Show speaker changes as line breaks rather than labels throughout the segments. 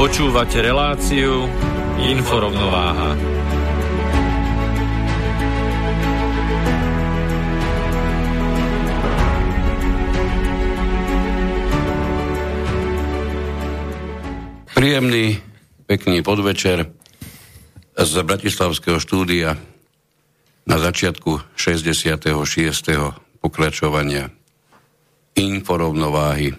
Počúvate reláciu Inforovnováha.
Príjemný, pekný podvečer z Bratislavského štúdia na začiatku 66. pokračovania Inforovnováhy.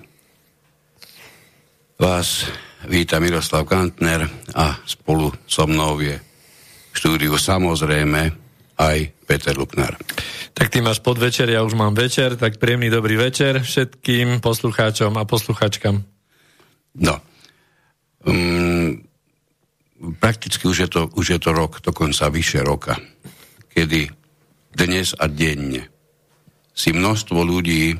Vás víta Miroslav Kantner a spolu so mnou je v štúdiu samozrejme aj Peter Luknár.
Tak ty máš podvečer, ja už mám večer, tak príjemný dobrý večer všetkým poslucháčom a posluchačkám.
No, um, prakticky už je, to, už je to rok, dokonca vyše roka, kedy dnes a denne si množstvo ľudí,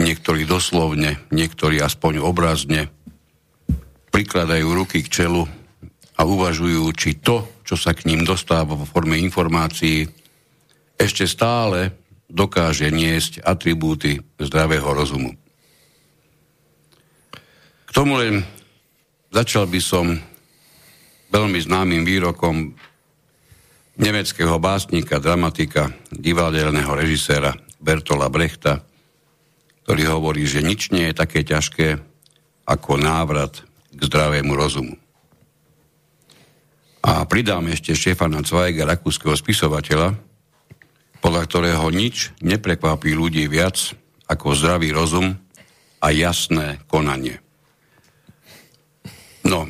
niektorí doslovne, niektorí aspoň obrazne, prikladajú ruky k čelu a uvažujú, či to, čo sa k ním dostáva vo forme informácií, ešte stále dokáže niesť atribúty zdravého rozumu. K tomu len začal by som veľmi známym výrokom nemeckého básnika, dramatika, divadelného režiséra Bertola Brechta, ktorý hovorí, že nič nie je také ťažké ako návrat k zdravému rozumu. A pridám ešte Štefana Zweiga, rakúskeho spisovateľa, podľa ktorého nič neprekvapí ľudí viac ako zdravý rozum a jasné konanie. No,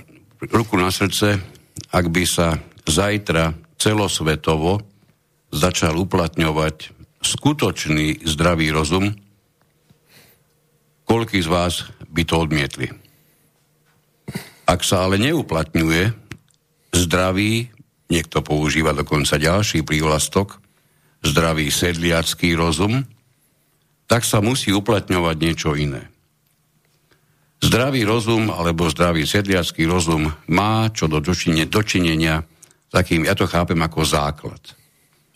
ruku na srdce, ak by sa zajtra celosvetovo začal uplatňovať skutočný zdravý rozum, koľký z vás by to odmietli? Ak sa ale neuplatňuje zdravý, niekto používa dokonca ďalší prívlastok, zdravý sedliacký rozum, tak sa musí uplatňovať niečo iné. Zdravý rozum alebo zdravý sedliacký rozum má čo do dočinenia takým, ja to chápem ako základ.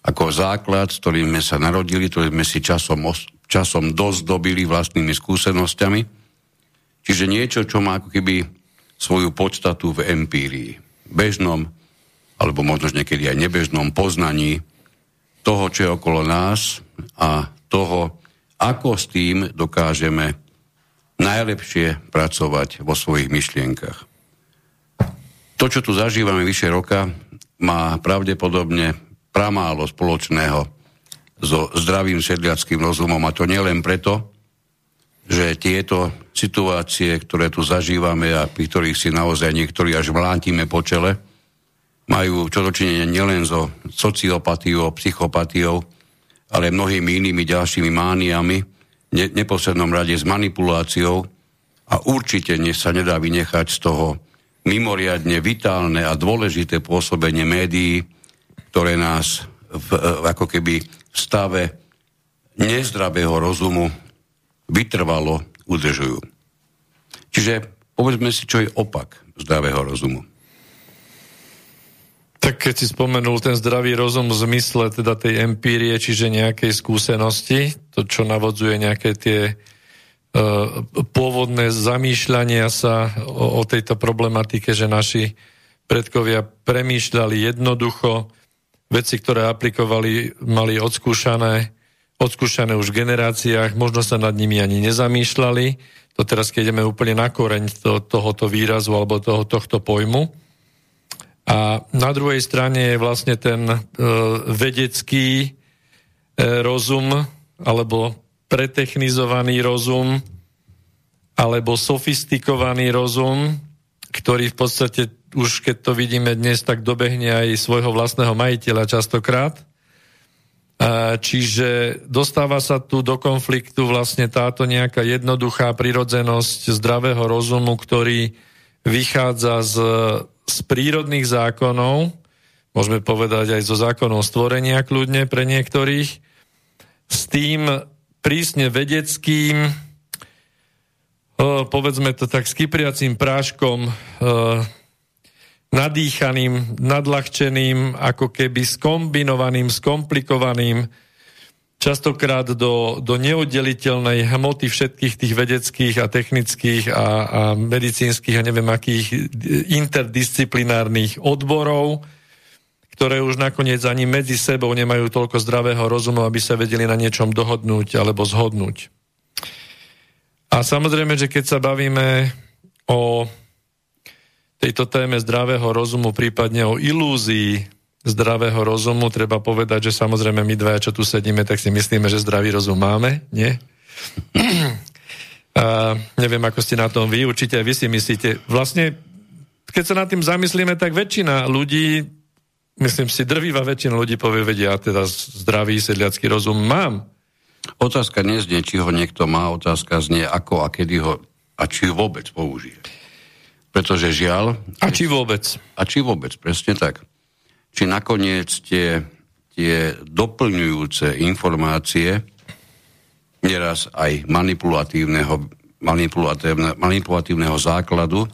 Ako základ, s ktorým sme sa narodili, ktorý sme si časom, časom dozdobili vlastnými skúsenosťami. Čiže niečo, čo má ako keby svoju podstatu v empírii, bežnom, alebo možno niekedy aj nebežnom poznaní toho, čo je okolo nás a toho, ako s tým dokážeme najlepšie pracovať vo svojich myšlienkach. To, čo tu zažívame vyše roka, má pravdepodobne pramálo spoločného so zdravým sedliackým rozumom a to nielen preto, že tieto situácie, ktoré tu zažívame a pri ktorých si naozaj niektorí až mlátime po čele, majú čo dočinenia nielen so sociopatiou, psychopatiou, ale mnohými inými ďalšími mániami, ne, neposlednom rade s manipuláciou a určite ne, sa nedá vynechať z toho mimoriadne vitálne a dôležité pôsobenie médií, ktoré nás v, ako keby v stave nezdravého rozumu vytrvalo udržujú. Čiže povedzme si, čo je opak zdravého rozumu.
Tak keď si spomenul ten zdravý rozum v zmysle teda tej empírie, čiže nejakej skúsenosti, to, čo navodzuje nejaké tie uh, pôvodné zamýšľania sa o, o tejto problematike, že naši predkovia premýšľali jednoducho, veci, ktoré aplikovali, mali odskúšané odskúšané už v generáciách, možno sa nad nimi ani nezamýšľali. To teraz, keď ideme úplne na koreň to, tohoto výrazu alebo toho, tohto pojmu. A na druhej strane je vlastne ten e, vedecký e, rozum alebo pretechnizovaný rozum alebo sofistikovaný rozum, ktorý v podstate už keď to vidíme dnes, tak dobehne aj svojho vlastného majiteľa častokrát. Čiže dostáva sa tu do konfliktu vlastne táto nejaká jednoduchá prirodzenosť zdravého rozumu, ktorý vychádza z, z prírodných zákonov, môžeme povedať aj zo zákonov stvorenia kľudne pre niektorých, s tým prísne vedeckým, povedzme to tak, skypriacím práškom nadýchaným, nadľahčeným, ako keby skombinovaným, skomplikovaným, častokrát do, do neoddeliteľnej hmoty všetkých tých vedeckých a technických a, a medicínskych a neviem akých interdisciplinárnych odborov, ktoré už nakoniec ani medzi sebou nemajú toľko zdravého rozumu, aby sa vedeli na niečom dohodnúť alebo zhodnúť. A samozrejme, že keď sa bavíme o tejto téme zdravého rozumu, prípadne o ilúzii zdravého rozumu, treba povedať, že samozrejme my dvaja, čo tu sedíme, tak si myslíme, že zdravý rozum máme, nie? A neviem, ako ste na tom vy, určite aj vy si myslíte. Vlastne, keď sa nad tým zamyslíme, tak väčšina ľudí, myslím si, drvivá väčšina ľudí povie, vedia, ja teda zdravý sedliacký rozum mám.
Otázka neznie, či ho niekto má, otázka znie, ako a kedy ho a či ho vôbec použije. Pretože žiaľ...
A či vôbec?
A či vôbec, presne tak. Či nakoniec tie, tie doplňujúce informácie, neraz aj manipulatívneho, manipulatívne, manipulatívneho základu,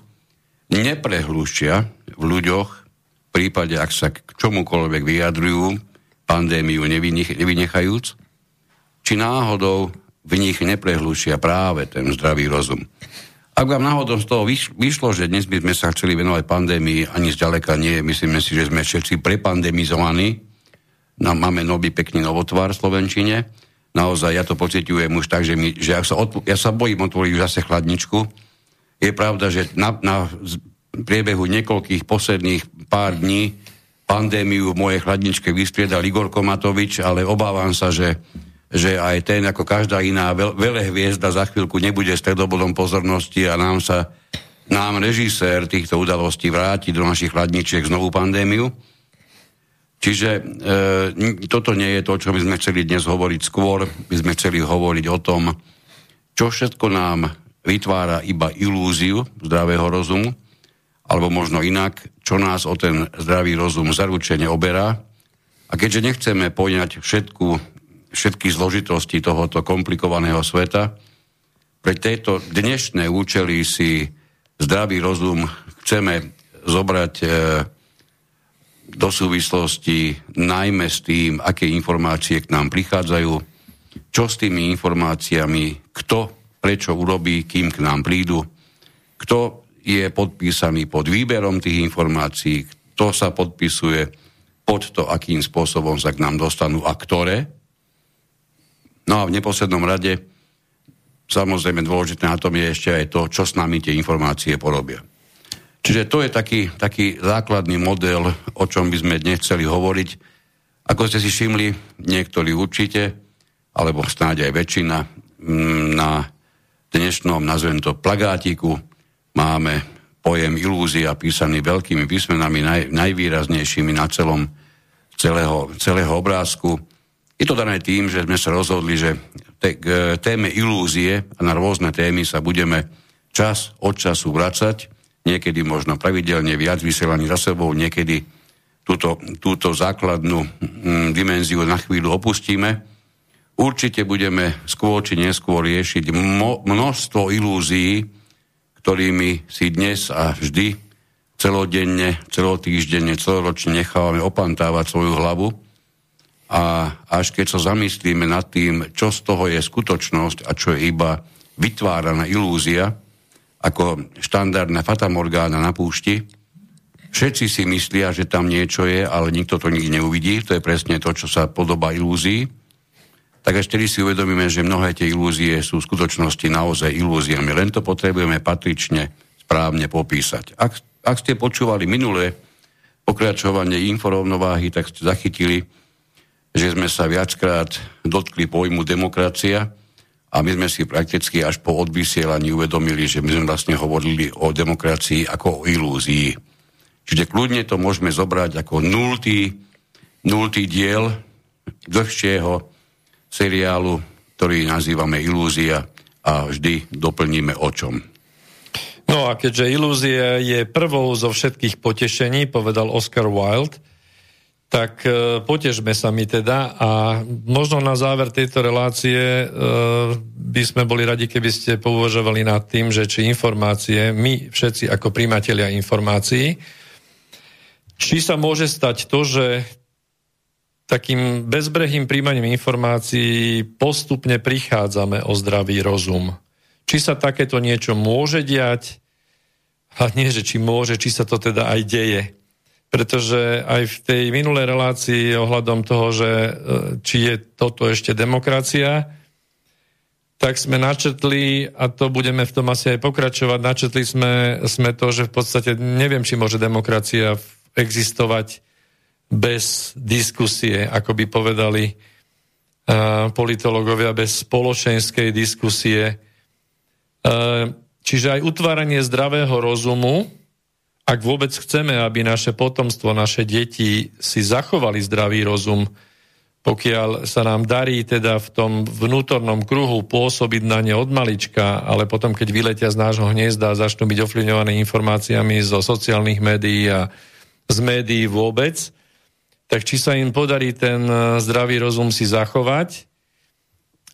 neprehlušia v ľuďoch, v prípade, ak sa k čomukoľvek vyjadrujú, pandémiu nevynechajúc, či náhodou v nich neprehlušia práve ten zdravý rozum. Ak vám náhodou z toho vyšlo, že dnes by sme sa chceli venovať pandémii, ani zďaleka nie, myslíme si, že sme všetci prepandemizovaní. No, máme nový pekný novotvar v Slovenčine. Naozaj ja to pociťujem už tak, že, mi, že ja, sa odp- ja sa bojím otvoriť zase chladničku. Je pravda, že na, na priebehu niekoľkých posledných pár dní pandémiu v mojej chladničke vystriedal Igor Komatovič, ale obávam sa, že že aj ten, ako každá iná veľa hviezda za chvíľku nebude stredobodom pozornosti a nám sa nám režisér týchto udalostí vráti do našich chladničiek znovu pandémiu. Čiže e, toto nie je to, čo by sme chceli dnes hovoriť skôr. My sme chceli hovoriť o tom, čo všetko nám vytvára iba ilúziu zdravého rozumu, alebo možno inak, čo nás o ten zdravý rozum zaručene oberá. A keďže nechceme poňať všetku všetky zložitosti tohoto komplikovaného sveta. Pre tieto dnešné účely si zdravý rozum chceme zobrať e, do súvislosti najmä s tým, aké informácie k nám prichádzajú, čo s tými informáciami, kto prečo urobí, kým k nám prídu, kto je podpísaný pod výberom tých informácií, kto sa podpisuje pod to, akým spôsobom sa k nám dostanú a ktoré No a v neposlednom rade samozrejme dôležité na tom je ešte aj to, čo s nami tie informácie porobia. Čiže to je taký, taký základný model, o čom by sme dnes chceli hovoriť. Ako ste si všimli, niektorí určite, alebo snáď aj väčšina, mm, na dnešnom, nazvem to, plagátiku máme pojem ilúzia písaný veľkými písmenami, naj, najvýraznejšími na celom celého, celého obrázku. Je to dané tým, že sme sa rozhodli, že k téme ilúzie a na rôzne témy sa budeme čas od času vracať, niekedy možno pravidelne viac vysielaní za sebou, niekedy túto, túto základnú mm, dimenziu na chvíľu opustíme. Určite budeme skôr či neskôr riešiť mo- množstvo ilúzií, ktorými si dnes a vždy celodenne, celotýždenne, celoročne nechávame opantávať svoju hlavu a až keď sa zamyslíme nad tým, čo z toho je skutočnosť a čo je iba vytváraná ilúzia, ako štandardná fatamorgána na púšti, všetci si myslia, že tam niečo je, ale nikto to nikdy neuvidí. To je presne to, čo sa podobá ilúzii. tak až vtedy si uvedomíme, že mnohé tie ilúzie sú v skutočnosti naozaj ilúziami. Len to potrebujeme patrične správne popísať. Ak, ak ste počúvali minulé pokračovanie inforovnováhy, tak ste zachytili, že sme sa viackrát dotkli pojmu demokracia a my sme si prakticky až po odvysielaní uvedomili, že my sme vlastne hovorili o demokracii ako o ilúzii. Čiže kľudne to môžeme zobrať ako nultý, nultý diel dlhšieho seriálu, ktorý nazývame Ilúzia a vždy doplníme o čom.
No a keďže ilúzia je prvou zo všetkých potešení, povedal Oscar Wilde, tak e, potežme sa mi teda a možno na záver tejto relácie e, by sme boli radi, keby ste pouvažovali nad tým, že či informácie, my všetci ako príjmatelia informácií, či sa môže stať to, že takým bezbrehým príjmaním informácií postupne prichádzame o zdravý rozum. Či sa takéto niečo môže diať, a nie, že či môže, či sa to teda aj deje. Pretože aj v tej minulej relácii ohľadom toho, že e, či je toto ešte demokracia, tak sme načetli, a to budeme v tom asi aj pokračovať, načetli sme, sme to, že v podstate neviem, či môže demokracia existovať bez diskusie, ako by povedali uh, politológovia, bez spoločenskej diskusie. Uh, čiže aj utváranie zdravého rozumu, ak vôbec chceme, aby naše potomstvo, naše deti si zachovali zdravý rozum, pokiaľ sa nám darí teda v tom vnútornom kruhu pôsobiť na ne od malička, ale potom, keď vyletia z nášho hniezda a začnú byť ovplyvňované informáciami zo sociálnych médií a z médií vôbec, tak či sa im podarí ten e, zdravý rozum si zachovať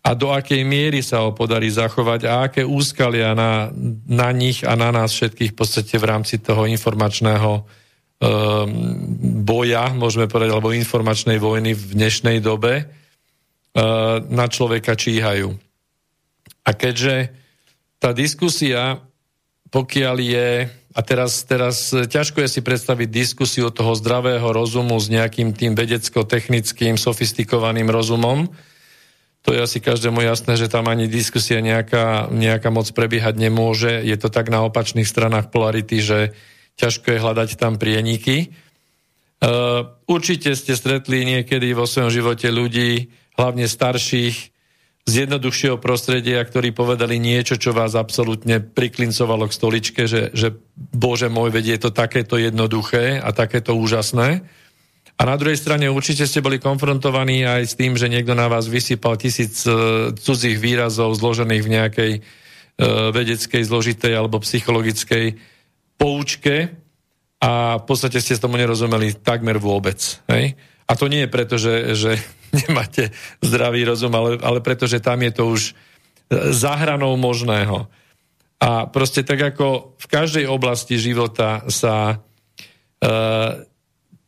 a do akej miery sa ho podarí zachovať a aké úskalia na, na nich a na nás všetkých v podstate v rámci toho informačného um, boja, môžeme povedať, alebo informačnej vojny v dnešnej dobe uh, na človeka číhajú. A keďže tá diskusia, pokiaľ je a teraz, teraz e, ťažko je si predstaviť diskusiu toho zdravého rozumu s nejakým tým vedecko-technickým, sofistikovaným rozumom. To je asi každému jasné, že tam ani diskusia nejaká, nejaká moc prebiehať nemôže. Je to tak na opačných stranách polarity, že ťažko je hľadať tam prieniky. Uh, určite ste stretli niekedy vo svojom živote ľudí, hlavne starších, z jednoduchšieho prostredia, ktorí povedali niečo, čo vás absolútne priklincovalo k stoličke, že, že bože môj, vedie je to takéto jednoduché a takéto úžasné. A na druhej strane určite ste boli konfrontovaní aj s tým, že niekto na vás vysypal tisíc uh, cudzích výrazov zložených v nejakej uh, vedeckej, zložitej alebo psychologickej poučke a v podstate ste tomu nerozumeli takmer vôbec. Hej? A to nie je preto, že, že nemáte zdravý rozum, ale, ale preto, že tam je to už za hranou možného. A proste tak ako v každej oblasti života sa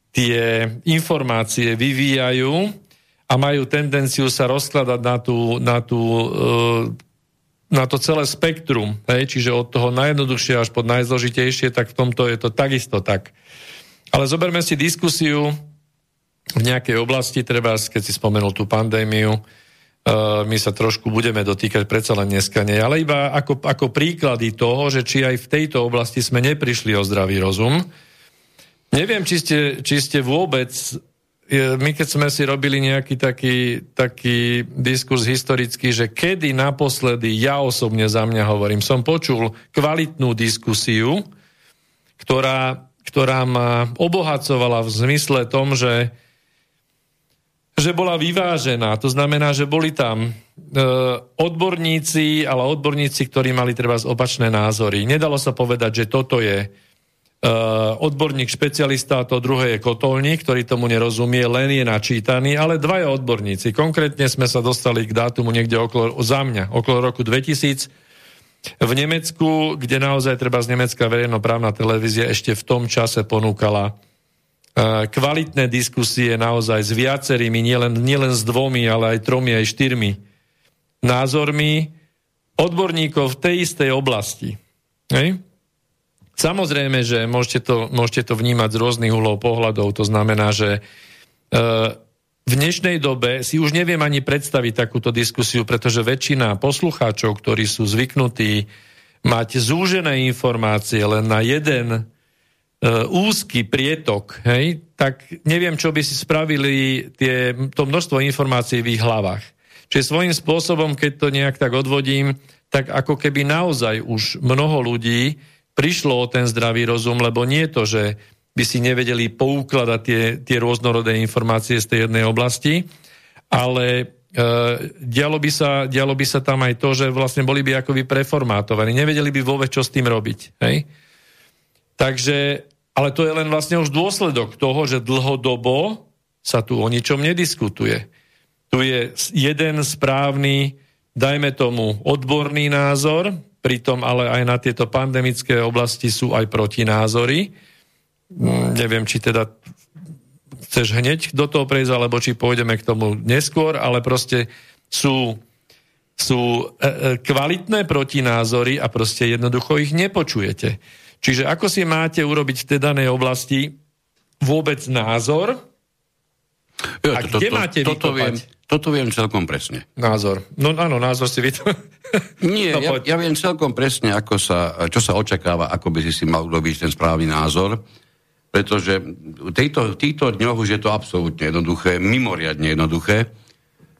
tie informácie vyvíjajú a majú tendenciu sa rozkladať na, tú, na, tú, uh, na to celé spektrum, hej? čiže od toho najjednoduchšie až pod najzložitejšie, tak v tomto je to takisto tak. Ale zoberme si diskusiu v nejakej oblasti, treba, keď si spomenul tú pandémiu, uh, my sa trošku budeme dotýkať predsa len dneska nie, ale iba ako, ako príklady toho, že či aj v tejto oblasti sme neprišli o zdravý rozum. Neviem, či ste, či ste vôbec my keď sme si robili nejaký taký, taký diskurs historický, že kedy naposledy, ja osobne za mňa hovorím, som počul kvalitnú diskusiu, ktorá, ktorá ma obohacovala v zmysle tom, že že bola vyvážená. To znamená, že boli tam e, odborníci, ale odborníci, ktorí mali treba opačné názory. Nedalo sa povedať, že toto je odborník, špecialista a to druhé je kotolník, ktorý tomu nerozumie, len je načítaný, ale dvaja odborníci. Konkrétne sme sa dostali k dátumu niekde okolo, za mňa, okolo roku 2000 v Nemecku, kde naozaj treba z nemecká verejnoprávna televízia ešte v tom čase ponúkala kvalitné diskusie naozaj s viacerými, nielen, nielen s dvomi, ale aj tromi, aj štyrmi názormi odborníkov v tej istej oblasti. Hej? Samozrejme, že môžete to, môžete to vnímať z rôznych uhlov pohľadov, to znamená, že e, v dnešnej dobe si už neviem ani predstaviť takúto diskusiu, pretože väčšina poslucháčov, ktorí sú zvyknutí mať zúžené informácie len na jeden e, úzky prietok, hej, tak neviem, čo by si spravili tie, to množstvo informácií v ich hlavách. Čiže svojím spôsobom, keď to nejak tak odvodím, tak ako keby naozaj už mnoho ľudí prišlo o ten zdravý rozum, lebo nie je to, že by si nevedeli poukladať tie, tie rôznorodé informácie z tej jednej oblasti, ale e, dialo, by sa, dialo by sa tam aj to, že vlastne boli by akoby preformátovaní, nevedeli by vôbec, čo s tým robiť. Hej? Takže, ale to je len vlastne už dôsledok toho, že dlhodobo sa tu o ničom nediskutuje tu je jeden správny, dajme tomu, odborný názor, pritom ale aj na tieto pandemické oblasti sú aj protinázory. Mm, neviem, či teda chceš hneď do toho prejsť, alebo či pôjdeme k tomu neskôr, ale proste sú, sú e, e, kvalitné protinázory a proste jednoducho ich nepočujete. Čiže ako si máte urobiť v tej danej oblasti vôbec názor,
jo, a to, kde to, máte toto viem, toto viem celkom presne.
Názor. No áno, názor si vy to...
Nie, no, ja, ja viem celkom presne, ako sa, čo sa očakáva, ako by si si mal urobiť ten správny názor, pretože v týchto, týchto dňoch už je to absolútne jednoduché, mimoriadne jednoduché.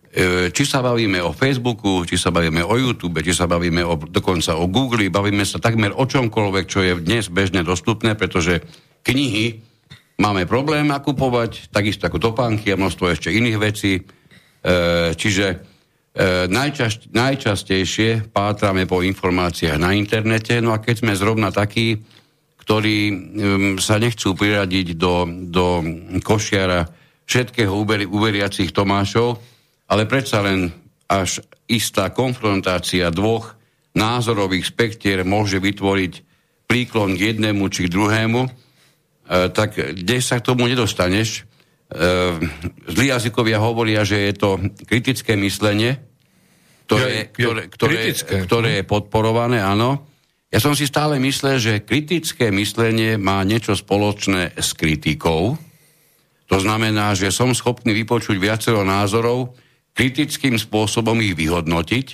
E, či sa bavíme o Facebooku, či sa bavíme o YouTube, či sa bavíme o, dokonca o Google, bavíme sa takmer o čomkoľvek, čo je dnes bežne dostupné, pretože knihy máme problém nakupovať, takisto ako topánky a množstvo ešte iných vecí čiže e, najčast, najčastejšie pátrame po informáciách na internete, no a keď sme zrovna takí, ktorí sa nechcú priradiť do, do košiara všetkého uveriacich Tomášov, ale predsa len až istá konfrontácia dvoch názorových spektier môže vytvoriť príklon k jednému či k druhému, e, tak kde sa k tomu nedostaneš, zlí jazykovia hovoria, že je to kritické myslenie, ktoré, ktoré, ktoré, ktoré je podporované, áno. Ja som si stále myslel, že kritické myslenie má niečo spoločné s kritikou. To znamená, že som schopný vypočuť viacero názorov, kritickým spôsobom ich vyhodnotiť,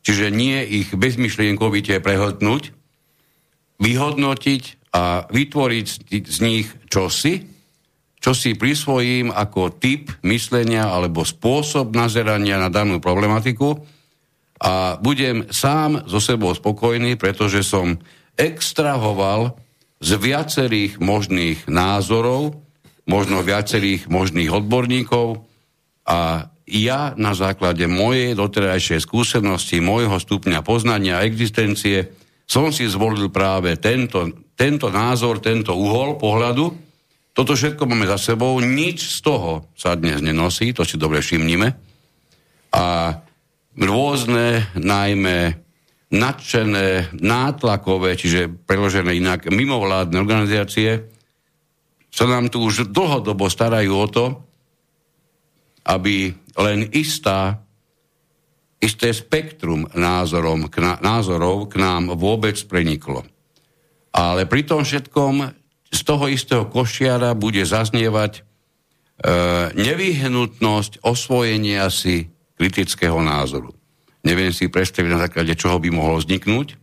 čiže nie ich bezmyšlienkovite prehodnúť, vyhodnotiť a vytvoriť z nich čosi, čo si prisvojím ako typ myslenia alebo spôsob nazerania na danú problematiku a budem sám so sebou spokojný, pretože som extrahoval z viacerých možných názorov, možno viacerých možných odborníkov a ja na základe mojej doterajšej skúsenosti, môjho stupňa poznania a existencie som si zvolil práve tento, tento názor, tento uhol pohľadu, toto všetko máme za sebou, nič z toho sa dnes nenosí, to si dobre všimnime. A rôzne, najmä nadšené, nátlakové, čiže preložené inak, mimovládne organizácie sa nám tu už dlhodobo starajú o to, aby len istá, isté spektrum názorom, k ná, názorov k nám vôbec preniklo. Ale pri tom všetkom z toho istého košiara bude zaznievať e, nevyhnutnosť osvojenia si kritického názoru. Neviem si predstaviť na základe čoho by mohlo vzniknúť.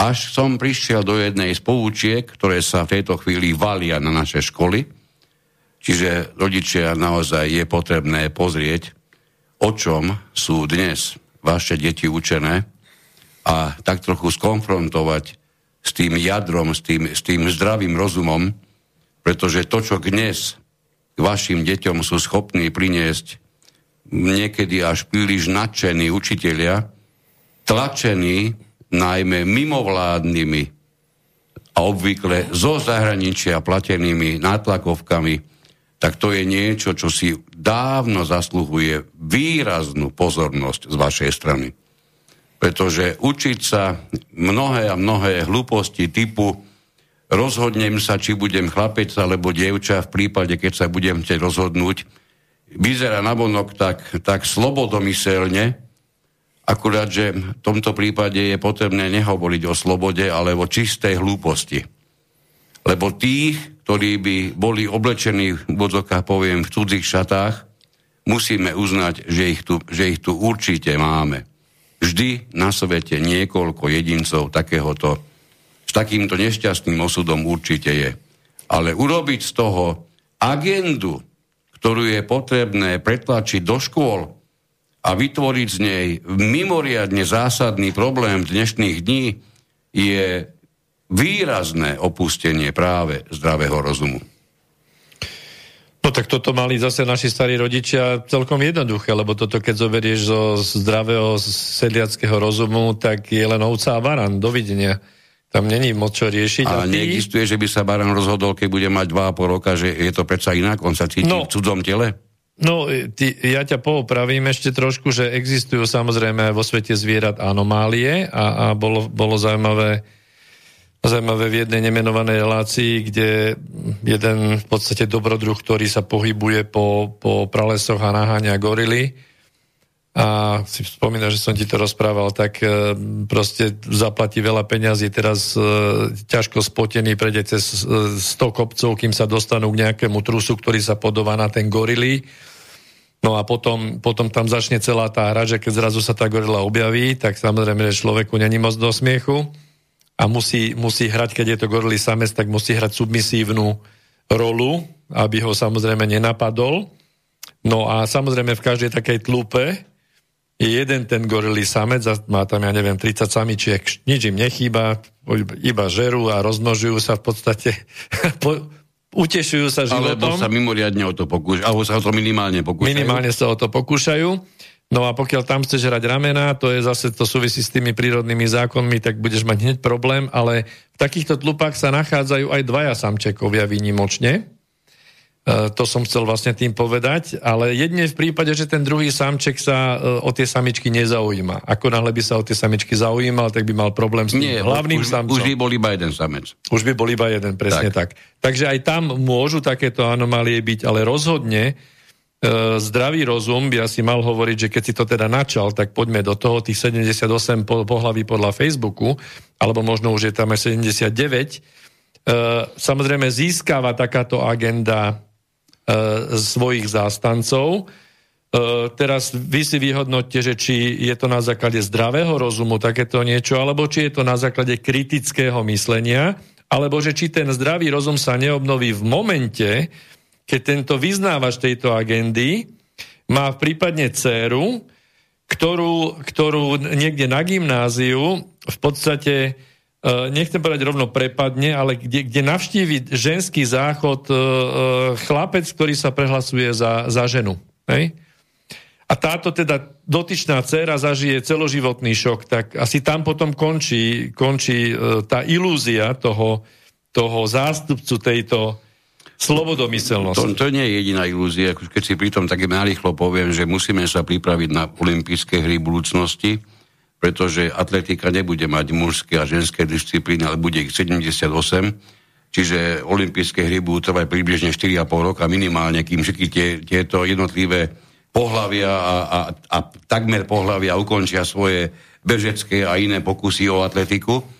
Až som prišiel do jednej z poučiek, ktoré sa v tejto chvíli valia na naše školy. Čiže rodičia naozaj je potrebné pozrieť, o čom sú dnes vaše deti učené a tak trochu skonfrontovať s tým jadrom, s tým, s tým zdravým rozumom, pretože to, čo dnes k vašim deťom sú schopní priniesť niekedy až príliš nadšení učitelia, tlačení najmä mimovládnymi a obvykle zo zahraničia platenými nátlakovkami, tak to je niečo, čo si dávno zasluhuje výraznú pozornosť z vašej strany pretože učiť sa mnohé a mnohé hlúposti typu rozhodnem sa, či budem chlapec alebo dievča v prípade, keď sa budem chcieť rozhodnúť, vyzerá navonok tak, tak slobodomyselne, akurát, že v tomto prípade je potrebné nehovoriť o slobode, ale o čistej hlúposti. Lebo tých, ktorí by boli oblečení, v vodzokách poviem, v cudzích šatách, musíme uznať, že ich, tu, že ich tu určite máme. Vždy na svete niekoľko jedincov takéhoto, s takýmto nešťastným osudom určite je. Ale urobiť z toho agendu, ktorú je potrebné pretlačiť do škôl a vytvoriť z nej mimoriadne zásadný problém dnešných dní, je výrazné opustenie práve zdravého rozumu.
No tak toto mali zase naši starí rodičia celkom jednoduché, lebo toto keď zoberieš zo zdravého sedliackého rozumu, tak je len ovca a baran. Dovidenia. Tam není moc čo riešiť.
A, a ty... neexistuje, že by sa baran rozhodol, keď bude mať 2,5 roka, že je to predsa inak, on sa cíti no, v cudzom tele?
No, ty, ja ťa poopravím ešte trošku, že existujú samozrejme vo svete zvierat anomálie a, a bolo, bolo zaujímavé zaujímavé v jednej nemenovanej relácii, kde jeden v podstate dobrodruh, ktorý sa pohybuje po, po pralesoch a naháňa gorily, a si spomína, že som ti to rozprával, tak e, proste zaplatí veľa peňazí, teraz e, ťažko spotený, prejde cez 100 e, kopcov, kým sa dostanú k nejakému trusu, ktorý sa podobá na ten gorily. No a potom, potom tam začne celá tá hra, že keď zrazu sa tá gorila objaví, tak samozrejme, že človeku není moc do smiechu a musí, musí hrať, keď je to gorily samec, tak musí hrať submisívnu rolu, aby ho samozrejme nenapadol. No a samozrejme v každej takej tlupe je jeden ten gorilý samec a má tam, ja neviem, 30 samičiek, nič im nechýba, iba žerú a rozmnožujú sa v podstate, po, utešujú sa životom.
Alebo sa mimoriadne o to pokúšajú, alebo sa o to minimálne pokúšajú.
Minimálne sa o to pokúšajú. No a pokiaľ tam chceš hrať ramena, to je zase, to súvisí s tými prírodnými zákonmi, tak budeš mať hneď problém, ale v takýchto tlupách sa nachádzajú aj dvaja samčekovia výnimočne. E, to som chcel vlastne tým povedať, ale jedne v prípade, že ten druhý samček sa e, o tie samičky nezaujíma. Ako náhle by sa o tie samičky zaujímal, tak by mal problém s tým Nie, hlavným
už,
samcom.
Už by bol iba jeden samec.
Už by bol iba jeden, presne tak. tak. Takže aj tam môžu takéto anomálie byť, ale rozhodne zdravý rozum by asi mal hovoriť, že keď si to teda načal, tak poďme do toho, tých 78 pohlaví podľa Facebooku, alebo možno už je tam aj 79. E, samozrejme získava takáto agenda e, svojich zástancov. Teraz vy si vyhodnotte, že či je to na základe zdravého rozumu takéto niečo, alebo či je to na základe kritického myslenia, alebo že či ten zdravý rozum sa neobnoví v momente, keď tento vyznávač tejto agendy má prípadne dceru, ktorú, ktorú niekde na gymnáziu v podstate e, nechcem povedať rovno prepadne, ale kde, kde navštívi ženský záchod e, e, chlapec, ktorý sa prehlasuje za, za ženu. Hej? A táto teda dotyčná dcera zažije celoživotný šok, tak asi tam potom končí, končí tá ilúzia toho, toho zástupcu tejto, slobodomyselnosť.
To, to nie je jediná ilúzia. Keď si pritom tak narýchlo poviem, že musíme sa pripraviť na olympijské hry budúcnosti, pretože atletika nebude mať mužské a ženské disciplíny, ale bude ich 78. Čiže olympijské hry budú trvať približne 4,5 roka minimálne, kým všetky tie, tieto jednotlivé pohlavia a, a, a takmer pohlavia ukončia svoje bežecké a iné pokusy o atletiku.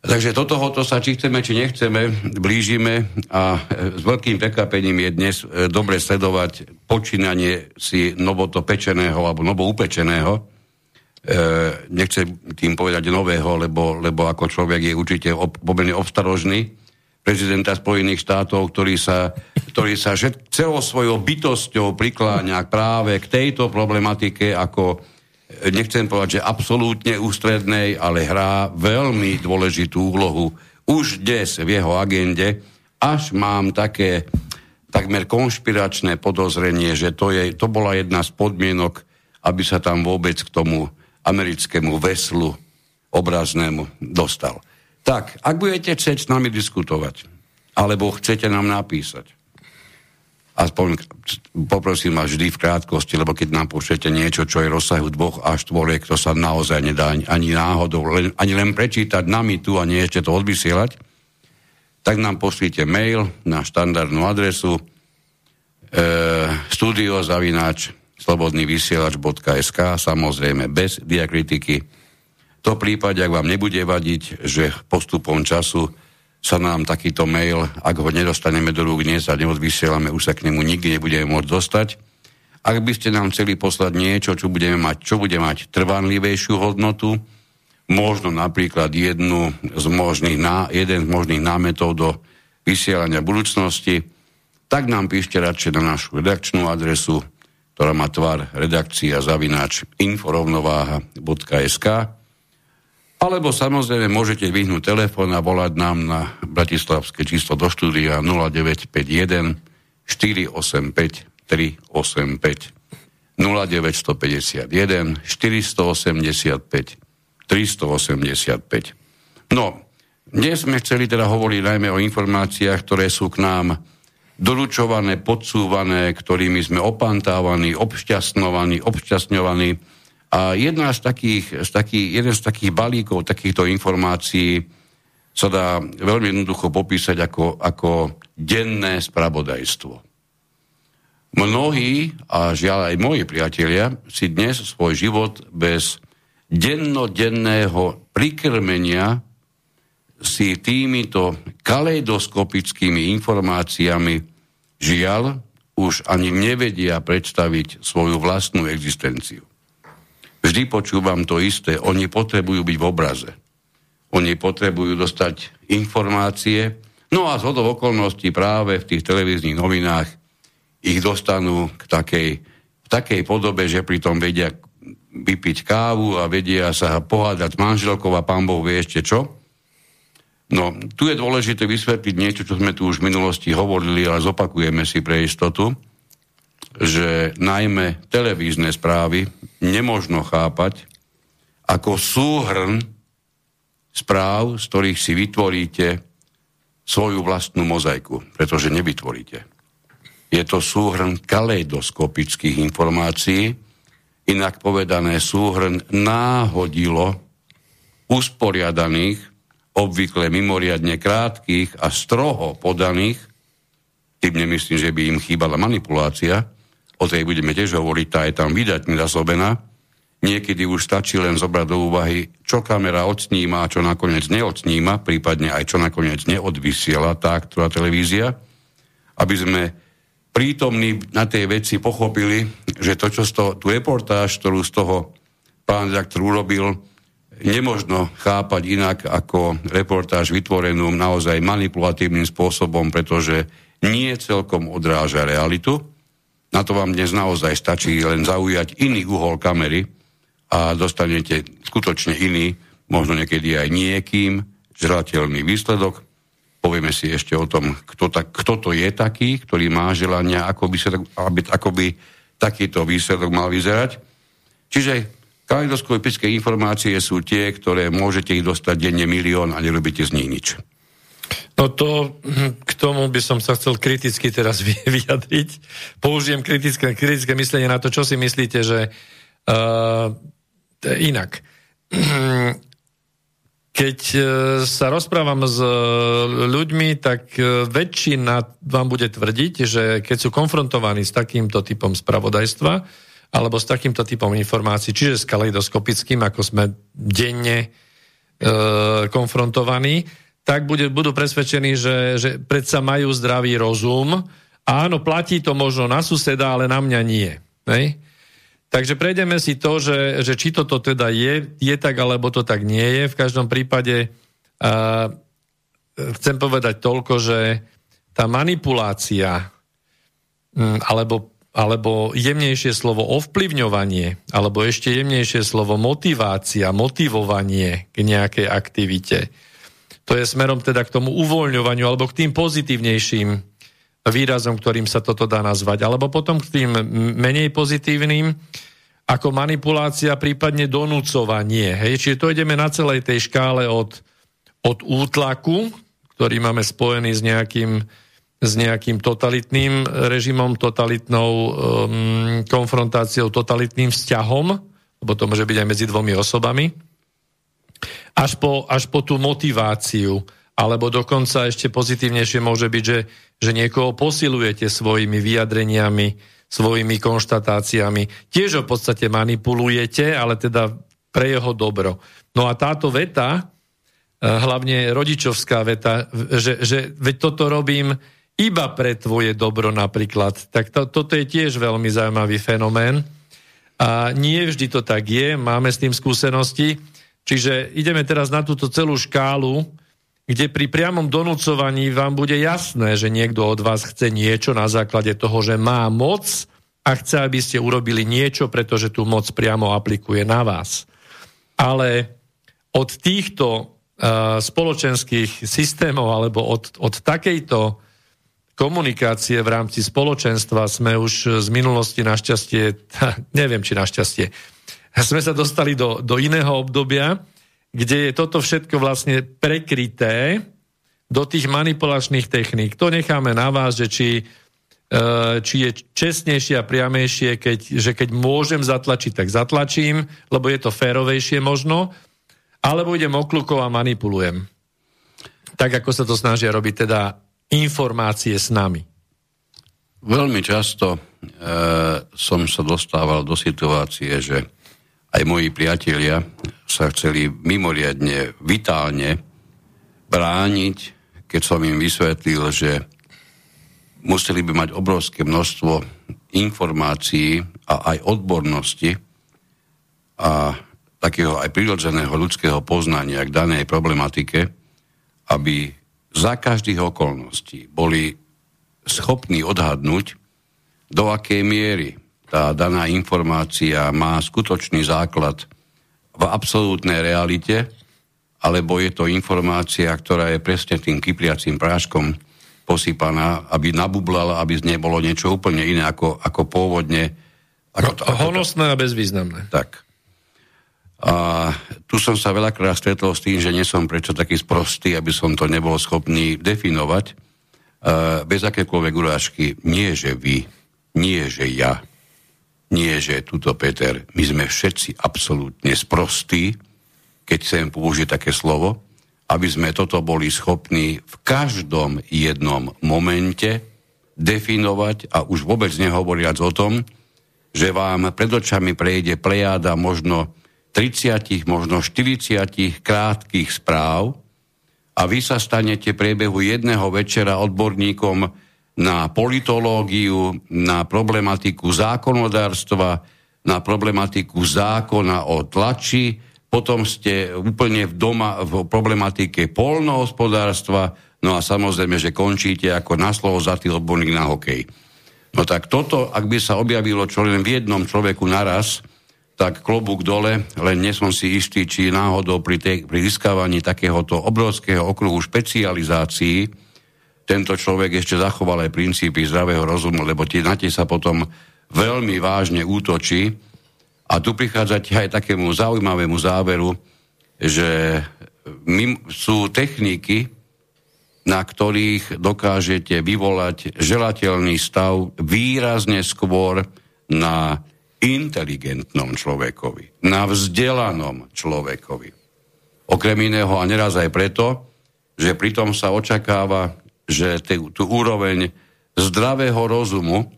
Takže do tohoto sa, či chceme, či nechceme, blížime a e, s veľkým prekapením je dnes e, dobre sledovať počínanie si novoto pečeného alebo novo upečeného. E, nechcem tým povedať nového, lebo, lebo ako človek je určite ob, pomerne obstarožný prezidenta Spojených štátov, ktorý sa, ktorý sa celou svojou bytosťou prikláňa práve k tejto problematike ako nechcem povedať, že absolútne ústrednej, ale hrá veľmi dôležitú úlohu už dnes v jeho agende, až mám také takmer konšpiračné podozrenie, že to, je, to bola jedna z podmienok, aby sa tam vôbec k tomu americkému veslu obraznému dostal. Tak, ak budete chcieť s nami diskutovať, alebo chcete nám napísať, aspoň poprosím vás vždy v krátkosti, lebo keď nám pošlete niečo, čo je rozsahu dvoch až tvoriek, to sa naozaj nedá ani náhodou, len, ani len prečítať nami tu a nie ešte to odvysielať, tak nám pošlite mail na štandardnú adresu e, studiozavináč slobodnývysielač.sk samozrejme bez diakritiky. To prípade, ak vám nebude vadiť, že postupom času sa nám takýto mail, ak ho nedostaneme do rúk dnes a neodvysielame, už sa k nemu nikdy nebudeme môcť dostať, Ak by ste nám chceli poslať niečo, čo, budeme mať, čo bude mať trvanlivejšiu hodnotu, možno napríklad jednu z možných, jeden z možných námetov do vysielania budúcnosti, tak nám píšte radšej na našu redakčnú adresu, ktorá má tvar redakcia zavináč inforovnováha.sk alebo samozrejme môžete vyhnúť telefón a volať nám na bratislavské číslo do štúdia 0951 485 385 0951 485 385. No, dnes sme chceli teda hovoriť najmä o informáciách, ktoré sú k nám doručované, podsúvané, ktorými sme opantávaní, obšťastňovaní, obšťastňovaní. A jedna z takých, z takých, jeden z takých balíkov takýchto informácií sa dá veľmi jednoducho popísať ako, ako denné spravodajstvo. Mnohí, a žiaľ aj moji priatelia, si dnes svoj život bez dennodenného prikrmenia si týmito kaleidoskopickými informáciami žiaľ už ani nevedia predstaviť svoju vlastnú existenciu. Vždy počúvam to isté, oni potrebujú byť v obraze. Oni potrebujú dostať informácie, no a z okolností práve v tých televíznych novinách ich dostanú k takej, v takej podobe, že pritom vedia vypiť kávu a vedia sa pohádať s manželkou a pán Boh vie ešte čo. No, tu je dôležité vysvetliť niečo, čo sme tu už v minulosti hovorili, ale zopakujeme si pre istotu, že najmä televízne správy nemožno chápať ako súhrn správ, z ktorých si vytvoríte svoju vlastnú mozaiku, pretože nevytvoríte. Je to súhrn kaleidoskopických informácií, inak povedané súhrn náhodilo usporiadaných, obvykle mimoriadne krátkých a stroho podaných, tým nemyslím, že by im chýbala manipulácia, o tej budeme tiež hovoriť, tá je tam vydatne zasobená, niekedy už stačí len zobrať do úvahy, čo kamera odsníma a čo nakoniec neodsníma, prípadne aj čo nakoniec neodvysiela tá, ktorá televízia, aby sme prítomní na tej veci pochopili, že to, čo z toho, tú reportáž, ktorú z toho pán redaktor urobil, nemožno chápať inak ako reportáž vytvorenú naozaj manipulatívnym spôsobom, pretože nie celkom odráža realitu. Na to vám dnes naozaj stačí len zaujať iný uhol kamery a dostanete skutočne iný, možno niekedy aj niekým, želateľný výsledok. Povieme si ešte o tom, kto, tak, kto to je taký, ktorý má želania, ako by, sa, aby, ako by takýto výsledok mal vyzerať. Čiže kaleidoskopické informácie sú tie, ktoré môžete ich dostať denne milión a nerobíte z nich nič.
No to hm, k tomu by som sa chcel kriticky teraz vyjadriť. Použijem kritické, kritické myslenie na to, čo si myslíte, že uh, inak. Keď e, sa rozprávam s e, ľuďmi, tak väčšina vám bude tvrdiť, že keď sú konfrontovaní s takýmto typom spravodajstva alebo s takýmto typom informácií, čiže s kaleidoskopickým, ako sme denne e, konfrontovaní, tak bude, budú presvedčení, že, že predsa majú zdravý rozum. Áno, platí to možno na suseda, ale na mňa nie. Hej? Takže prejdeme si to, že, že či toto teda je, je tak, alebo to tak nie je. V každom prípade uh, chcem povedať toľko, že tá manipulácia um, alebo, alebo jemnejšie slovo ovplyvňovanie, alebo ešte jemnejšie slovo motivácia, motivovanie k nejakej aktivite, to je smerom teda k tomu uvoľňovaniu alebo k tým pozitívnejším výrazom, ktorým sa toto dá nazvať. Alebo potom k tým menej pozitívnym, ako manipulácia, prípadne donúcovanie. Hej? Čiže to ideme na celej tej škále od, od útlaku, ktorý máme spojený s nejakým, s nejakým totalitným režimom, totalitnou um, konfrontáciou, totalitným vzťahom, lebo to môže byť aj medzi dvomi osobami, až po, až po tú motiváciu, alebo dokonca ešte pozitívnejšie môže byť, že, že niekoho posilujete svojimi vyjadreniami, svojimi konštatáciami. Tiež ho v podstate manipulujete, ale teda pre jeho dobro. No a táto veta, eh, hlavne rodičovská veta, že, že veď toto robím iba pre tvoje dobro napríklad. Tak to, toto je tiež veľmi zaujímavý fenomén. A nie vždy to tak je, máme s tým skúsenosti. Čiže ideme teraz na túto celú škálu, kde pri priamom donúcovaní vám bude jasné, že niekto od vás chce niečo na základe toho, že má moc a chce, aby ste urobili niečo, pretože tú moc priamo aplikuje na vás. Ale od týchto uh, spoločenských systémov alebo od, od takejto komunikácie v rámci spoločenstva sme už z minulosti našťastie, neviem či našťastie, sme sa dostali do, do iného obdobia, kde je toto všetko vlastne prekryté do tých manipulačných techník. To necháme na vás, že či, e, či je čestnejšie a priamejšie, keď, že keď môžem zatlačiť, tak zatlačím, lebo je to férovejšie možno, alebo idem okľukov a manipulujem. Tak, ako sa to snažia robiť teda informácie s nami?
Veľmi často e, som sa dostával do situácie, že aj moji priatelia sa chceli mimoriadne vitálne brániť, keď som im vysvetlil, že museli by mať obrovské množstvo informácií a aj odbornosti a takého aj prirodzeného ľudského poznania k danej problematike, aby za každých okolností boli schopní odhadnúť, do akej miery tá daná informácia má skutočný základ v absolútnej realite, alebo je to informácia, ktorá je presne tým kypliacím práškom posypaná, aby nabublala, aby z nej bolo niečo úplne iné ako, ako pôvodne.
Ako to, ako Honosné to. a bezvýznamné.
Tak. A tu som sa veľakrát stretol s tým, že nie som prečo taký sprostý, aby som to nebol schopný definovať. Uh, bez akékoľvek urážky. Nie, že vy, nie, že ja, nie, že tuto Peter. My sme všetci absolútne sprostí, keď chcem použiť také slovo, aby sme toto boli schopní v každom jednom momente definovať a už vôbec nehovoriac o tom, že vám pred očami prejde plejáda možno 30, možno 40 krátkých správ a vy sa stanete priebehu jedného večera odborníkom na politológiu, na problematiku zákonodárstva, na problematiku zákona o tlači, potom ste úplne v doma v problematike polnohospodárstva, no a samozrejme, že končíte ako na slovo za odborník na hokej. No tak toto, ak by sa objavilo čo len v jednom človeku naraz, tak klobúk dole, len nie som si istý, či náhodou pri, tej, pri takéhoto obrovského okruhu špecializácií tento človek ešte zachoval aj princípy zdravého rozumu, lebo tie, na tie sa potom veľmi vážne útočí. A tu prichádzate aj takému zaujímavému záveru, že sú techniky, na ktorých dokážete vyvolať želateľný stav výrazne skôr na inteligentnom človekovi, na vzdelanom človekovi. Okrem iného a neraz aj preto, že pritom sa očakáva, že tú úroveň zdravého rozumu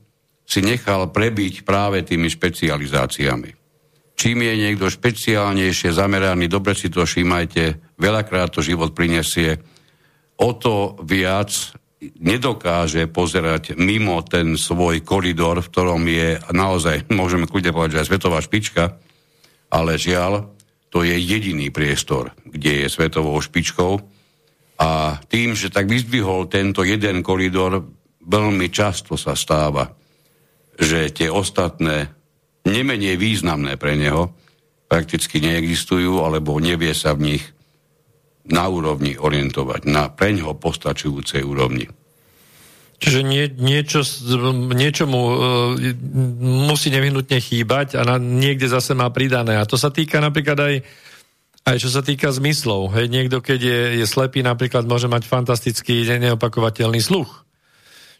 si nechal prebiť práve tými špecializáciami. Čím je niekto špeciálnejšie zameraný, dobre si to všímajte, veľakrát to život prinesie, o to viac nedokáže pozerať mimo ten svoj koridor, v ktorom je naozaj, môžeme kľudne povedať, že aj svetová špička, ale žiaľ, to je jediný priestor, kde je svetovou špičkou. A tým, že tak vyzdvihol tento jeden koridor, veľmi často sa stáva, že tie ostatné, nemenej významné pre neho, prakticky neexistujú, alebo nevie sa v nich na úrovni orientovať, na preňho postačujúcej úrovni.
Čiže nie, niečo, niečomu uh, musí nevyhnutne chýbať a na, niekde zase má pridané. A to sa týka napríklad aj, aj čo sa týka zmyslov. Hej, niekto, keď je, je slepý, napríklad môže mať fantastický neopakovateľný sluch.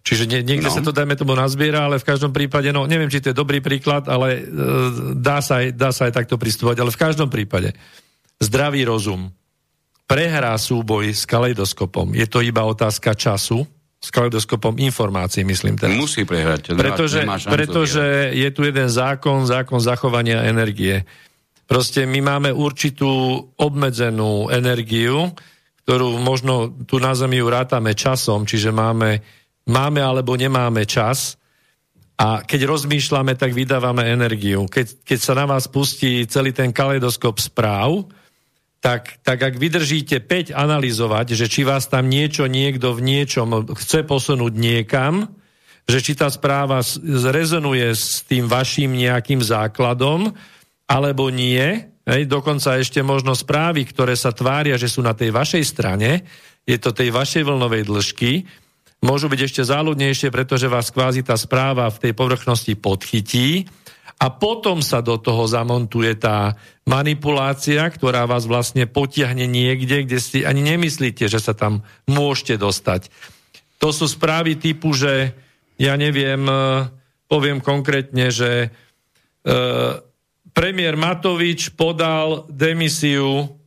Čiže nie, niekde no. sa to, dajme tomu, nazbiera, ale v každom prípade, no neviem, či to je dobrý príklad, ale uh, dá, sa aj, dá sa aj takto pristúvať, ale v každom prípade zdravý rozum prehrá súboj s kaleidoskopom. Je to iba otázka času, s kaleidoskopom informácií, myslím teraz.
Musí prehrať.
Pretože, pretože je tu jeden zákon, zákon zachovania energie. Proste my máme určitú obmedzenú energiu, ktorú možno tu na Zemi rátame časom, čiže máme máme alebo nemáme čas a keď rozmýšľame, tak vydávame energiu. Keď, keď sa na vás pustí celý ten kaleidoskop správ, tak, tak ak vydržíte 5 analyzovať, že či vás tam niečo, niekto v niečom chce posunúť niekam, že či tá správa zrezonuje s tým vašim nejakým základom, alebo nie, hej, dokonca ešte možno správy, ktoré sa tvária, že sú na tej vašej strane, je to tej vašej vlnovej dĺžky, môžu byť ešte záľudnejšie, pretože vás kvázi tá správa v tej povrchnosti podchytí, a potom sa do toho zamontuje tá manipulácia, ktorá vás vlastne potiahne niekde, kde si ani nemyslíte, že sa tam môžete dostať. To sú správy typu, že ja neviem, e, poviem konkrétne, že e, premiér Matovič podal demisiu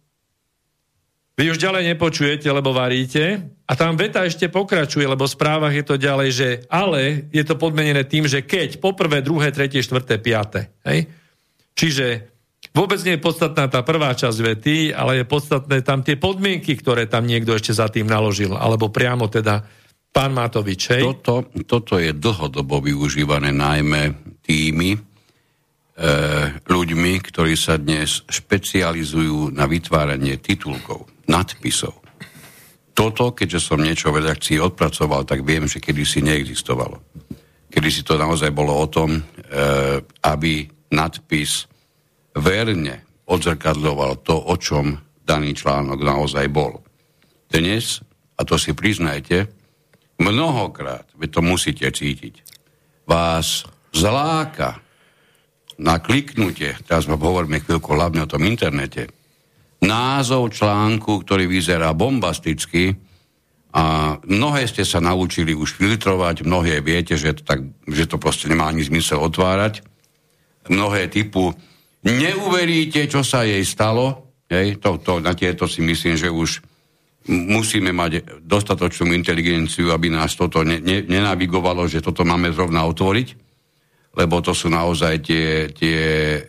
vy už ďalej nepočujete, lebo varíte. A tam veta ešte pokračuje, lebo v správach je to ďalej, že ale je to podmenené tým, že keď poprvé, druhé, tretie, štvrté, piaté. Hej? Čiže vôbec nie je podstatná tá prvá časť vety, ale je podstatné tam tie podmienky, ktoré tam niekto ešte za tým naložil. Alebo priamo teda pán Matovič. Hej?
Toto, toto je dlhodobo využívané najmä tými, ľuďmi, ktorí sa dnes špecializujú na vytváranie titulkov, nadpisov. Toto, keďže som niečo v redakcii odpracoval, tak viem, že kedysi neexistovalo. Kedysi to naozaj bolo o tom, e, aby nadpis verne odzrkadľoval to, o čom daný článok naozaj bol. Dnes, a to si priznajte, mnohokrát, veď to musíte cítiť, vás zláka na kliknutie, teraz hovoríme chvíľku hlavne o tom internete, názov článku, ktorý vyzerá bombasticky a mnohé ste sa naučili už filtrovať, mnohé viete, že to, tak, že to proste nemá ani zmysel otvárať. Mnohé typu neuveríte, čo sa jej stalo, hej, to, to, na tieto si myslím, že už musíme mať dostatočnú inteligenciu, aby nás toto ne, ne, nenavigovalo, že toto máme zrovna otvoriť lebo to sú naozaj tie, tie e,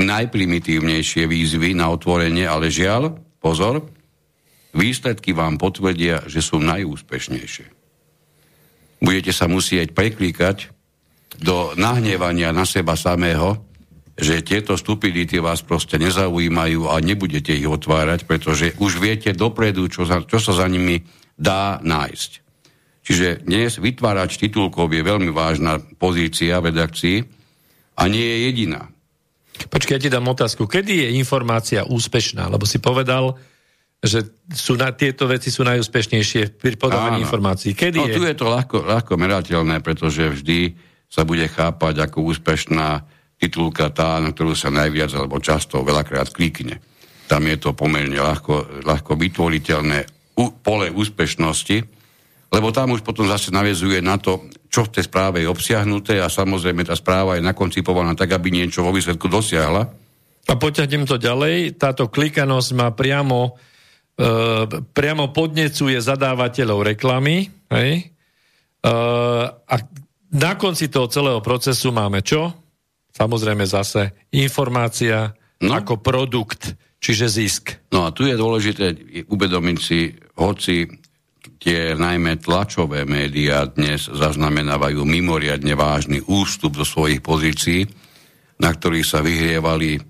najprimitívnejšie výzvy na otvorenie, ale žiaľ, pozor, výsledky vám potvrdia, že sú najúspešnejšie. Budete sa musieť preklíkať do nahnevania na seba samého, že tieto stupidity vás proste nezaujímajú a nebudete ich otvárať, pretože už viete dopredu, čo, sa, čo sa za nimi dá nájsť. Čiže dnes vytvárač titulkov je veľmi vážna pozícia v redakcii a nie je jediná.
Počkaj, ja ti dám otázku. Kedy je informácia úspešná? Lebo si povedal, že sú na, tieto veci sú najúspešnejšie pri podávaní informácií. Kedy
no,
je?
tu je to ľahko, ľahko merateľné, pretože vždy sa bude chápať ako úspešná titulka tá, na ktorú sa najviac alebo často veľakrát klikne. Tam je to pomerne ľahko, ľahko vytvoriteľné pole úspešnosti, lebo tam už potom zase navezuje na to, čo v tej správe je obsiahnuté a samozrejme tá správa je nakoncipovaná tak, aby niečo vo výsledku dosiahla.
A poťahnem to ďalej. Táto klikanosť má priamo, e, priamo podnecuje zadávateľov reklamy. Hej? E, a na konci toho celého procesu máme čo? Samozrejme zase informácia no. ako produkt, čiže zisk.
No a tu je dôležité uvedomiť si, hoci tie najmä tlačové médiá dnes zaznamenávajú mimoriadne vážny ústup do svojich pozícií, na ktorých sa vyhrievali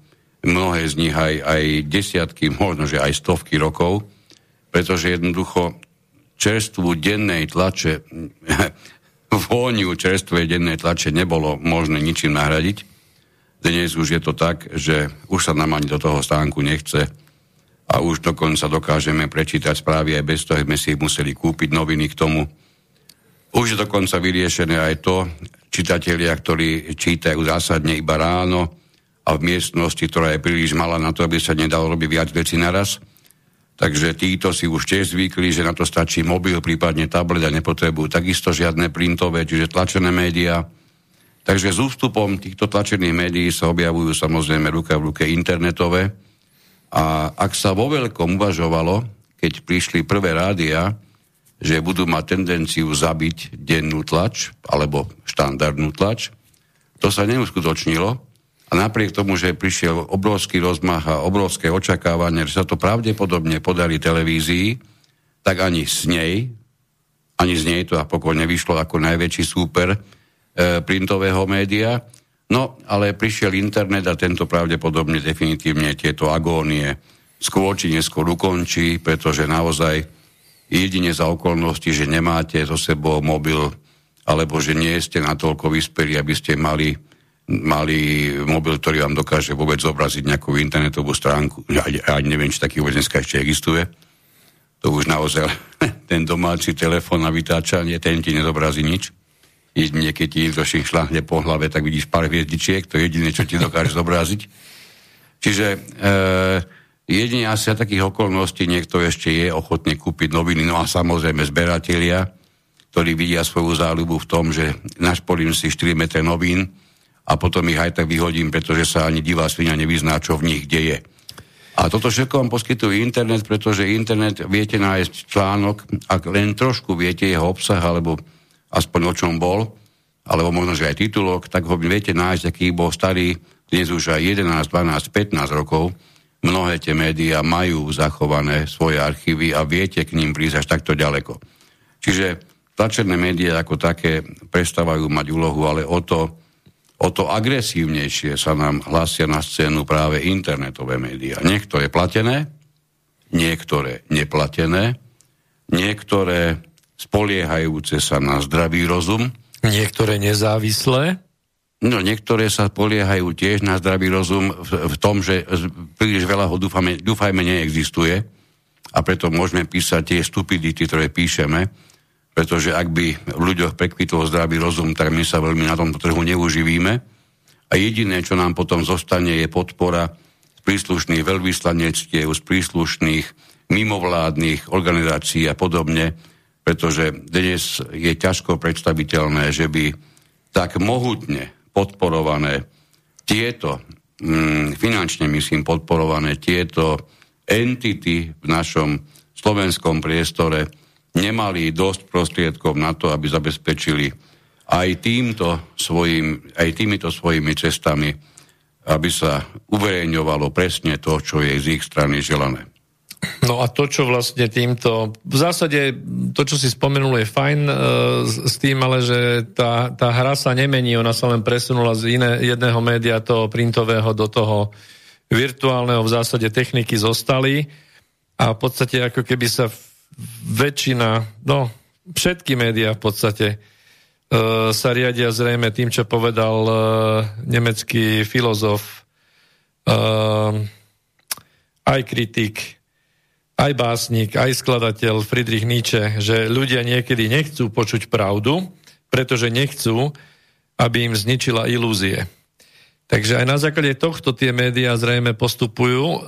mnohé z nich aj, aj desiatky, možno že aj stovky rokov, pretože jednoducho čerstvu dennej tlače, vôňu čerstvej dennej tlače nebolo možné ničím nahradiť. Dnes už je to tak, že už sa nám ani do toho stánku nechce, a už dokonca dokážeme prečítať správy aj bez toho, sme si museli kúpiť noviny k tomu. Už je dokonca vyriešené aj to, čitatelia, ktorí čítajú zásadne iba ráno a v miestnosti, ktorá je príliš malá na to, aby sa nedalo robiť viac vecí naraz. Takže títo si už tiež zvykli, že na to stačí mobil, prípadne tablet a nepotrebujú takisto žiadne printové, čiže tlačené médiá. Takže s ústupom týchto tlačených médií sa objavujú samozrejme ruka v ruke internetové, a ak sa vo veľkom uvažovalo, keď prišli prvé rádia, že budú mať tendenciu zabiť dennú tlač alebo štandardnú tlač, to sa neuskutočnilo. A napriek tomu, že prišiel obrovský rozmach a obrovské očakávanie, že sa to pravdepodobne podarí televízii, tak ani s nej, ani z nej to napokon nevyšlo ako najväčší súper e, printového média. No, ale prišiel internet a tento pravdepodobne definitívne tieto agónie skôr či neskôr ukončí, pretože naozaj jedine za okolnosti, že nemáte so sebou mobil, alebo že nie ste natoľko vyspeli, aby ste mali, mali mobil, ktorý vám dokáže vôbec zobraziť nejakú internetovú stránku. Ja, ja neviem, či taký vôbec dneska ešte existuje to už naozaj ten domáci telefón na vytáčanie, ten ti nezobrazí nič. Jedine, keď ti niekto šláhne po hlave, tak vidíš pár hviezdičiek, to je jediné, čo ti dokáže zobraziť. Čiže e, jedine asi a takých okolností niekto ešte je ochotný kúpiť noviny, no a samozrejme zberatelia, ktorí vidia svoju záľubu v tom, že našpolim si 4 metre novín a potom ich aj tak vyhodím, pretože sa ani divá svinia nevyzná, čo v nich deje. A toto všetko vám poskytuje internet, pretože internet viete nájsť článok, ak len trošku viete jeho obsah, alebo aspoň o čom bol, alebo možno, že aj titulok, tak ho viete nájsť, aký bol starý, dnes už aj 11, 12, 15 rokov. Mnohé tie médiá majú zachované svoje archívy a viete k ním prísť až takto ďaleko. Čiže tlačené médiá ako také prestávajú mať úlohu, ale o to o to agresívnejšie sa nám hlasia na scénu práve internetové médiá. Niektoré platené, niektoré neplatené, niektoré spoliehajúce sa na zdravý rozum.
Niektoré nezávislé?
No, niektoré sa poliehajú tiež na zdravý rozum v, v tom, že príliš veľa ho dúfame, dúfajme neexistuje a preto môžeme písať tie stupidity, ktoré píšeme, pretože ak by v ľuďoch prekvitol zdravý rozum, tak my sa veľmi na tomto trhu neuživíme. A jediné, čo nám potom zostane, je podpora z príslušných veľvyslanectiev, z príslušných mimovládnych organizácií a podobne, pretože dnes je ťažko predstaviteľné, že by tak mohutne podporované tieto, mm, finančne myslím podporované tieto entity v našom slovenskom priestore nemali dosť prostriedkov na to, aby zabezpečili aj, týmto svojim, aj týmito svojimi cestami, aby sa uverejňovalo presne to, čo je z ich strany želané.
No a to, čo vlastne týmto... V zásade to, čo si spomenul, je fajn e, s tým, ale že tá, tá hra sa nemení, ona sa len presunula z iné, jedného média, toho printového, do toho virtuálneho. V zásade techniky zostali a v podstate ako keby sa väčšina, no všetky médiá v podstate e, sa riadia zrejme tým, čo povedal e, nemecký filozof, e, aj kritik, aj básnik, aj skladateľ Friedrich Nietzsche, že ľudia niekedy nechcú počuť pravdu, pretože nechcú, aby im zničila ilúzie. Takže aj na základe tohto tie médiá zrejme postupujú, uh,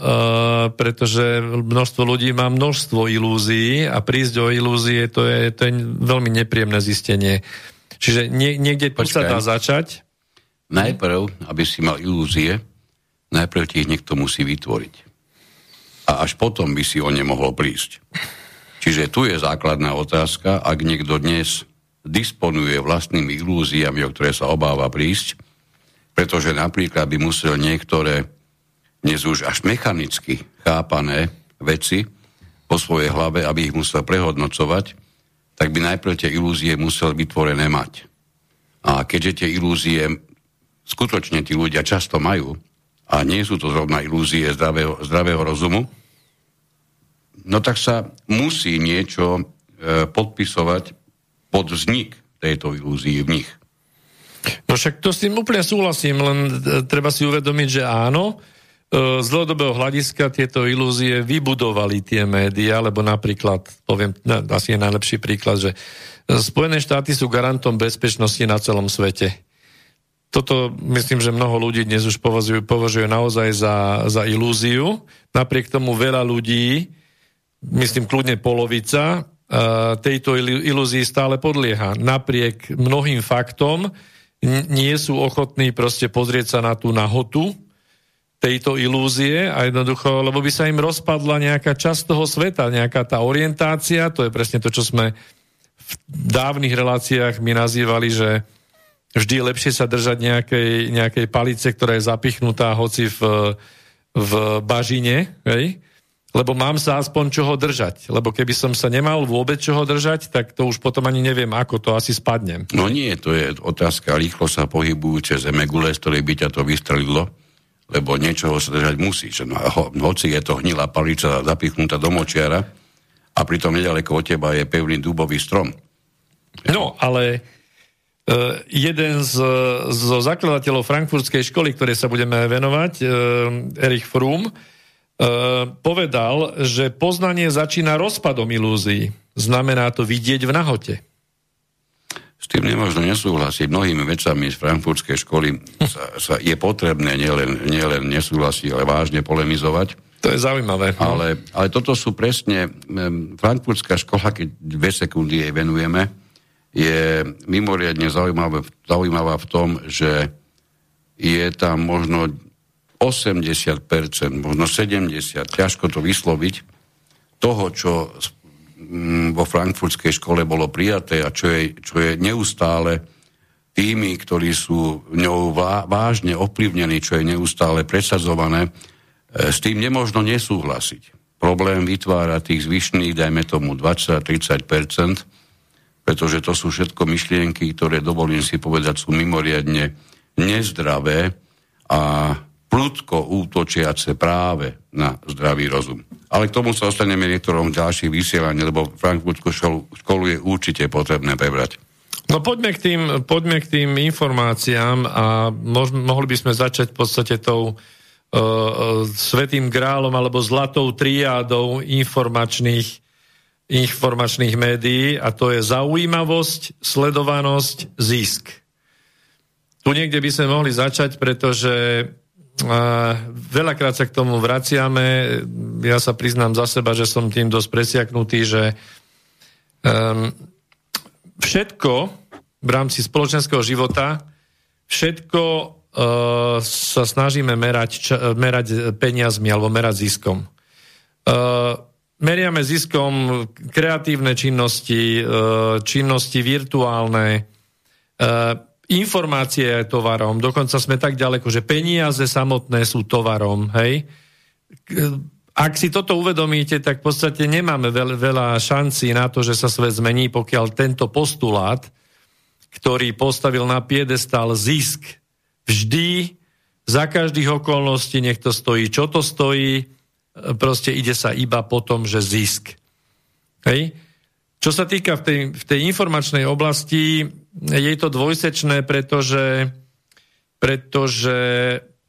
pretože množstvo ľudí má množstvo ilúzií a prísť o ilúzie to je, to je veľmi nepríjemné zistenie. Čiže nie, niekde tu sa dá začať.
Najprv, aby si mal ilúzie, najprv ti ich niekto musí vytvoriť. A až potom by si o ne mohol prísť. Čiže tu je základná otázka, ak niekto dnes disponuje vlastnými ilúziami, o ktoré sa obáva prísť, pretože napríklad by musel niektoré dnes už až mechanicky chápané veci po svojej hlave, aby ich musel prehodnocovať, tak by najprv tie ilúzie musel vytvorené mať. A keďže tie ilúzie skutočne tí ľudia často majú, a nie sú to zrovna ilúzie zdravého, zdravého rozumu, no tak sa musí niečo e, podpisovať pod vznik tejto ilúzie v nich.
No však to s tým úplne súhlasím, len e, treba si uvedomiť, že áno, e, z dlhodobého hľadiska tieto ilúzie vybudovali tie médiá, lebo napríklad, poviem, asi je najlepší príklad, že Spojené štáty sú garantom bezpečnosti na celom svete. Toto myslím, že mnoho ľudí dnes už považujú, považujú naozaj za, za ilúziu. Napriek tomu veľa ľudí, myslím kľudne polovica, e, tejto ilúzii stále podlieha. Napriek mnohým faktom, nie sú ochotní proste pozrieť sa na tú nahotu tejto ilúzie a jednoducho, lebo by sa im rozpadla nejaká časť toho sveta, nejaká tá orientácia, to je presne to, čo sme v dávnych reláciách my nazývali, že vždy je lepšie sa držať nejakej, nejakej palice, ktorá je zapichnutá hoci v, v bažine, hej? lebo mám sa aspoň čoho držať. Lebo keby som sa nemal vôbec čoho držať, tak to už potom ani neviem, ako to asi spadnem.
No nie, to je otázka rýchlo sa pohybujúce zemegule, z ktorej by ťa to vystrelilo, lebo niečoho sa držať musíš. No, hoci je to hnilá palica zapichnutá do močiara a pritom nedaleko od teba je pevný dubový strom.
No, ale uh, jeden z, zo zakladateľov frankfurtskej školy, ktoré sa budeme venovať, uh, Erich Fromm, E, povedal, že poznanie začína rozpadom ilúzií. Znamená to vidieť v nahote.
S tým nemôžno nesúhlasiť. Mnohými vecami z frankfurtskej školy sa, sa je potrebné nielen, nielen nesúhlasiť, ale vážne polemizovať.
To je zaujímavé.
Ale, ale toto sú presne... Frankfurtská škola, keď dve sekundy jej venujeme, je mimoriadne zaujímavá, zaujímavá v tom, že je tam možno 80%, možno 70%, ťažko to vysloviť, toho, čo mm, vo frankfurtskej škole bolo prijaté a čo je, čo je neustále tými, ktorí sú ňou vážne ovplyvnení, čo je neustále presadzované, e, s tým nemožno nesúhlasiť. Problém vytvára tých zvyšných, dajme tomu 20-30%, pretože to sú všetko myšlienky, ktoré, dovolím si povedať, sú mimoriadne nezdravé a prudko útočiace práve na zdravý rozum. Ale k tomu sa ostaneme niektorom ďalších vysielaní, lebo Frankfurtskú školu, je určite potrebné prebrať.
No poďme k tým, poďme k tým informáciám a mož, mohli by sme začať v podstate tou uh, svetým grálom alebo zlatou triádou informačných, informačných médií a to je zaujímavosť, sledovanosť, zisk. Tu niekde by sme mohli začať, pretože Veľakrát sa k tomu vraciame. Ja sa priznám za seba, že som tým dosť presiaknutý, že um, všetko v rámci spoločenského života, všetko uh, sa snažíme merať, ča, merať peniazmi alebo merať ziskom. Uh, meriame ziskom kreatívne činnosti, uh, činnosti virtuálne, uh, informácie tovarom, dokonca sme tak ďaleko, že peniaze samotné sú tovarom, hej. Ak si toto uvedomíte, tak v podstate nemáme veľ, veľa šancí na to, že sa svet zmení, pokiaľ tento postulát, ktorý postavil na piedestal zisk, vždy, za každých okolností, nech to stojí, čo to stojí, proste ide sa iba po tom, že zisk. Hej? Čo sa týka v tej, v tej informačnej oblasti, je to dvojsečné, pretože, pretože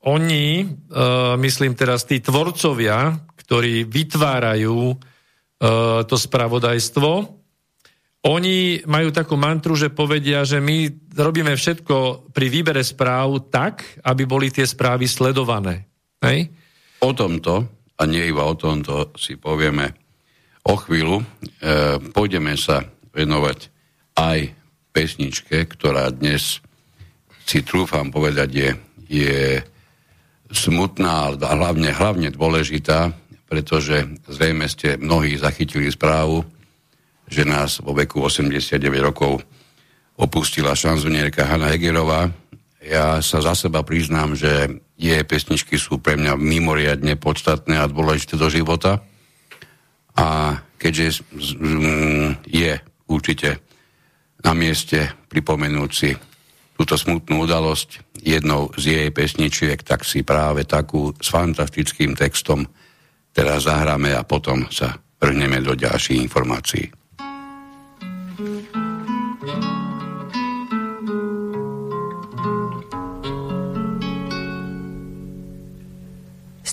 oni, uh, myslím teraz tí tvorcovia, ktorí vytvárajú uh, to spravodajstvo, oni majú takú mantru, že povedia, že my robíme všetko pri výbere správ tak, aby boli tie správy sledované. Hej?
O tomto, a nie iba o tomto, si povieme O chvíľu e, pôjdeme sa venovať aj pesničke, ktorá dnes si trúfam povedať je, je smutná a hlavne, hlavne dôležitá, pretože zrejme ste mnohí zachytili správu, že nás vo veku 89 rokov opustila šanzonierka Hanna Hegerová. Ja sa za seba priznám, že jej pesničky sú pre mňa mimoriadne podstatné a dôležité do života a keďže je určite na mieste pripomenúť si túto smutnú udalosť jednou z jej pesničiek, tak si práve takú s fantastickým textom teraz zahráme a potom sa vrhneme do ďalších informácií.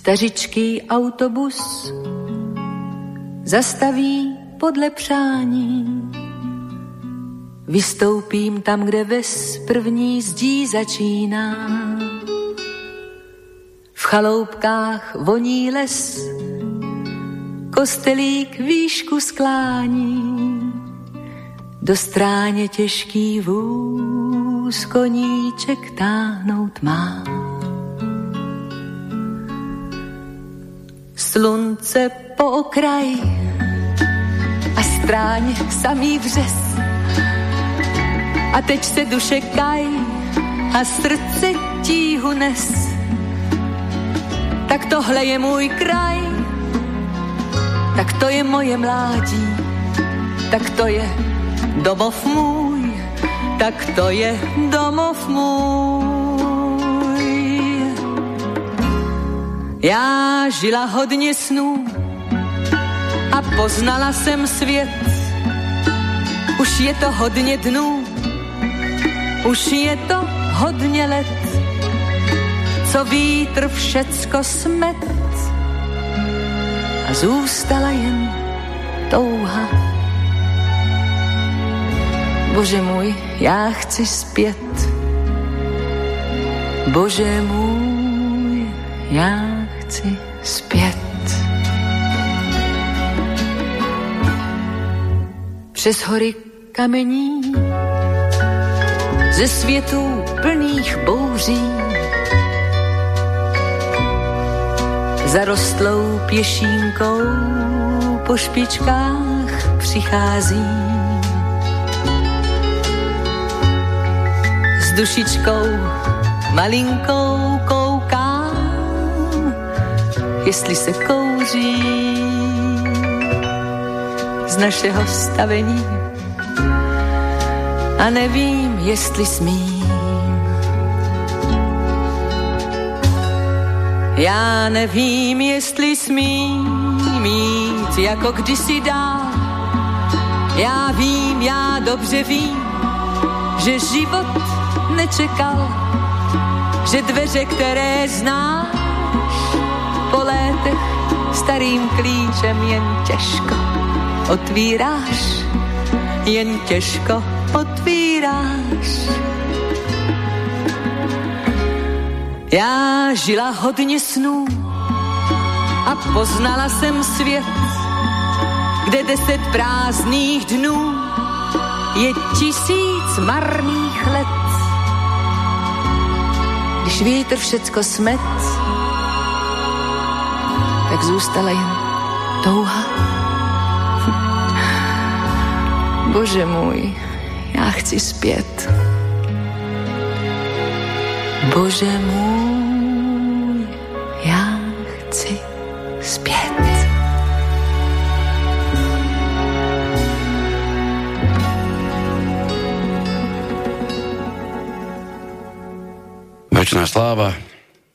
Stařičký autobus zastaví podle přání. Vystoupím tam, kde ves první zdí začíná. V chaloupkách voní les, kostelík výšku sklání. Do stráně těžký vůz koníček táhnout má. Slunce po okraji a stráň samý vřes. A teď se duše kaj a srdce tíhu nes. Tak tohle je můj kraj, tak to je moje mládí, tak to je domov můj, tak to je domov můj. Já žila hodně snů a poznala jsem svět. Už je to hodně dnů, už je to hodně let, co vítr všecko smet a zůstala jen touha. Bože můj, já chci zpět. Bože můj, já chci zpět. Přes hory kamení, ze světů plných bouří, zarostlou pěšínkou po špičkách přichází. S dušičkou malinkou jestli se kouří z našeho stavení a nevím, jestli smím. Já nevím, jestli smím mít jako kdysi dá. Já vím, já dobře vím, že život nečekal, že dveře, které znáš, po létech starým klíčem jen těžko otvíráš, jen těžko otvíráš. Já žila hodně snů a poznala jsem svět, kde deset prázdných dnů je tisíc marných let. Když vítr všecko smet, tak zůstala jen touha. Bože můj, já chci zpět. Bože můj, já chci zpět.
Večná sláva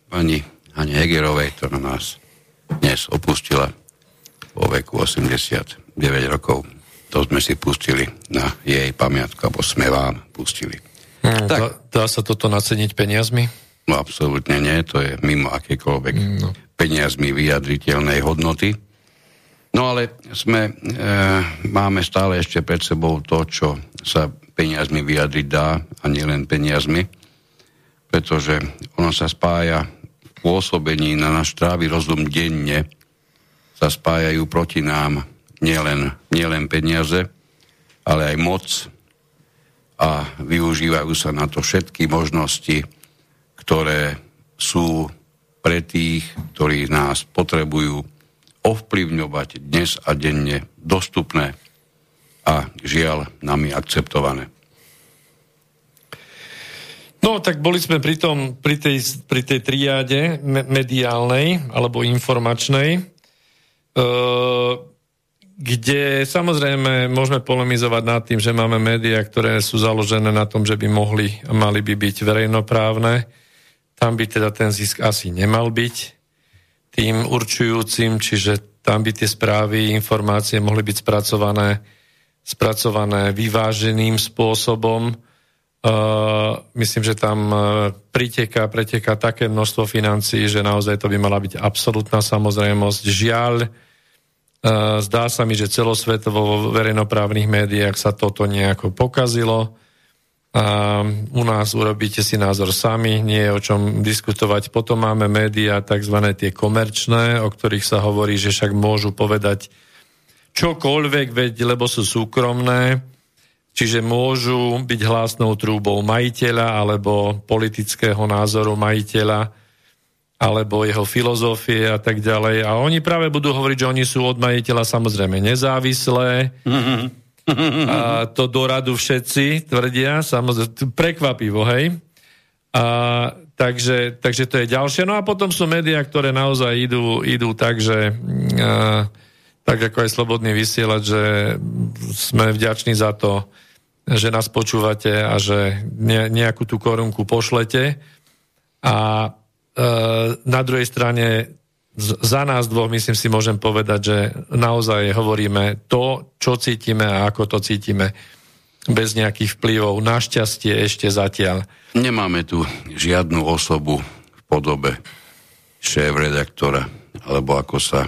pani Hane Hegerovej, ktorá nás dnes opustila vo veku 89 rokov. To sme si pustili na jej pamiatku, alebo sme vám pustili.
Hmm, tak. Dá, dá sa toto naceniť peniazmi?
No absolútne nie, to je mimo akékoľvek mm, no. peniazmi vyjadriteľnej hodnoty. No ale sme, e, máme stále ešte pred sebou to, čo sa peniazmi vyjadriť dá a nielen peniazmi, pretože ono sa spája pôsobení na náš trávy rozum denne, sa spájajú proti nám nielen, nielen peniaze, ale aj moc a využívajú sa na to všetky možnosti, ktoré sú pre tých, ktorí nás potrebujú ovplyvňovať dnes a denne dostupné a žiaľ nami akceptované.
No, tak boli sme pri, tom, pri, tej, pri tej triáde mediálnej alebo informačnej, e, kde samozrejme môžeme polemizovať nad tým, že máme médiá, ktoré sú založené na tom, že by mohli a mali by byť verejnoprávne, tam by teda ten zisk asi nemal byť tým určujúcim, čiže tam by tie správy, informácie mohli byť spracované, spracované vyváženým spôsobom. Uh, myslím, že tam uh, priteká, preteká také množstvo financií, že naozaj to by mala byť absolútna samozrejmosť. Žiaľ, uh, zdá sa mi, že celosvetovo vo verejnoprávnych médiách sa toto nejako pokazilo u nás urobíte si názor sami, nie je o čom diskutovať. Potom máme médiá tzv. tie komerčné, o ktorých sa hovorí, že však môžu povedať čokoľvek, veď, lebo sú súkromné, čiže môžu byť hlasnou trúbou majiteľa alebo politického názoru majiteľa alebo jeho filozofie a tak ďalej. A oni práve budú hovoriť, že oni sú od majiteľa samozrejme nezávislé, mm-hmm a to do radu všetci tvrdia, samozrejme, prekvapivo, hej. A, takže, takže to je ďalšie. No a potom sú médiá, ktoré naozaj idú, idú tak, že a, tak ako aj Slobodný vysielať, že sme vďační za to, že nás počúvate a že nejakú tú korunku pošlete. A e, na druhej strane za nás dvoch, myslím si, môžem povedať, že naozaj hovoríme to, čo cítime a ako to cítime bez nejakých vplyvov. Našťastie ešte zatiaľ.
Nemáme tu žiadnu osobu v podobe šéf-redaktora, alebo ako sa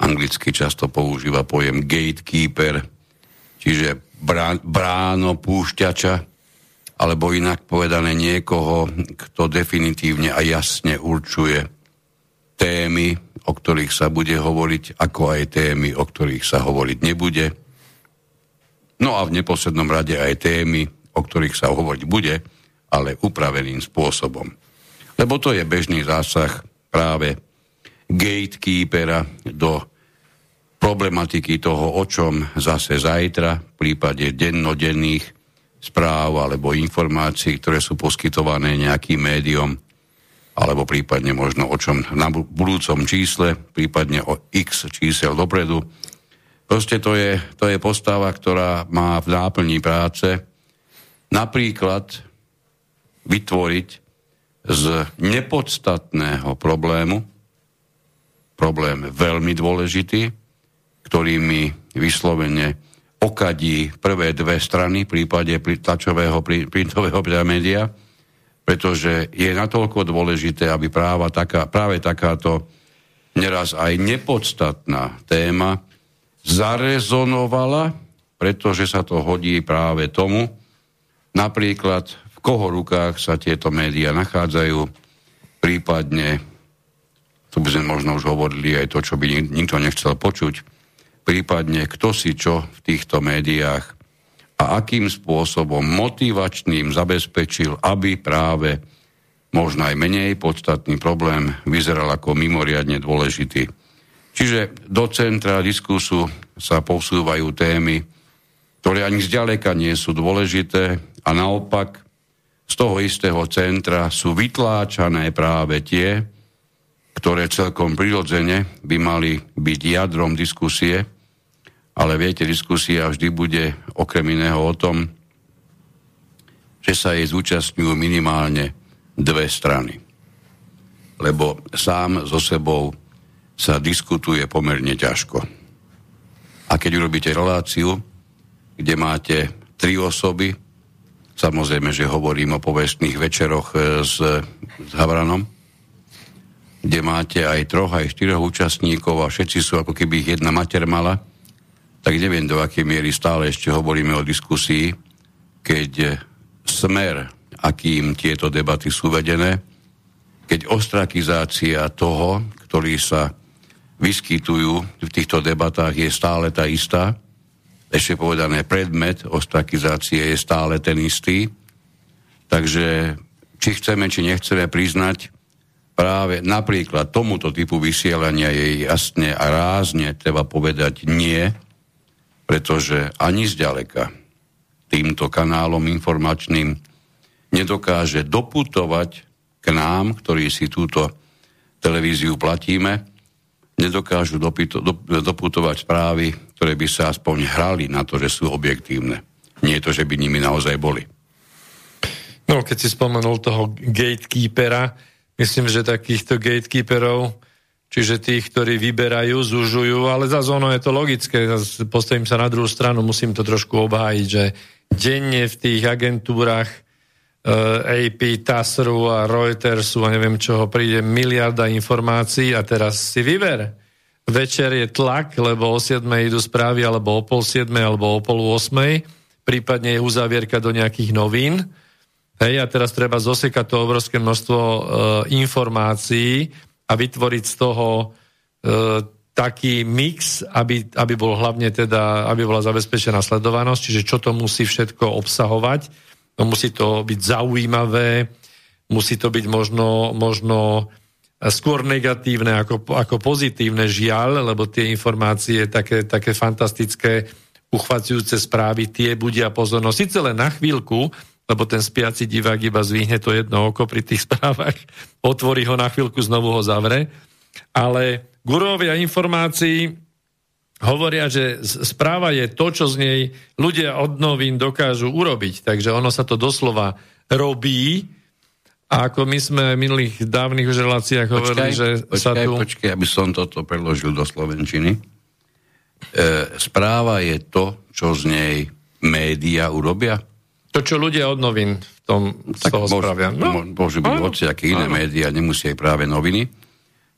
anglicky často používa pojem gatekeeper, čiže bráno púšťača, alebo inak povedané niekoho, kto definitívne a jasne určuje témy, o ktorých sa bude hovoriť, ako aj témy, o ktorých sa hovoriť nebude. No a v neposlednom rade aj témy, o ktorých sa hovoriť bude, ale upraveným spôsobom. Lebo to je bežný zásah práve gatekeepera do problematiky toho, o čom zase zajtra v prípade dennodenných správ alebo informácií, ktoré sú poskytované nejakým médiom, alebo prípadne možno o čom na budúcom čísle, prípadne o x čísel dopredu. Proste to je, to je postava, ktorá má v náplní práce napríklad vytvoriť z nepodstatného problému, problém veľmi dôležitý, ktorými vyslovene okadí prvé dve strany v prípade tlačového printového média, pretože je natoľko dôležité, aby práva taká, práve takáto neraz aj nepodstatná téma zarezonovala, pretože sa to hodí práve tomu, napríklad v koho rukách sa tieto médiá nachádzajú, prípadne, tu by sme možno už hovorili aj to, čo by nikto nechcel počuť, prípadne kto si čo v týchto médiách a akým spôsobom motivačným zabezpečil, aby práve možno aj menej podstatný problém vyzeral ako mimoriadne dôležitý. Čiže do centra diskusu sa posúvajú témy, ktoré ani zďaleka nie sú dôležité a naopak z toho istého centra sú vytláčané práve tie, ktoré celkom prirodzene by mali byť jadrom diskusie, ale viete, diskusia vždy bude okrem iného o tom, že sa jej zúčastňujú minimálne dve strany. Lebo sám so sebou sa diskutuje pomerne ťažko. A keď urobíte reláciu, kde máte tri osoby, samozrejme, že hovorím o povestných večeroch e, s, s Havranom, kde máte aj troch, aj štyroch účastníkov a všetci sú ako keby ich jedna mater mala, tak neviem, do akej miery stále ešte hovoríme o diskusii, keď smer, akým tieto debaty sú vedené, keď ostrakizácia toho, ktorý sa vyskytujú v týchto debatách, je stále tá istá, ešte povedané predmet ostrakizácie je stále ten istý. Takže či chceme, či nechceme priznať, práve napríklad tomuto typu vysielania je jasne a rázne treba povedať nie, pretože ani zďaleka týmto kanálom informačným nedokáže doputovať k nám, ktorí si túto televíziu platíme, nedokážu dopito, do, doputovať správy, ktoré by sa aspoň hrali na to, že sú objektívne. Nie je to, že by nimi naozaj boli.
No, keď si spomenul toho gatekeepera, myslím, že takýchto gatekeeperov čiže tých, ktorí vyberajú, zužujú, ale za ono je to logické, postavím sa na druhú stranu, musím to trošku obhájiť, že denne v tých agentúrach uh, eh, AP, TASRu a Reutersu a neviem čoho príde miliarda informácií a teraz si vyber. Večer je tlak, lebo o 7 idú správy, alebo o pol 7, alebo o pol 8, prípadne je uzavierka do nejakých novín. Hej, a teraz treba zosekať to obrovské množstvo uh, informácií, a vytvoriť z toho e, taký mix, aby, aby bol hlavne teda, aby bola zabezpečená sledovanosť, čiže čo to musí všetko obsahovať. No musí to byť zaujímavé, musí to byť možno, možno skôr negatívne ako, ako pozitívne žiaľ, lebo tie informácie, také, také fantastické, uchvacujúce správy, tie budia pozornosť. Sice len na chvíľku, lebo ten spiaci divák iba zvihne to jedno oko pri tých správach, otvorí ho na chvíľku, znovu ho zavre. Ale gurovia informácií hovoria, že správa je to, čo z nej ľudia od novín dokážu urobiť. Takže ono sa to doslova robí. A ako my sme v minulých dávnych už reláciách počkaj, hovorili, že
počkaj,
sa tu...
Počkaj, aby som toto preložil do Slovenčiny. E, správa je to, čo z nej média urobia?
To, čo ľudia od novín v tom tak z toho môž, spravia.
No, môžu byť aké iné áno. médiá, nemusia aj práve noviny.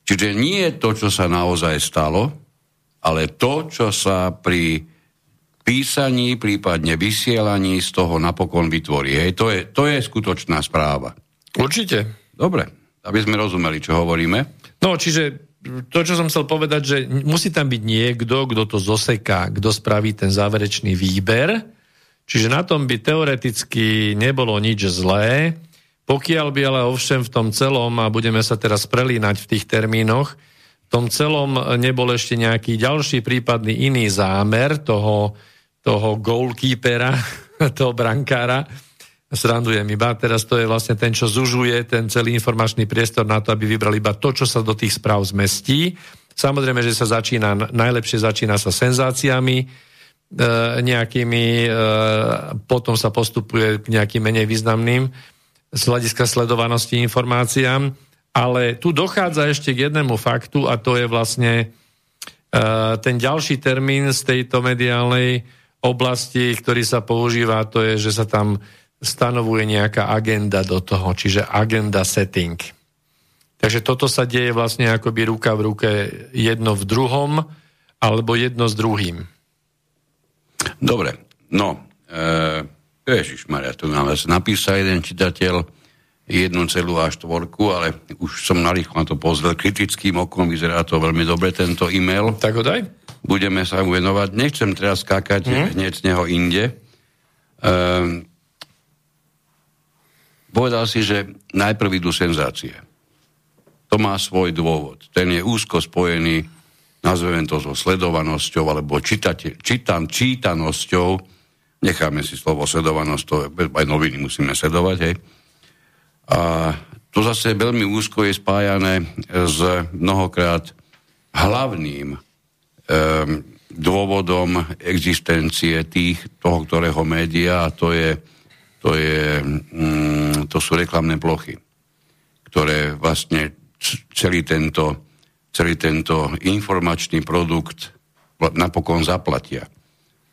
Čiže nie je to, čo sa naozaj stalo, ale to, čo sa pri písaní, prípadne vysielaní z toho napokon vytvorí. Hej, to, je, to je skutočná správa.
Určite.
Dobre, aby sme rozumeli, čo hovoríme.
No, čiže to, čo som chcel povedať, že musí tam byť niekto, kto to zoseká, kto spraví ten záverečný výber. Čiže na tom by teoreticky nebolo nič zlé. Pokiaľ by ale ovšem v tom celom, a budeme sa teraz prelínať v tých termínoch, tom celom nebol ešte nejaký ďalší prípadný iný zámer toho, toho goalkeepera, toho brankára. Srandujem iba, teraz to je vlastne ten, čo zužuje ten celý informačný priestor na to, aby vybral iba to, čo sa do tých správ zmestí. Samozrejme, že sa začína, najlepšie začína sa senzáciami, nejakými, e, potom sa postupuje k nejakým menej významným z hľadiska sledovanosti informáciám ale tu dochádza ešte k jednému faktu a to je vlastne uh, ten ďalší termín z tejto mediálnej oblasti, ktorý sa používa, to je, že sa tam stanovuje nejaká agenda do toho, čiže agenda setting. Takže toto sa deje vlastne akoby ruka v ruke jedno v druhom, alebo jedno s druhým.
Dobre, no, e, Ježišmaria, tu nám napísal jeden čitateľ, jednu celú a štvorku, ale už som narýchlo na to pozrel kritickým okom, vyzerá to veľmi dobre tento e-mail.
Tak ho daj.
Budeme sa mu venovať. Nechcem teraz skákať mm. hneď z neho inde. Ehm, povedal si, že najprv idú senzácie. To má svoj dôvod. Ten je úzko spojený, nazveme to so sledovanosťou, alebo čítate, čítan, čítanosťou. Necháme si slovo sledovanosť, to aj noviny musíme sledovať, hej a to zase veľmi úzko je spájané s mnohokrát hlavným um, dôvodom existencie tých, toho, ktorého média, a to, je, to, je, um, to sú reklamné plochy, ktoré vlastne celý tento, celý tento informačný produkt napokon zaplatia.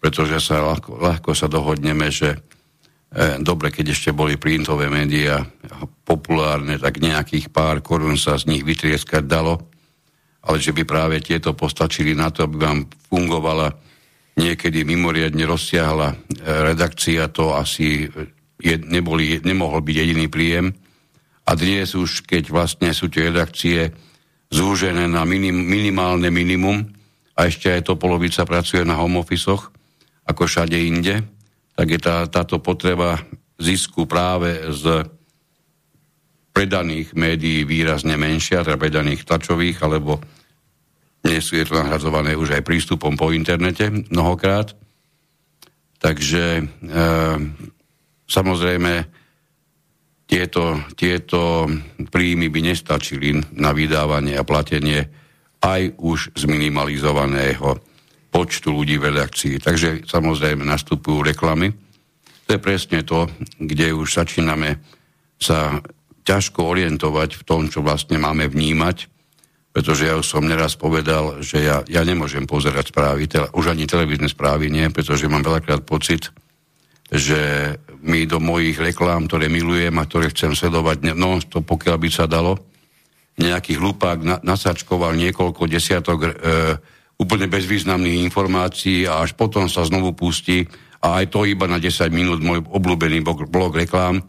Pretože sa ľahko, ľahko sa dohodneme, že E, dobre, keď ešte boli printové médiá populárne, tak nejakých pár korún sa z nich vytrieskať dalo, ale že by práve tieto postačili na to, aby vám fungovala niekedy mimoriadne rozsiahla e, redakcia, to asi je, neboli, nemohol byť jediný príjem. A dnes už, keď vlastne sú tie redakcie zúžené na minim, minimálne minimum a ešte aj to polovica pracuje na home office ako všade inde, tak je tá, táto potreba zisku práve z predaných médií výrazne menšia, teda predaných tlačových, alebo nie sú je to nahradzované už aj prístupom po internete mnohokrát. Takže e, samozrejme tieto, tieto príjmy by nestačili na vydávanie a platenie aj už zminimalizovaného počtu ľudí v redakcii. Takže samozrejme nastupujú reklamy. To je presne to, kde už začíname sa ťažko orientovať v tom, čo vlastne máme vnímať, pretože ja už som neraz povedal, že ja, ja nemôžem pozerať správy, tele, už ani televízne správy nie, pretože mám veľakrát pocit, že mi do mojich reklám, ktoré milujem a ktoré chcem sledovať no to pokiaľ by sa dalo, nejaký hlupák na, nasačkoval niekoľko desiatok e, úplne bezvýznamných informácií a až potom sa znovu pustí a aj to iba na 10 minút môj obľúbený blog reklám.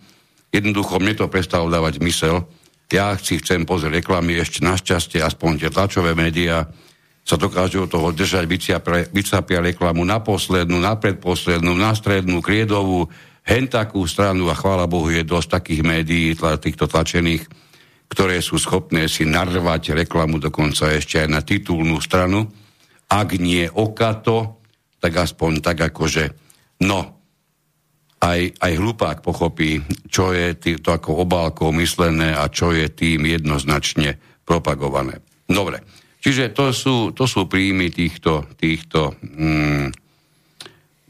Jednoducho mne to prestalo dávať zmysel. Ja si chcem pozrieť reklamy ešte našťastie, aspoň tie tlačové médiá sa dokážu od toho držať, vycapia reklamu na poslednú, na predposlednú, na strednú, kriedovú, hen takú stranu a chvála Bohu je dosť takých médií, týchto tlačených, ktoré sú schopné si narvať reklamu dokonca ešte aj na titulnú stranu ak nie okato, tak aspoň tak akože, no, aj, aj hlupák pochopí, čo je to ako obálkou myslené a čo je tým jednoznačne propagované. Dobre, Čiže to sú, to sú príjmy týchto, týchto mm,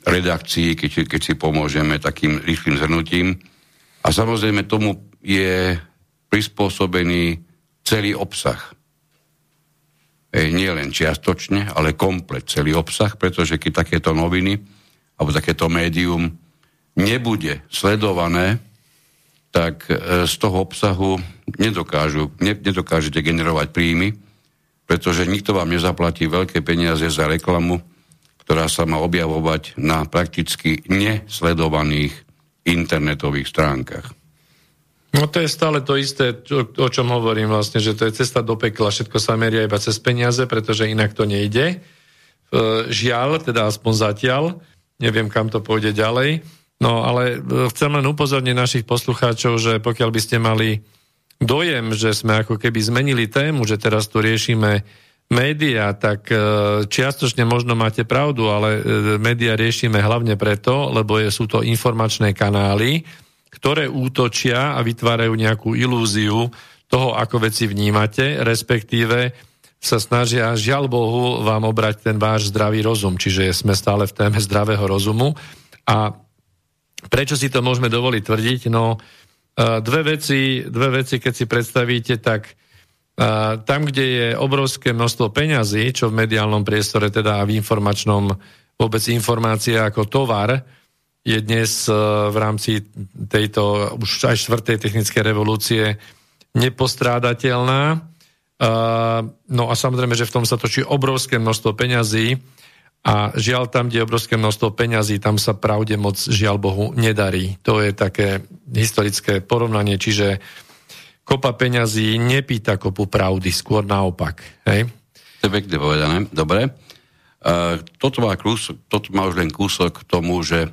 redakcií, keď, keď si pomôžeme takým rýchlým zhrnutím. A samozrejme tomu je prispôsobený celý obsah. E, nie len čiastočne, ale komplet celý obsah, pretože keď takéto noviny alebo takéto médium nebude sledované, tak e, z toho obsahu nedokážu, ne, nedokážete generovať príjmy, pretože nikto vám nezaplatí veľké peniaze za reklamu, ktorá sa má objavovať na prakticky nesledovaných internetových stránkach.
No to je stále to isté, čo, o čom hovorím vlastne, že to je cesta do pekla, všetko sa meria iba cez peniaze, pretože inak to nejde. E, žiaľ, teda aspoň zatiaľ, neviem kam to pôjde ďalej, no ale e, chcem len upozorniť našich poslucháčov, že pokiaľ by ste mali dojem, že sme ako keby zmenili tému, že teraz tu riešime média, tak e, čiastočne možno máte pravdu, ale e, média riešime hlavne preto, lebo sú to informačné kanály, ktoré útočia a vytvárajú nejakú ilúziu toho, ako veci vnímate, respektíve sa snažia, žiaľ Bohu, vám obrať ten váš zdravý rozum. Čiže sme stále v téme zdravého rozumu. A prečo si to môžeme dovoliť tvrdiť? No, Dve veci, dve veci, keď si predstavíte, tak tam, kde je obrovské množstvo peňazí, čo v mediálnom priestore, teda v informačnom, vôbec informácia ako tovar, je dnes e, v rámci tejto už aj štvrtej technickej revolúcie nepostrádateľná. No a samozrejme, že v tom sa točí obrovské množstvo peňazí a žiaľ tam, kde je obrovské množstvo peňazí, tam sa pravde moc žiaľ Bohu nedarí. To je také historické porovnanie, čiže kopa peňazí nepýta kopu pravdy, skôr naopak. Hej?
To je pekne povedané, dobre. Uh, toto, má klus, toto má už len kúsok k tomu, že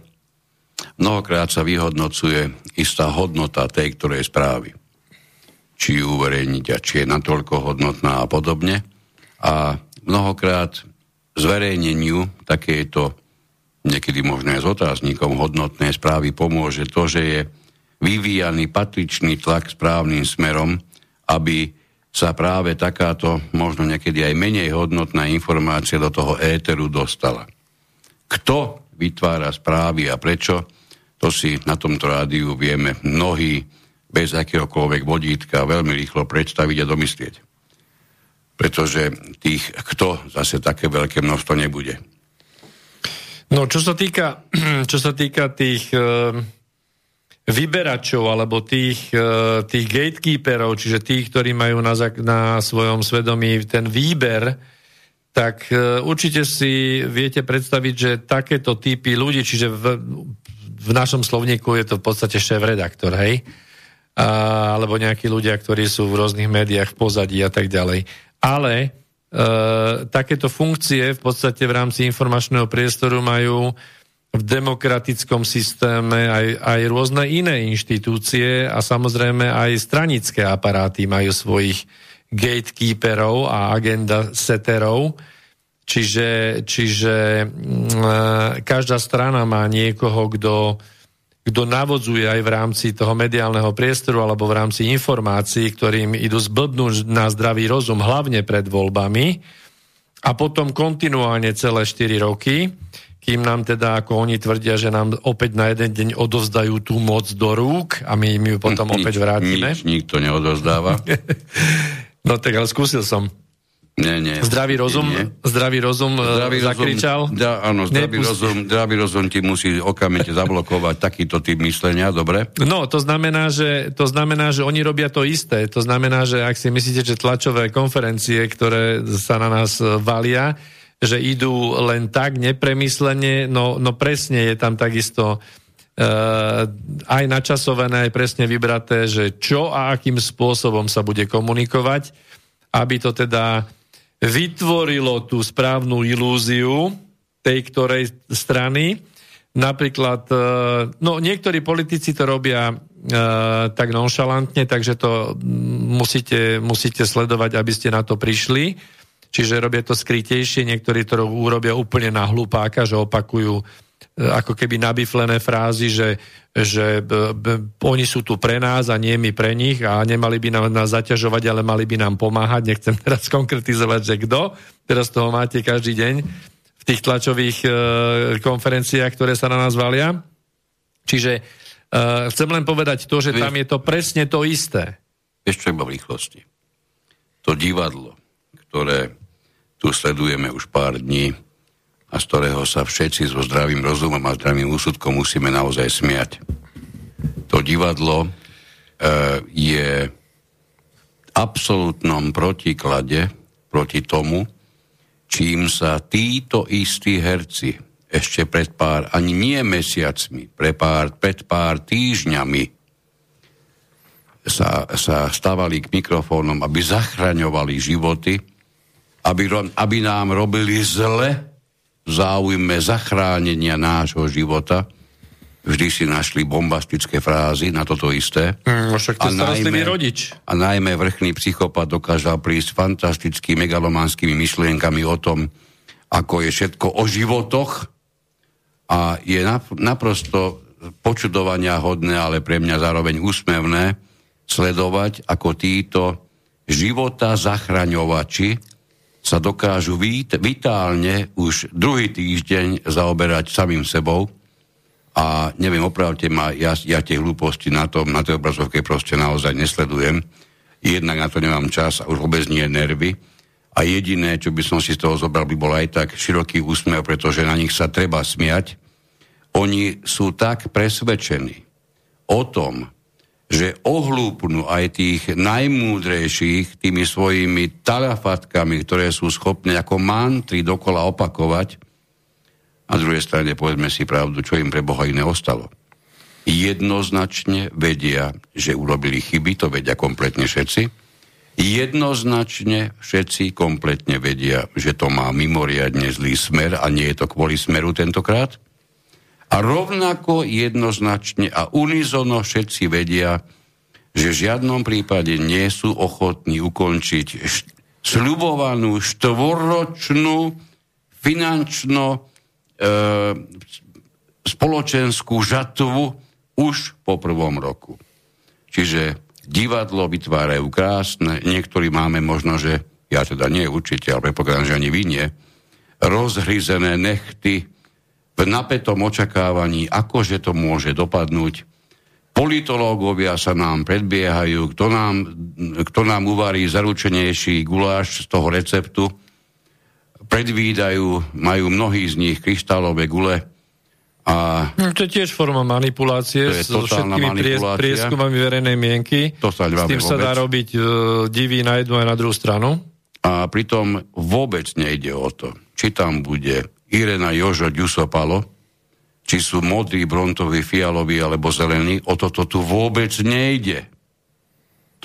mnohokrát sa vyhodnocuje istá hodnota tej, ktorej správy. Či ju uverejniť a či je natoľko hodnotná a podobne. A mnohokrát zverejneniu takéto niekedy možno aj s otáznikom hodnotné správy pomôže to, že je vyvíjaný patričný tlak správnym smerom, aby sa práve takáto, možno niekedy aj menej hodnotná informácia do toho éteru dostala. Kto vytvára správy a prečo, to si na tomto rádiu vieme mnohí bez akéhokoľvek vodítka veľmi rýchlo predstaviť a domyslieť pretože tých kto zase také veľké množstvo nebude.
No, čo sa týka, čo sa týka tých e, vyberačov alebo tých, e, tých gatekeeperov, čiže tých, ktorí majú na, na svojom svedomí ten výber, tak e, určite si viete predstaviť, že takéto typy ľudí, čiže v, v našom slovníku je to v podstate šéf-redaktor, hej? A, alebo nejakí ľudia, ktorí sú v rôznych médiách v pozadí a tak ďalej ale e, takéto funkcie v podstate v rámci informačného priestoru majú v demokratickom systéme aj, aj rôzne iné inštitúcie a samozrejme aj stranické aparáty majú svojich gatekeeperov a agenda seterov. Čiže, čiže mm, e, každá strana má niekoho, kto kto navodzuje aj v rámci toho mediálneho priestoru alebo v rámci informácií, ktorým idú zblbnúť na zdravý rozum, hlavne pred voľbami a potom kontinuálne celé 4 roky, kým nám teda, ako oni tvrdia, že nám opäť na jeden deň odovzdajú tú moc do rúk a my, my ju potom opäť vrátime.
Nič nikto neodovzdáva.
no tak ale skúsil som.
Nie, nie.
Zdravý rozum, nie. zdravý rozum e, zdravý zakričal?
Rozum, da, áno, zdravý rozum, zdravý rozum ti musí okamžite zablokovať takýto typ myslenia, dobre?
No, to znamená, že, to znamená, že oni robia to isté. To znamená, že ak si myslíte, že tlačové konferencie, ktoré sa na nás valia, že idú len tak nepremyslene, no, no presne je tam takisto Uh, aj načasované, aj presne vybraté, že čo a akým spôsobom sa bude komunikovať, aby to teda vytvorilo tú správnu ilúziu tej ktorej strany. Napríklad, e, no niektorí politici to robia e, tak nonšalantne, takže to musíte, musíte sledovať, aby ste na to prišli. Čiže robia to skrytejšie, niektorí to urobia úplne na hlupáka, že opakujú ako keby nabiflené frázy, že, že b, b, oni sú tu pre nás a nie my pre nich a nemali by nám, nás zaťažovať, ale mali by nám pomáhať. Nechcem teraz konkretizovať, že kto. Teraz toho máte každý deň v tých tlačových e, konferenciách, ktoré sa na nás valia. Čiže e, chcem len povedať to, že tam je to presne to isté.
Ešte iba v rýchlosti. To divadlo, ktoré tu sledujeme už pár dní, a z ktorého sa všetci so zdravým rozumom a zdravým úsudkom musíme naozaj smiať. To divadlo e, je absolútnom protiklade proti tomu, čím sa títo istí herci ešte pred pár, ani nie mesiacmi, pre pár, pred pár týždňami sa, sa stavali k mikrofónom, aby zachraňovali životy, aby, aby nám robili zle, záujme zachránenia nášho života vždy si našli bombastické frázy na toto isté.
Mm, však to a najmä, rodič.
A najmä vrchný psychopat dokázal prísť fantastickými megalománskymi myšlienkami o tom, ako je všetko o životoch a je naprosto počudovania hodné, ale pre mňa zároveň úsmevné sledovať, ako títo života zachraňovači sa dokážu vít, vitálne už druhý týždeň zaoberať samým sebou a neviem, opravte ma, ja, ja tie hlúposti na tom, na tej obrazovke proste naozaj nesledujem. Jednak na to nemám čas a už vôbec nie nervy. A jediné, čo by som si z toho zobral, by bol aj tak široký úsmev, pretože na nich sa treba smiať. Oni sú tak presvedčení o tom, že ohlúpnú aj tých najmúdrejších tými svojimi talafatkami, ktoré sú schopné ako mantry dokola opakovať. A z druhej strane povedzme si pravdu, čo im pre Boha iné ostalo. Jednoznačne vedia, že urobili chyby, to vedia kompletne všetci. Jednoznačne všetci kompletne vedia, že to má mimoriadne zlý smer a nie je to kvôli smeru tentokrát. A rovnako jednoznačne a unizono všetci vedia, že v žiadnom prípade nie sú ochotní ukončiť št- sľubovanú štvoročnú finančno e, spoločenskú žatvu už po prvom roku. Čiže divadlo vytvárajú krásne, niektorí máme možno, že ja teda nie určite, ale predpokladám, že ani vy nie, rozhryzené nechty, v napätom očakávaní, akože to môže dopadnúť. Politológovia sa nám predbiehajú, kto nám, kto nám uvarí zaručenejší guláš z toho receptu. Predvídajú, majú mnohí z nich kryštálové gule. A
no, to je tiež forma manipulácie so všetkými manipulácia. prieskumami verejnej mienky. To sa s tým vôbec. sa dá robiť uh, divy na jednu aj na druhú stranu.
A pritom vôbec nejde o to, či tam bude Irena Jožo Ďusopalo, či sú modrí, brontoví, fialoví alebo zelení, o toto tu vôbec nejde.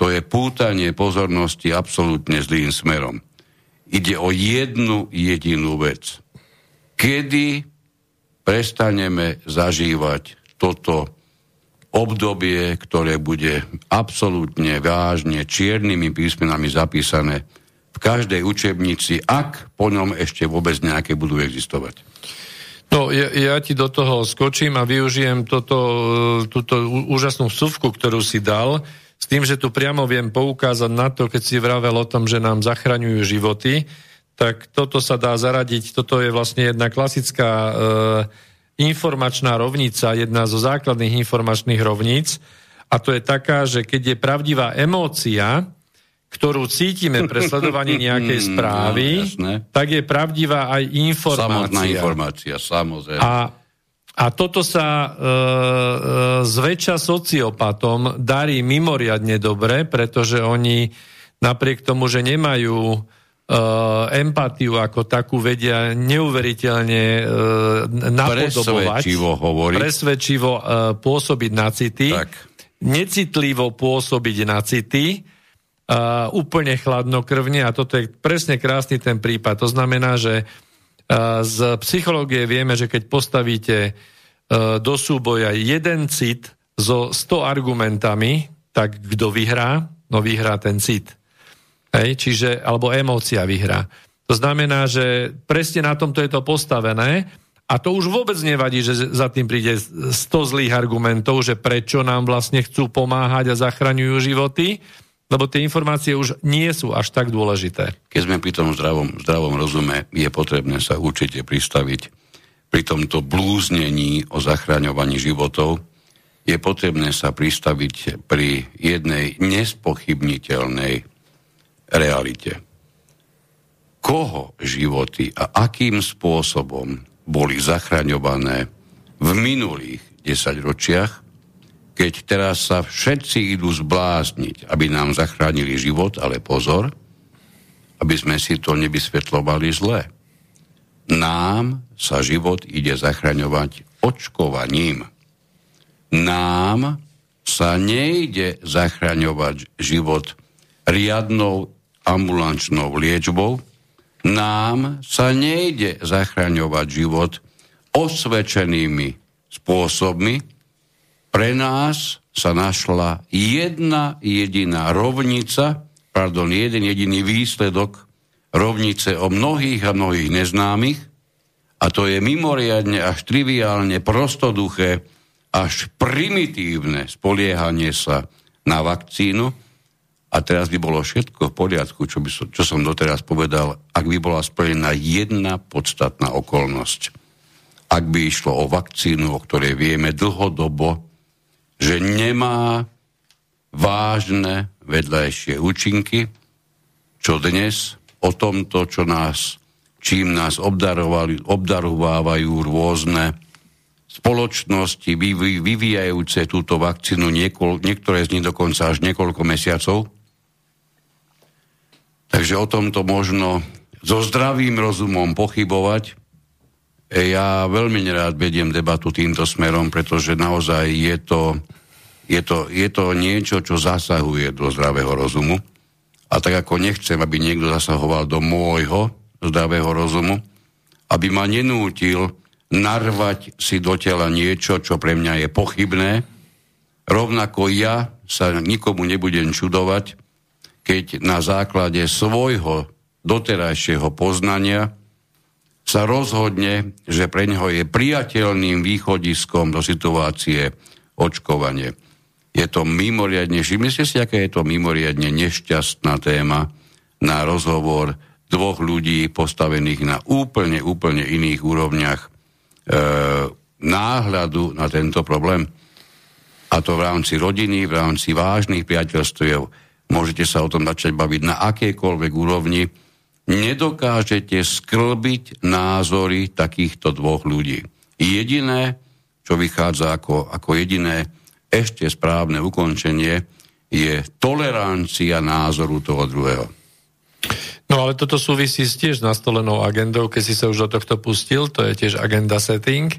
To je pútanie pozornosti absolútne zlým smerom. Ide o jednu jedinú vec. Kedy prestaneme zažívať toto obdobie, ktoré bude absolútne vážne čiernymi písmenami zapísané v každej učebnici, ak po ňom ešte vôbec nejaké budú existovať.
No, ja, ja ti do toho skočím a využijem toto, túto úžasnú vsuvku, ktorú si dal, s tým, že tu priamo viem poukázať na to, keď si vravel o tom, že nám zachraňujú životy, tak toto sa dá zaradiť, toto je vlastne jedna klasická e, informačná rovnica, jedna zo základných informačných rovníc, a to je taká, že keď je pravdivá emócia, ktorú cítime pre sledovanie nejakej mm, správy, no, tak je pravdivá aj informácia.
Samotná informácia, samozrejme.
A, a toto sa e, e, zväčša sociopatom darí mimoriadne dobre, pretože oni napriek tomu, že nemajú e, empatiu ako takú, vedia neuveriteľne e, napodobovať.
Presvedčivo hovoriť.
Presvedčivo e, pôsobiť na city. Tak. Necitlivo pôsobiť na city uh, úplne chladnokrvne a toto je presne krásny ten prípad. To znamená, že z psychológie vieme, že keď postavíte do súboja jeden cit so 100 argumentami, tak kto vyhrá? No vyhrá ten cit. Hej, čiže, alebo emócia vyhrá. To znamená, že presne na tomto je to postavené A to už vôbec nevadí, že za tým príde 100 zlých argumentov, že prečo nám vlastne chcú pomáhať a zachraňujú životy, lebo tie informácie už nie sú až tak dôležité.
Keď sme pri tom zdravom, zdravom rozume, je potrebné sa určite pristaviť pri tomto blúznení o zachraňovaní životov, je potrebné sa pristaviť pri jednej nespochybniteľnej realite. Koho životy a akým spôsobom boli zachraňované v minulých desaťročiach, keď teraz sa všetci idú zblázniť, aby nám zachránili život, ale pozor, aby sme si to nevysvetlovali zle. Nám sa život ide zachraňovať očkovaním. Nám sa nejde zachraňovať život riadnou ambulančnou liečbou, nám sa nejde zachraňovať život osvedčenými spôsobmi. Pre nás sa našla jedna jediná rovnica, pardon, jeden jediný výsledok rovnice o mnohých a mnohých neznámych, a to je mimoriadne až triviálne prostoduché, až primitívne spoliehanie sa na vakcínu, a teraz by bolo všetko v poriadku, čo, by som, čo som doteraz povedal, ak by bola splnená jedna podstatná okolnosť. Ak by išlo o vakcínu, o ktorej vieme dlhodobo, že nemá vážne vedľajšie účinky, čo dnes o tomto, čo nás, čím nás obdarovávajú rôzne spoločnosti vyvíjajúce túto vakcínu, niektoré z nich dokonca až niekoľko mesiacov, Takže o tomto možno so zdravým rozumom pochybovať. Ja veľmi nerád vediem debatu týmto smerom, pretože naozaj je to, je to, je to niečo, čo zasahuje do zdravého rozumu. A tak ako nechcem, aby niekto zasahoval do môjho zdravého rozumu, aby ma nenútil narvať si do tela niečo, čo pre mňa je pochybné, rovnako ja sa nikomu nebudem čudovať, keď na základe svojho doterajšieho poznania sa rozhodne, že pre neho je priateľným východiskom do situácie očkovanie. Je to mimoriadne, myslíte si, aká je to mimoriadne nešťastná téma na rozhovor dvoch ľudí postavených na úplne, úplne iných úrovniach e, náhľadu na tento problém. A to v rámci rodiny, v rámci vážnych priateľstiev, môžete sa o tom začať baviť na akejkoľvek úrovni, nedokážete sklbiť názory takýchto dvoch ľudí. Jediné, čo vychádza ako, ako jediné ešte správne ukončenie, je tolerancia názoru toho druhého.
No ale toto súvisí s tiež nastolenou agendou, keď si sa už do tohto pustil, to je tiež agenda setting.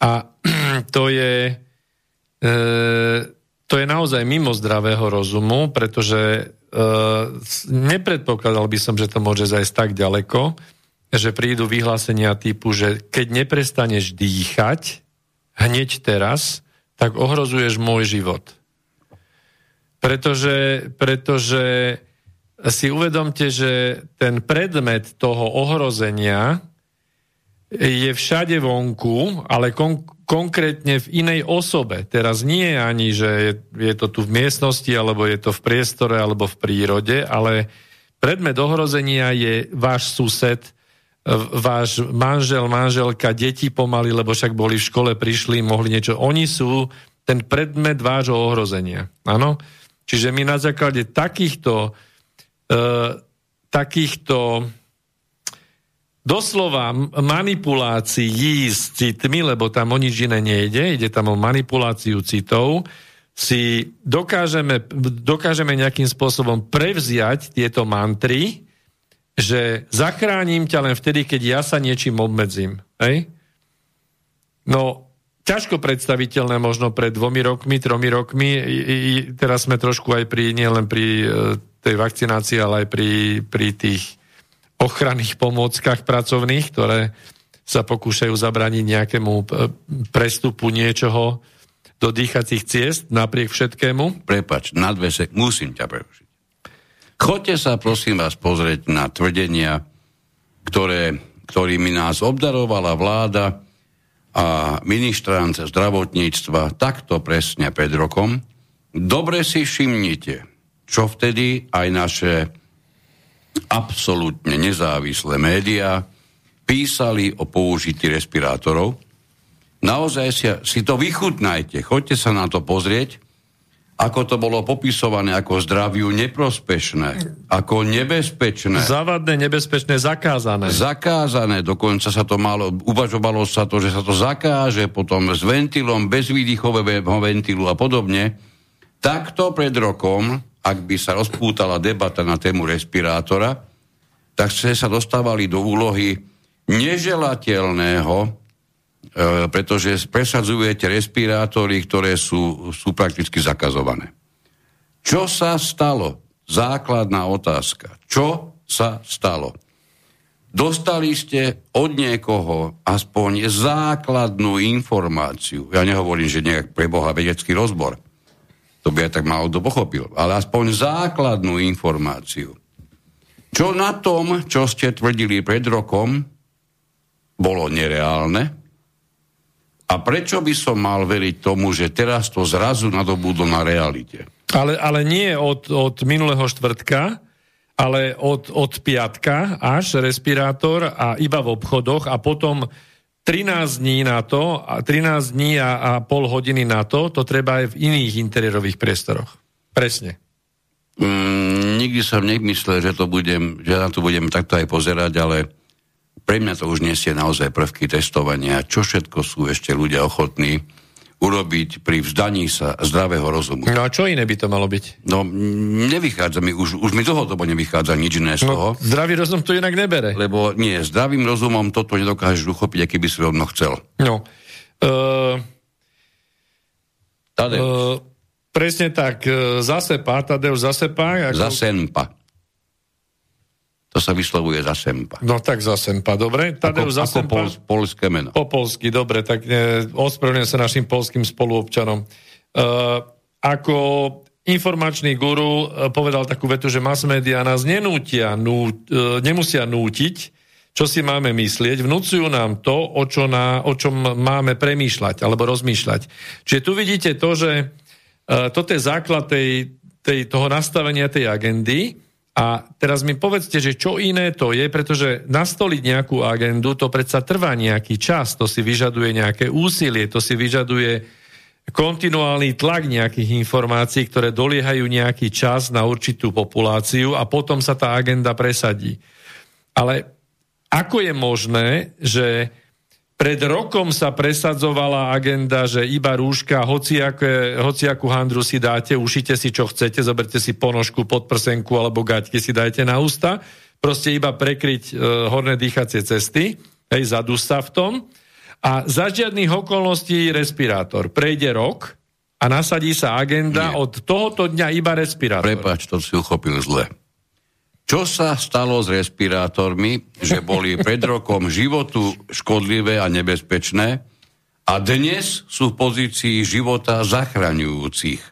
A to je... E, to je naozaj mimo zdravého rozumu, pretože uh, nepredpokladal by som, že to môže zajsť tak ďaleko, že prídu vyhlásenia typu, že keď neprestaneš dýchať hneď teraz, tak ohrozuješ môj život. Pretože, pretože si uvedomte, že ten predmet toho ohrozenia je všade vonku, ale kon- konkrétne v inej osobe. Teraz nie je ani, že je, je to tu v miestnosti, alebo je to v priestore, alebo v prírode, ale predmet ohrozenia je váš sused, váš manžel, manželka, deti pomaly, lebo však boli v škole, prišli, mohli niečo. Oni sú ten predmet vášho ohrozenia. Áno? Čiže my na základe takýchto, uh, takýchto doslova manipulácií s citmi, lebo tam o nič iné nejde, ide tam o manipuláciu citov, si dokážeme, dokážeme nejakým spôsobom prevziať tieto mantry, že zachránim ťa len vtedy, keď ja sa niečím obmedzím. Hej? No, ťažko predstaviteľné možno pred dvomi rokmi, tromi rokmi. I, i, teraz sme trošku aj pri, nielen pri e, tej vakcinácii, ale aj pri, pri tých ochranných pomôckach pracovných, ktoré sa pokúšajú zabraniť nejakému e, prestupu niečoho do dýchacích ciest napriek všetkému.
Prepač, na dve sek- musím ťa prerušiť. Choďte sa prosím vás pozrieť na tvrdenia, ktoré, ktorými nás obdarovala vláda a ministrant zdravotníctva takto presne pred rokom, dobre si všimnite, čo vtedy aj naše absolútne nezávislé médiá písali o použití respirátorov. Naozaj si, si to vychutnajte, choďte sa na to pozrieť, ako to bolo popisované ako zdraviu neprospešné, ako nebezpečné.
Zavadné, nebezpečné, zakázané.
Zakázané, dokonca sa to malo, uvažovalo sa to, že sa to zakáže potom s ventilom, bez výdychového ventilu a podobne. Takto pred rokom, ak by sa rozpútala debata na tému respirátora, tak ste sa dostávali do úlohy neželateľného E, pretože presadzujete respirátory, ktoré sú, sú prakticky zakazované. Čo sa stalo? Základná otázka. Čo sa stalo? Dostali ste od niekoho aspoň základnú informáciu. Ja nehovorím, že nejak preboha vedecký rozbor. To by aj tak málo kto pochopil. Ale aspoň základnú informáciu. Čo na tom, čo ste tvrdili pred rokom, bolo nereálne, a prečo by som mal veriť tomu, že teraz to zrazu nadobudlo na realite?
Ale, ale nie od, od minulého štvrtka, ale od, od piatka až respirátor a iba v obchodoch a potom 13 dní na to, a 13 dní a, a pol hodiny na to, to treba aj v iných interiérových priestoroch. Presne.
Mm, nikdy som nemyslel, že, to budem, že na to budem takto aj pozerať, ale pre mňa to už nesie naozaj prvky testovania, čo všetko sú ešte ľudia ochotní urobiť pri vzdaní sa zdravého rozumu.
No a čo iné by to malo byť?
No, nevychádza mi, už, už mi dlhodobo nevychádza nič iné z no, toho.
zdravý rozum to inak nebere.
Lebo nie, zdravým rozumom toto nedokážeš uchopiť, aký by si rovno chcel.
No. Uh, Uh, presne tak, uh, zasepa, Tadeusz zasepa.
Ako... Zasenpa. To sa vyslovuje za sempa.
No tak za sempa, dobre.
Tadeusz ako, ako pol, polské meno.
Po polsky, dobre, tak ne, ospravedlňujem sa našim polským spoluobčanom. Uh, ako informačný guru uh, povedal takú vetu, že mass media nás nenútia, nú, uh, nemusia nútiť, čo si máme myslieť, vnúcujú nám to, o, čo na, o čom máme premýšľať alebo rozmýšľať. Čiže tu vidíte to, že uh, toto je základ tej, tej, toho nastavenia tej agendy, a teraz mi povedzte, že čo iné to je, pretože nastoliť nejakú agendu, to predsa trvá nejaký čas, to si vyžaduje nejaké úsilie, to si vyžaduje kontinuálny tlak nejakých informácií, ktoré doliehajú nejaký čas na určitú populáciu a potom sa tá agenda presadí. Ale ako je možné, že pred rokom sa presadzovala agenda, že iba rúška, hociaké, hociakú handru si dáte, ušite si čo chcete, zoberte si ponožku, podprsenku alebo gaťky si dajte na ústa, proste iba prekryť e, horné dýchacie cesty, hej, zadus sa v tom a za žiadnych okolností respirátor. Prejde rok a nasadí sa agenda Nie. od tohoto dňa iba respirátor.
Prepač, to si uchopil zle. Čo sa stalo s respirátormi, že boli pred rokom životu škodlivé a nebezpečné a dnes sú v pozícii života zachraňujúcich?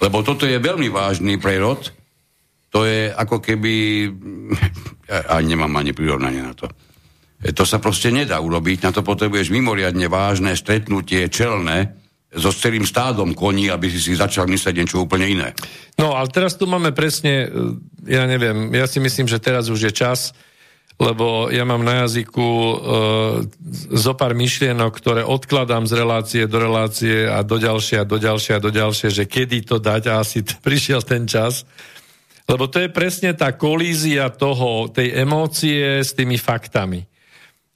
Lebo toto je veľmi vážny prerod. To je ako keby... A nemám ani prirovnanie na to. E, to sa proste nedá urobiť. Na to potrebuješ mimoriadne vážne stretnutie čelné, so celým stádom koní, aby si si začal myslieť niečo úplne iné.
No, ale teraz tu máme presne, e, ja neviem, ja si myslím, že teraz už je čas, lebo ja mám na jazyku e, zo pár myšlienok, ktoré odkladám z relácie do relácie a do ďalšie a do ďalšie a do ďalšie, že kedy to dať a asi t- prišiel ten čas. Lebo to je presne tá kolízia toho, tej emócie s tými faktami.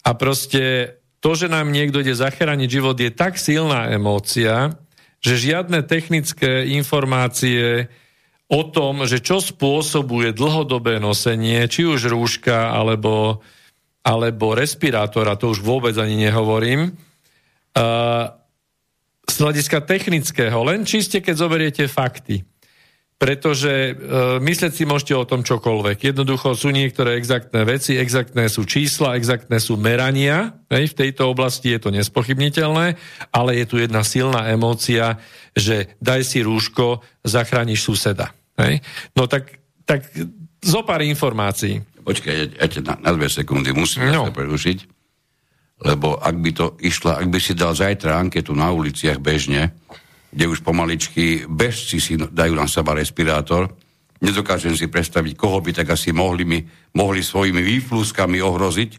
A proste to, že nám niekto ide zachrániť život, je tak silná emócia, že žiadne technické informácie o tom, že čo spôsobuje dlhodobé nosenie, či už rúška alebo, alebo respirátora, to už vôbec ani nehovorím, uh, z hľadiska technického, len čiste, keď zoberiete fakty pretože e, myslieť si môžete o tom čokoľvek. Jednoducho sú niektoré exaktné veci, exaktné sú čísla, exaktné sú merania. Hej, v tejto oblasti je to nespochybniteľné, ale je tu jedna silná emócia, že daj si rúško, zachrániš suseda. Hej? No tak, tak zo pár informácií.
Počkaj, ja, ja na, na dve sekundy musím no. sa prerušiť. lebo ak by to išla, ak by si dal zajtra anketu na uliciach bežne, kde už pomaličky bežci si dajú na seba respirátor, nedokážem si predstaviť, koho by tak asi mohli, mi, mohli svojimi výfluskami ohroziť,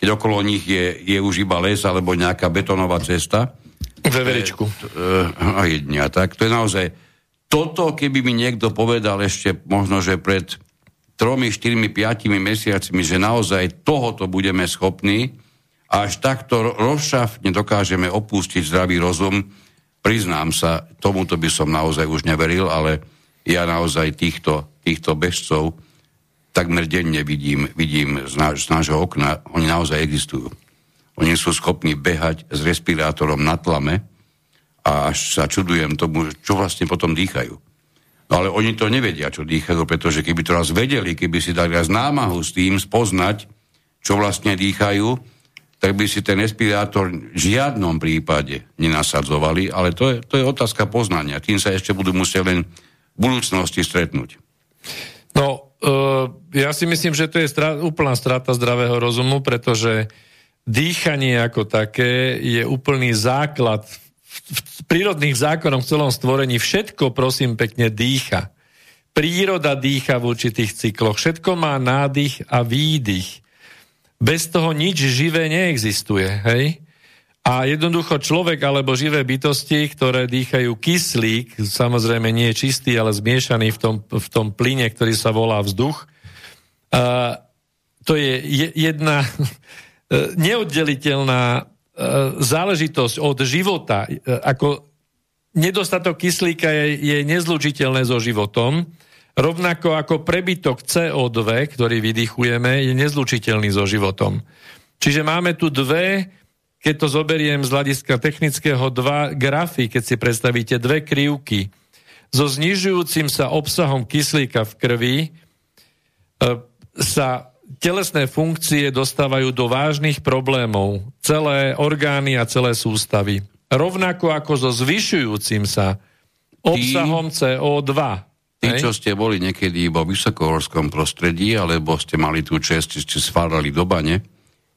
keď okolo nich je, je už iba les alebo nejaká betonová cesta.
Veveričku.
A jednia, tak to je naozaj... Toto, keby mi niekto povedal ešte možno, že pred tromi, štyrmi, piatimi mesiacmi, že naozaj tohoto budeme schopní, a až takto rozšafne dokážeme opustiť zdravý rozum, priznám sa, tomuto by som naozaj už neveril, ale ja naozaj týchto, týchto bežcov takmer denne vidím, vidím z, náš, z nášho okna, oni naozaj existujú. Oni sú schopní behať s respirátorom na tlame a až sa čudujem tomu, čo vlastne potom dýchajú. No ale oni to nevedia, čo dýchajú, pretože keby to raz vedeli, keby si dali raz námahu s tým spoznať, čo vlastne dýchajú, tak by si ten respirátor v žiadnom prípade nenasadzovali, ale to je, to je otázka poznania. Tým sa ešte budú musieť len v budúcnosti stretnúť.
No, uh, ja si myslím, že to je strata, úplná strata zdravého rozumu, pretože dýchanie ako také je úplný základ v, v prírodných zákonoch v celom stvorení. Všetko, prosím, pekne dýcha. Príroda dýcha v určitých cykloch. Všetko má nádych a výdych bez toho nič živé neexistuje, hej? A jednoducho človek alebo živé bytosti, ktoré dýchajú kyslík, samozrejme nie je čistý, ale zmiešaný v tom, v tom plyne, ktorý sa volá vzduch, uh, to je jedna neoddeliteľná záležitosť od života. Ako nedostatok kyslíka je, je nezlučiteľné so životom, Rovnako ako prebytok CO2, ktorý vydychujeme, je nezlučiteľný so životom. Čiže máme tu dve, keď to zoberiem z hľadiska technického, dva grafy, keď si predstavíte dve krivky. So znižujúcim sa obsahom kyslíka v krvi e, sa telesné funkcie dostávajú do vážnych problémov. Celé orgány a celé sústavy. Rovnako ako so zvyšujúcim sa obsahom CO2
Tí, čo ste boli niekedy vo vysokohorskom prostredí, alebo ste mali tú čest, ste svárali do bane,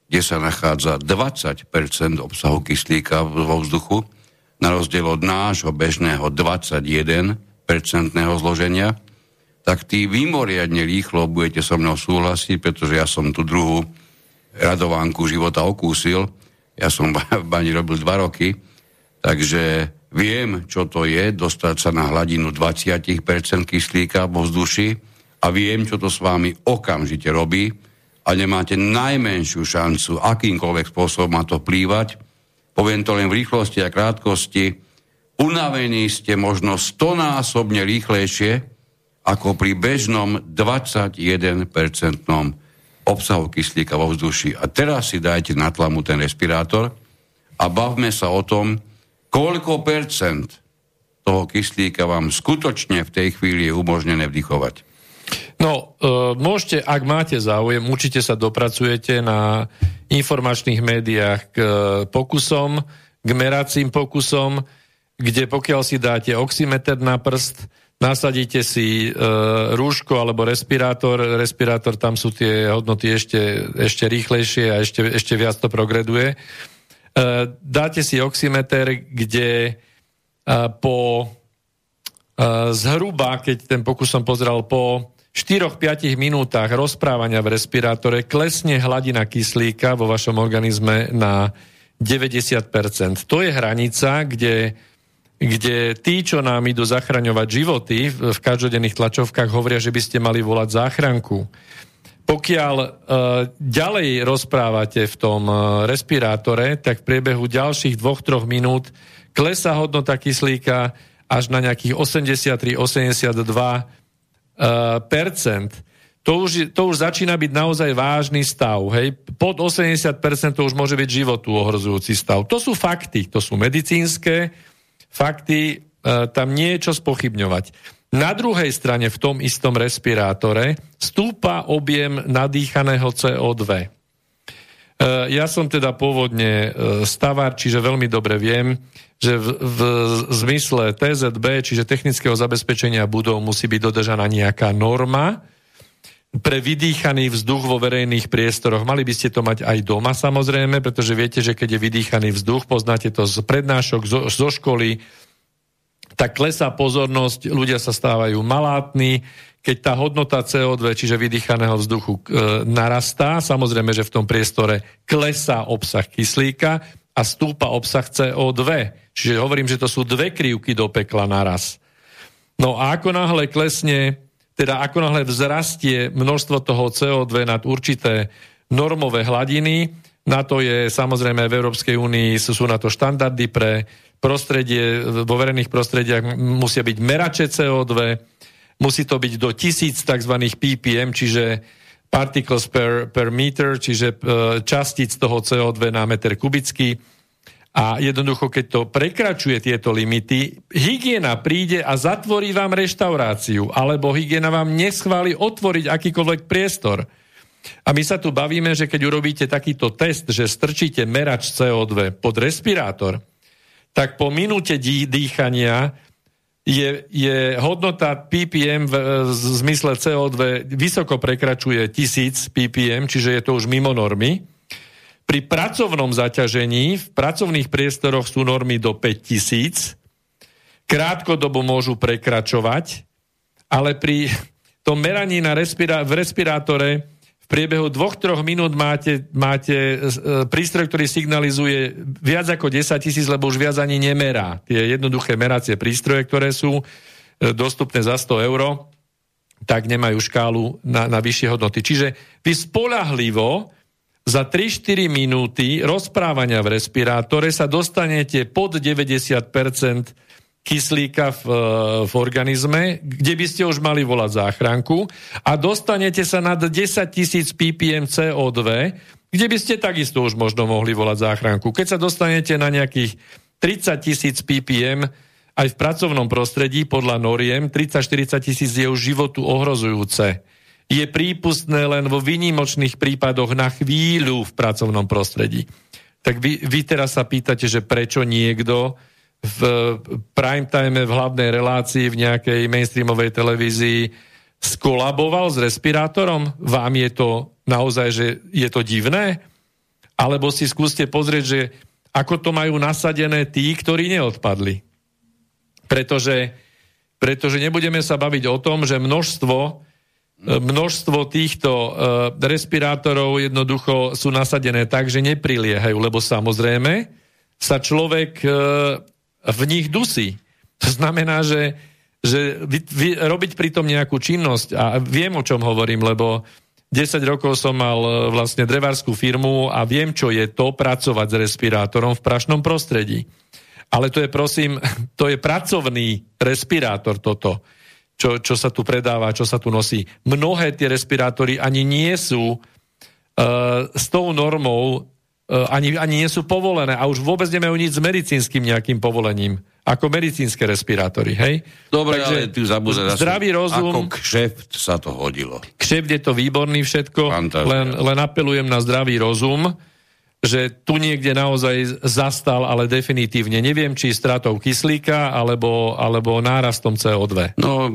kde sa nachádza 20% obsahu kyslíka vo vzduchu, na rozdiel od nášho bežného 21% zloženia, tak tí vymoriadne rýchlo budete so mnou súhlasiť, pretože ja som tú druhú radovánku života okúsil. Ja som v bani robil dva roky, takže Viem, čo to je, dostať sa na hladinu 20% kyslíka vo vzduši a viem, čo to s vami okamžite robí a nemáte najmenšiu šancu akýmkoľvek spôsobom na to plývať. Poviem to len v rýchlosti a krátkosti. Unavení ste možno stonásobne rýchlejšie ako pri bežnom 21% obsahu kyslíka vo vzduši. A teraz si dajte na tlamu ten respirátor a bavme sa o tom, koľko percent toho kyslíka vám skutočne v tej chvíli je umožnené vdychovať?
No, e, môžete, ak máte záujem, určite sa dopracujete na informačných médiách k e, pokusom, k meracím pokusom, kde pokiaľ si dáte oximeter na prst, nasadíte si e, rúško alebo respirátor, respirátor, tam sú tie hodnoty ešte, ešte rýchlejšie a ešte, ešte viac to progreduje. Eh, dáte si oximeter, kde eh, po eh, zhruba, keď ten pokus som pozrel, po 4-5 minútach rozprávania v respirátore klesne hladina kyslíka vo vašom organizme na 90%. To je hranica, kde, kde tí, čo nám idú zachraňovať životy v každodenných tlačovkách, hovoria, že by ste mali volať záchranku. Pokiaľ uh, ďalej rozprávate v tom uh, respirátore, tak v priebehu ďalších 2-3 minút klesá hodnota kyslíka až na nejakých 83-82 uh, percent. To už, to už začína byť naozaj vážny stav. Hej? Pod 80% to už môže byť životu ohrozujúci stav. To sú fakty, to sú medicínske fakty, tam nie je čo spochybňovať. Na druhej strane v tom istom respirátore stúpa objem nadýchaného CO2. E, ja som teda pôvodne e, stavár, čiže veľmi dobre viem, že v, v zmysle TZB, čiže technického zabezpečenia budov, musí byť dodržaná nejaká norma. pre vydýchaný vzduch vo verejných priestoroch. Mali by ste to mať aj doma samozrejme, pretože viete, že keď je vydýchaný vzduch, poznáte to z prednášok, zo, zo školy, tak klesá pozornosť, ľudia sa stávajú malátni, keď tá hodnota CO2, čiže vydýchaného vzduchu, e, narastá, samozrejme, že v tom priestore klesá obsah kyslíka a stúpa obsah CO2. Čiže hovorím, že to sú dve krivky do pekla naraz. No a ako náhle klesne teda ako náhle vzrastie množstvo toho CO2 nad určité normové hladiny, na to je samozrejme v Európskej únii sú, sú na to štandardy pre prostredie, vo verejných prostrediach musia byť merače CO2, musí to byť do tisíc tzv. ppm, čiže particles per, per meter, čiže e, častíc toho CO2 na meter kubický a jednoducho, keď to prekračuje tieto limity, hygiena príde a zatvorí vám reštauráciu, alebo hygiena vám neschváli otvoriť akýkoľvek priestor. A my sa tu bavíme, že keď urobíte takýto test, že strčíte merač CO2 pod respirátor, tak po minúte dýchania je, je hodnota ppm v, v zmysle CO2 vysoko prekračuje 1000 ppm, čiže je to už mimo normy. Pri pracovnom zaťažení v pracovných priestoroch sú normy do 5000, krátkodobo môžu prekračovať, ale pri tom meraní na respira- v respirátore v priebehu dvoch, troch minút máte, máte e, prístroj, ktorý signalizuje viac ako 10 tisíc, lebo už viac ani nemerá. Tie jednoduché meracie prístroje, ktoré sú e, dostupné za 100 eur, tak nemajú škálu na, na vyššie hodnoty. Čiže vy spolahlivo za 3-4 minúty rozprávania v respirátore sa dostanete pod 90% kyslíka v, v organizme, kde by ste už mali volať záchranku a dostanete sa nad 10 tisíc ppm CO2, kde by ste takisto už možno mohli volať záchranku. Keď sa dostanete na nejakých 30 tisíc ppm aj v pracovnom prostredí podľa noriem, 30-40 tisíc je už životu ohrozujúce je prípustné len vo výnimočných prípadoch na chvíľu v pracovnom prostredí. Tak vy, vy teraz sa pýtate, že prečo niekto v prime time v hlavnej relácii v nejakej mainstreamovej televízii skolaboval s respirátorom? Vám je to naozaj, že je to divné? Alebo si skúste pozrieť, že ako to majú nasadené tí, ktorí neodpadli. Pretože, pretože nebudeme sa baviť o tom, že množstvo množstvo týchto uh, respirátorov jednoducho sú nasadené tak, že nepriliehajú, lebo samozrejme sa človek uh, v nich dusí. To znamená, že, že vy, vy, robiť pritom nejakú činnosť, a viem, o čom hovorím, lebo 10 rokov som mal uh, vlastne drevárskú firmu a viem, čo je to pracovať s respirátorom v prašnom prostredí. Ale to je, prosím, to je pracovný respirátor toto čo, čo sa tu predáva, čo sa tu nosí. Mnohé tie respirátory ani nie sú uh, s tou normou, ani, ani nie sú povolené a už vôbec nemajú nič s medicínskym nejakým povolením ako medicínske respirátory, hej?
Dobre, Takže, ale ty zabúdaš,
zdravý rozum...
Ako kšeft sa to hodilo.
Kšeft je to výborný všetko, len, len apelujem na zdravý rozum, že tu niekde naozaj zastal, ale definitívne. Neviem, či stratou kyslíka, alebo, alebo nárastom CO2.
No,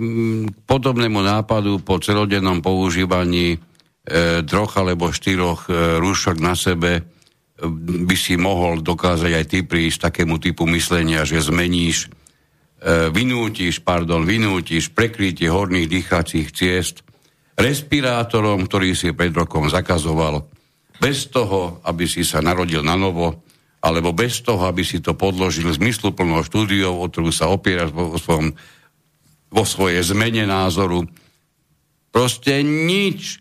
podobnému nápadu po celodennom používaní e, troch alebo štyroch e, rúšok na sebe e, by si mohol dokázať aj ty prísť takému typu myslenia, že zmeníš, e, vynútiš, pardon, vynútiš prekrytie horných dýchacích ciest respirátorom, ktorý si pred rokom zakazoval bez toho, aby si sa narodil na novo, alebo bez toho, aby si to podložil zmysluplnou štúdiou, o ktorú sa opieraš vo, svojom, vo svojej zmene názoru. Proste nič.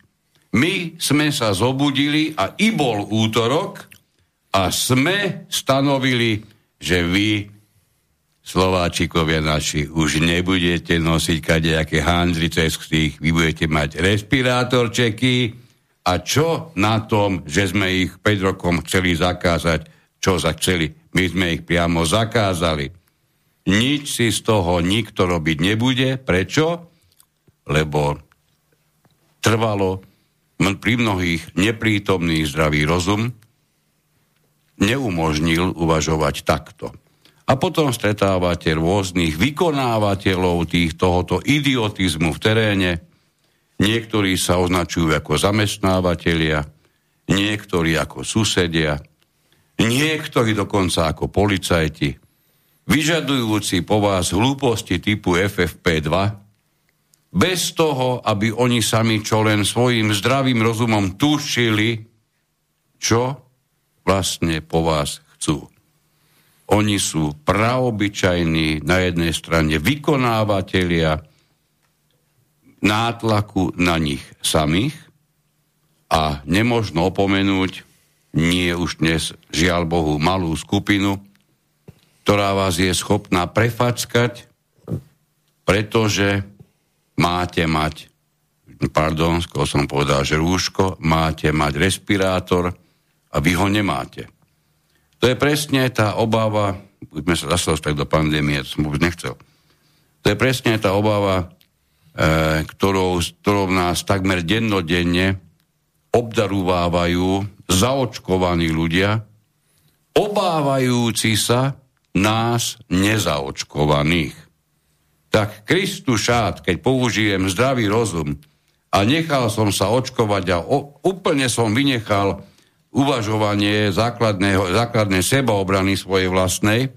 My sme sa zobudili a i bol útorok a sme stanovili, že vy, Slováčikovia naši, už nebudete nosiť kadejaké handry cez tých, vy budete mať respirátorčeky, a čo na tom, že sme ich 5 rokom chceli zakázať, čo za chceli? My sme ich priamo zakázali. Nič si z toho nikto robiť nebude. Prečo? Lebo trvalo pri mnohých neprítomných zdravý rozum neumožnil uvažovať takto. A potom stretávate rôznych vykonávateľov tých, tohoto idiotizmu v teréne, niektorí sa označujú ako zamestnávateľia, niektorí ako susedia, niektorí dokonca ako policajti, vyžadujúci po vás hlúposti typu FFP2, bez toho, aby oni sami čo len svojim zdravým rozumom tušili, čo vlastne po vás chcú. Oni sú praobyčajní na jednej strane vykonávateľia nátlaku na nich samých a nemožno opomenúť nie už dnes, žiaľ Bohu, malú skupinu, ktorá vás je schopná prefackať, pretože máte mať, pardon, skôr som povedal, že rúško, máte mať respirátor a vy ho nemáte. To je presne tá obava, sme sa zase dostali do pandémie, to som vôbec nechcel. To je presne tá obava, e, ktorou, ktorou nás takmer dennodenne obdarúvávajú zaočkovaní ľudia, obávajúci sa nás nezaočkovaných. Tak šát, keď použijem zdravý rozum a nechal som sa očkovať a o, úplne som vynechal uvažovanie základnej sebaobrany svojej vlastnej,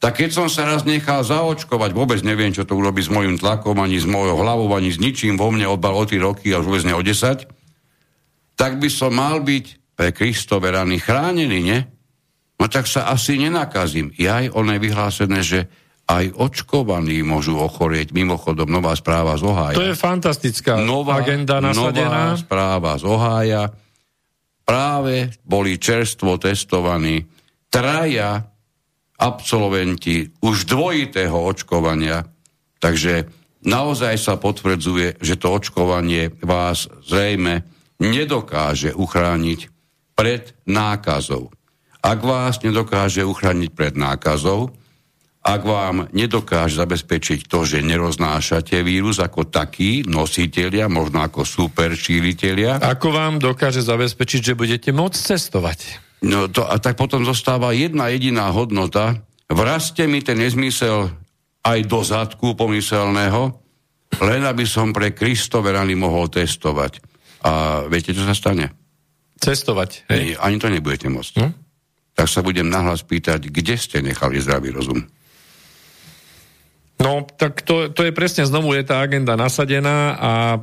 tak keď som sa raz nechal zaočkovať, vôbec neviem, čo to urobí s mojim tlakom, ani s mojou hlavou, ani s ničím vo mne odbal o 3 roky a už vôbec ne o 10, tak by som mal byť pre Kristove rany chránený, nie? No tak sa asi nenakazím. Ja aj je vyhlásené, že aj očkovaní môžu ochorieť. Mimochodom, nová správa z Ohája.
To je fantastická nová, agenda nasadená.
Nová správa z Ohája práve boli čerstvo testovaní traja absolventi už dvojitého očkovania, takže naozaj sa potvrdzuje, že to očkovanie vás zrejme nedokáže uchrániť pred nákazou. Ak vás nedokáže uchrániť pred nákazou, ak vám nedokáže zabezpečiť to, že neroznášate vírus ako taký, nositeľia, možno ako super šíriteľia.
Ako vám dokáže zabezpečiť, že budete môcť cestovať?
No to, a tak potom zostáva jedna jediná hodnota. Vrazte mi ten nezmysel aj do zadku pomyselného, len aby som pre Kristove rany mohol testovať. A viete, čo sa stane?
Cestovať.
Hej. Ani to nebudete môcť. Hm? Tak sa budem nahlas pýtať, kde ste nechali zdravý rozum?
No, tak to, to je presne znovu je tá agenda nasadená a e,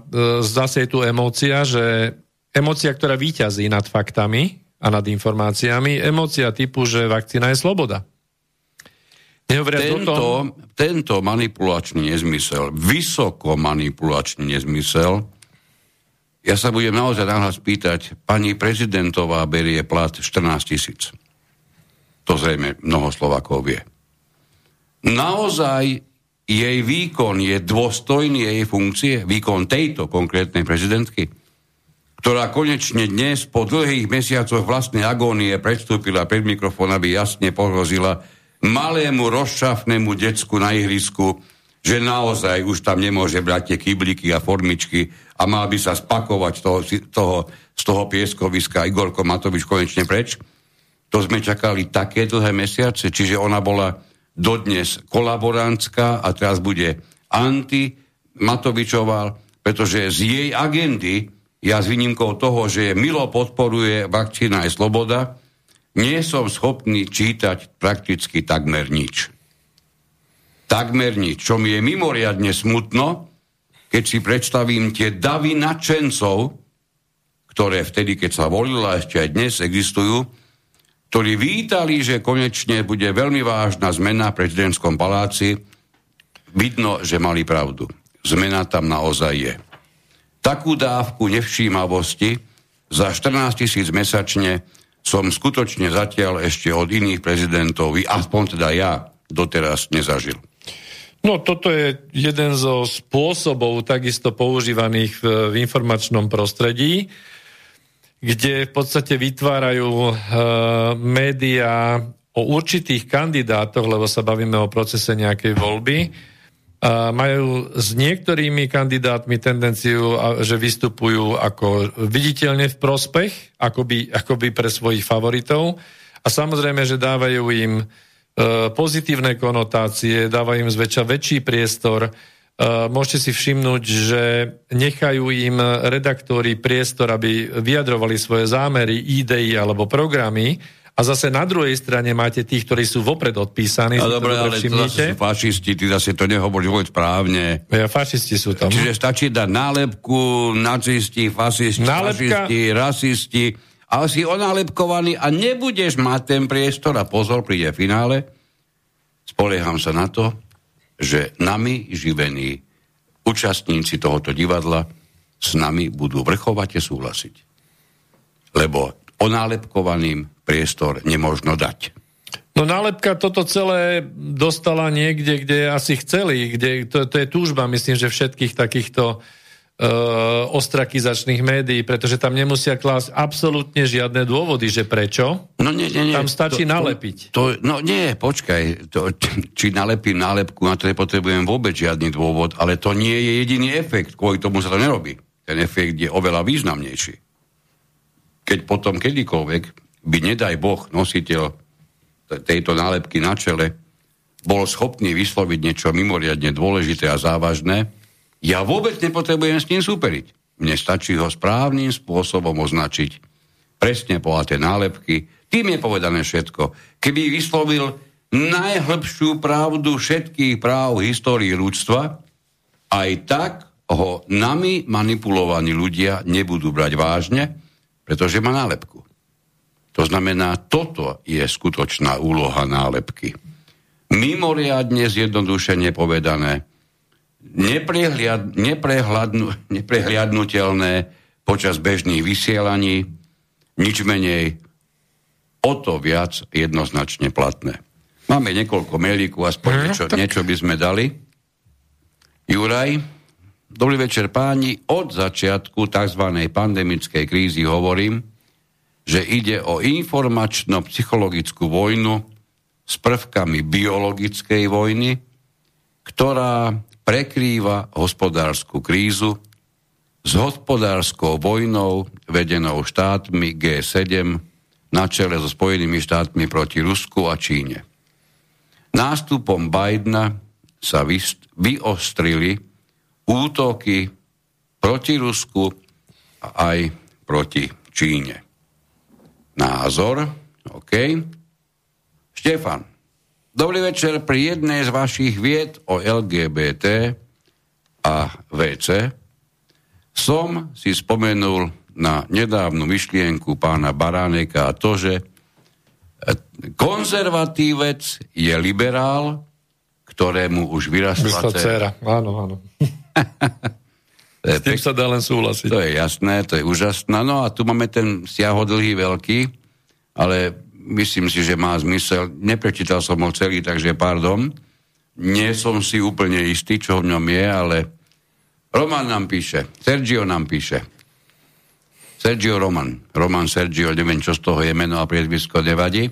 zase je tu emócia, že emócia, ktorá výťazí nad faktami a nad informáciami, emócia typu, že vakcína je sloboda.
tento, tom... tento manipulačný nezmysel, vysoko manipulačný nezmysel, ja sa budem naozaj nahlas pýtať, pani prezidentová berie plat 14 tisíc. To zrejme mnoho Slovakov vie. Naozaj jej výkon je dôstojný jej funkcie, výkon tejto konkrétnej prezidentky, ktorá konečne dnes po dlhých mesiacoch vlastnej agónie predstúpila pred mikrofón, aby jasne pohrozila malému rozšafnému decku na ihrisku, že naozaj už tam nemôže brať tie kybliky a formičky a mal by sa spakovať toho, toho, z toho pieskoviska Igorko Matovič konečne preč. To sme čakali také dlhé mesiace, čiže ona bola dodnes kolaborantská a teraz bude anti-Matovičová, pretože z jej agendy, ja s výnimkou toho, že Milo podporuje vakcína je sloboda, nie som schopný čítať prakticky takmer nič. Takmer nič. Čo mi je mimoriadne smutno, keď si predstavím tie davy nadšencov, ktoré vtedy, keď sa volila, ešte aj dnes existujú, ktorí vítali, že konečne bude veľmi vážna zmena v prezidentskom paláci, vidno, že mali pravdu. Zmena tam naozaj je. Takú dávku nevšímavosti za 14 tisíc mesačne som skutočne zatiaľ ešte od iných prezidentov, aspoň teda ja, doteraz nezažil.
No toto je jeden zo spôsobov takisto používaných v, v informačnom prostredí kde v podstate vytvárajú uh, médiá o určitých kandidátoch, lebo sa bavíme o procese nejakej voľby, uh, majú s niektorými kandidátmi tendenciu, že vystupujú ako viditeľne v prospech, akoby, akoby pre svojich favoritov. A samozrejme, že dávajú im uh, pozitívne konotácie, dávajú im zväčša väčší priestor, môžete si všimnúť, že nechajú im redaktori priestor, aby vyjadrovali svoje zámery, idei alebo programy a zase na druhej strane máte tých, ktorí sú vopred odpísaní.
No dobre, ale to zase sú fašisti, ty zase to nehovoríš vôbec správne.
Ja, fašisti sú tam.
Čiže stačí dať nálepku, nacisti, fasisti, Nálepka... fašisti, rasisti, ale si onálepkovaný a nebudeš mať ten priestor a pozor, príde finále. Spolieham sa na to, že nami živení účastníci tohoto divadla s nami budú vrchovate súhlasiť. Lebo onálepkovaným priestor nemožno dať.
No nálepka toto celé dostala niekde, kde asi chceli, kde, to, to je túžba, myslím, že všetkých takýchto uh, ostrakizačných médií, pretože tam nemusia klásť absolútne žiadne dôvody, že prečo.
No nie, nie, nie.
Tam stačí to, nalepiť.
To, to, no nie, počkaj, to, či nalepím nálepku, na to nepotrebujem vôbec žiadny dôvod, ale to nie je jediný efekt, kvôli tomu sa to nerobí. Ten efekt je oveľa významnejší. Keď potom kedykoľvek by nedaj Boh nositeľ tejto nálepky na čele bol schopný vysloviť niečo mimoriadne dôležité a závažné, ja vôbec nepotrebujem s ním superiť. Mne stačí ho správnym spôsobom označiť. Presne tej nálepky. Tým je povedané všetko. Keby vyslovil najhlbšiu pravdu všetkých práv histórii ľudstva, aj tak ho nami manipulovaní ľudia nebudú brať vážne, pretože má nálepku. To znamená, toto je skutočná úloha nálepky. Mimoriadne zjednodušene povedané, neprehliad, neprehľadnu, neprehliadnutelné počas bežných vysielaní, nič menej, o to viac jednoznačne platné. Máme niekoľko mailíkov, aspoň mm, niečo, tak... niečo by sme dali. Juraj, dobrý večer páni. Od začiatku tzv. pandemickej krízy hovorím, že ide o informačno-psychologickú vojnu s prvkami biologickej vojny, ktorá prekrýva hospodárskú krízu s hospodárskou vojnou vedenou štátmi G7 na čele so Spojenými štátmi proti Rusku a Číne. Nástupom Bidena sa vyostrili útoky proti Rusku a aj proti Číne názor. OK. Štefan, dobrý večer. Pri jednej z vašich vied o LGBT a VC som si spomenul na nedávnu myšlienku pána Baráneka a to, že konzervatívec je liberál, ktorému už vyrastla
dcera. Áno, áno. S tým sa dá len súhlasiť.
To je jasné, to je úžasné. No a tu máme ten siahodlhý veľký, ale myslím si, že má zmysel. Neprečítal som ho celý, takže pardon. Nie som si úplne istý, čo v ňom je, ale Roman nám píše, Sergio nám píše. Sergio Roman. Roman Sergio, neviem, čo z toho je meno a priezvisko, nevadí.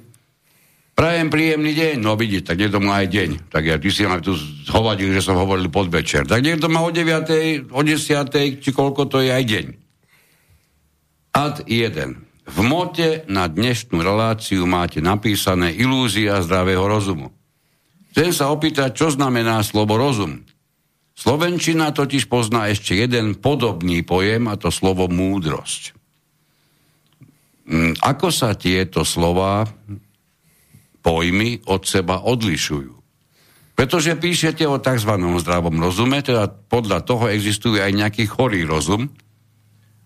Prajem príjemný deň, no vidíte, tak niekto má aj deň. Tak ja, ty si ma tu zhovadil, že som hovoril podvečer. Tak niekto má o 9, o 10, či koľko to je aj deň. Ad 1. V mote na dnešnú reláciu máte napísané ilúzia zdravého rozumu. Chcem sa opýtať, čo znamená slovo rozum. Slovenčina totiž pozná ešte jeden podobný pojem, a to slovo múdrosť. Mm, ako sa tieto slova pojmy od seba odlišujú. Pretože píšete o tzv. zdravom rozume, teda podľa toho existuje aj nejaký chorý rozum.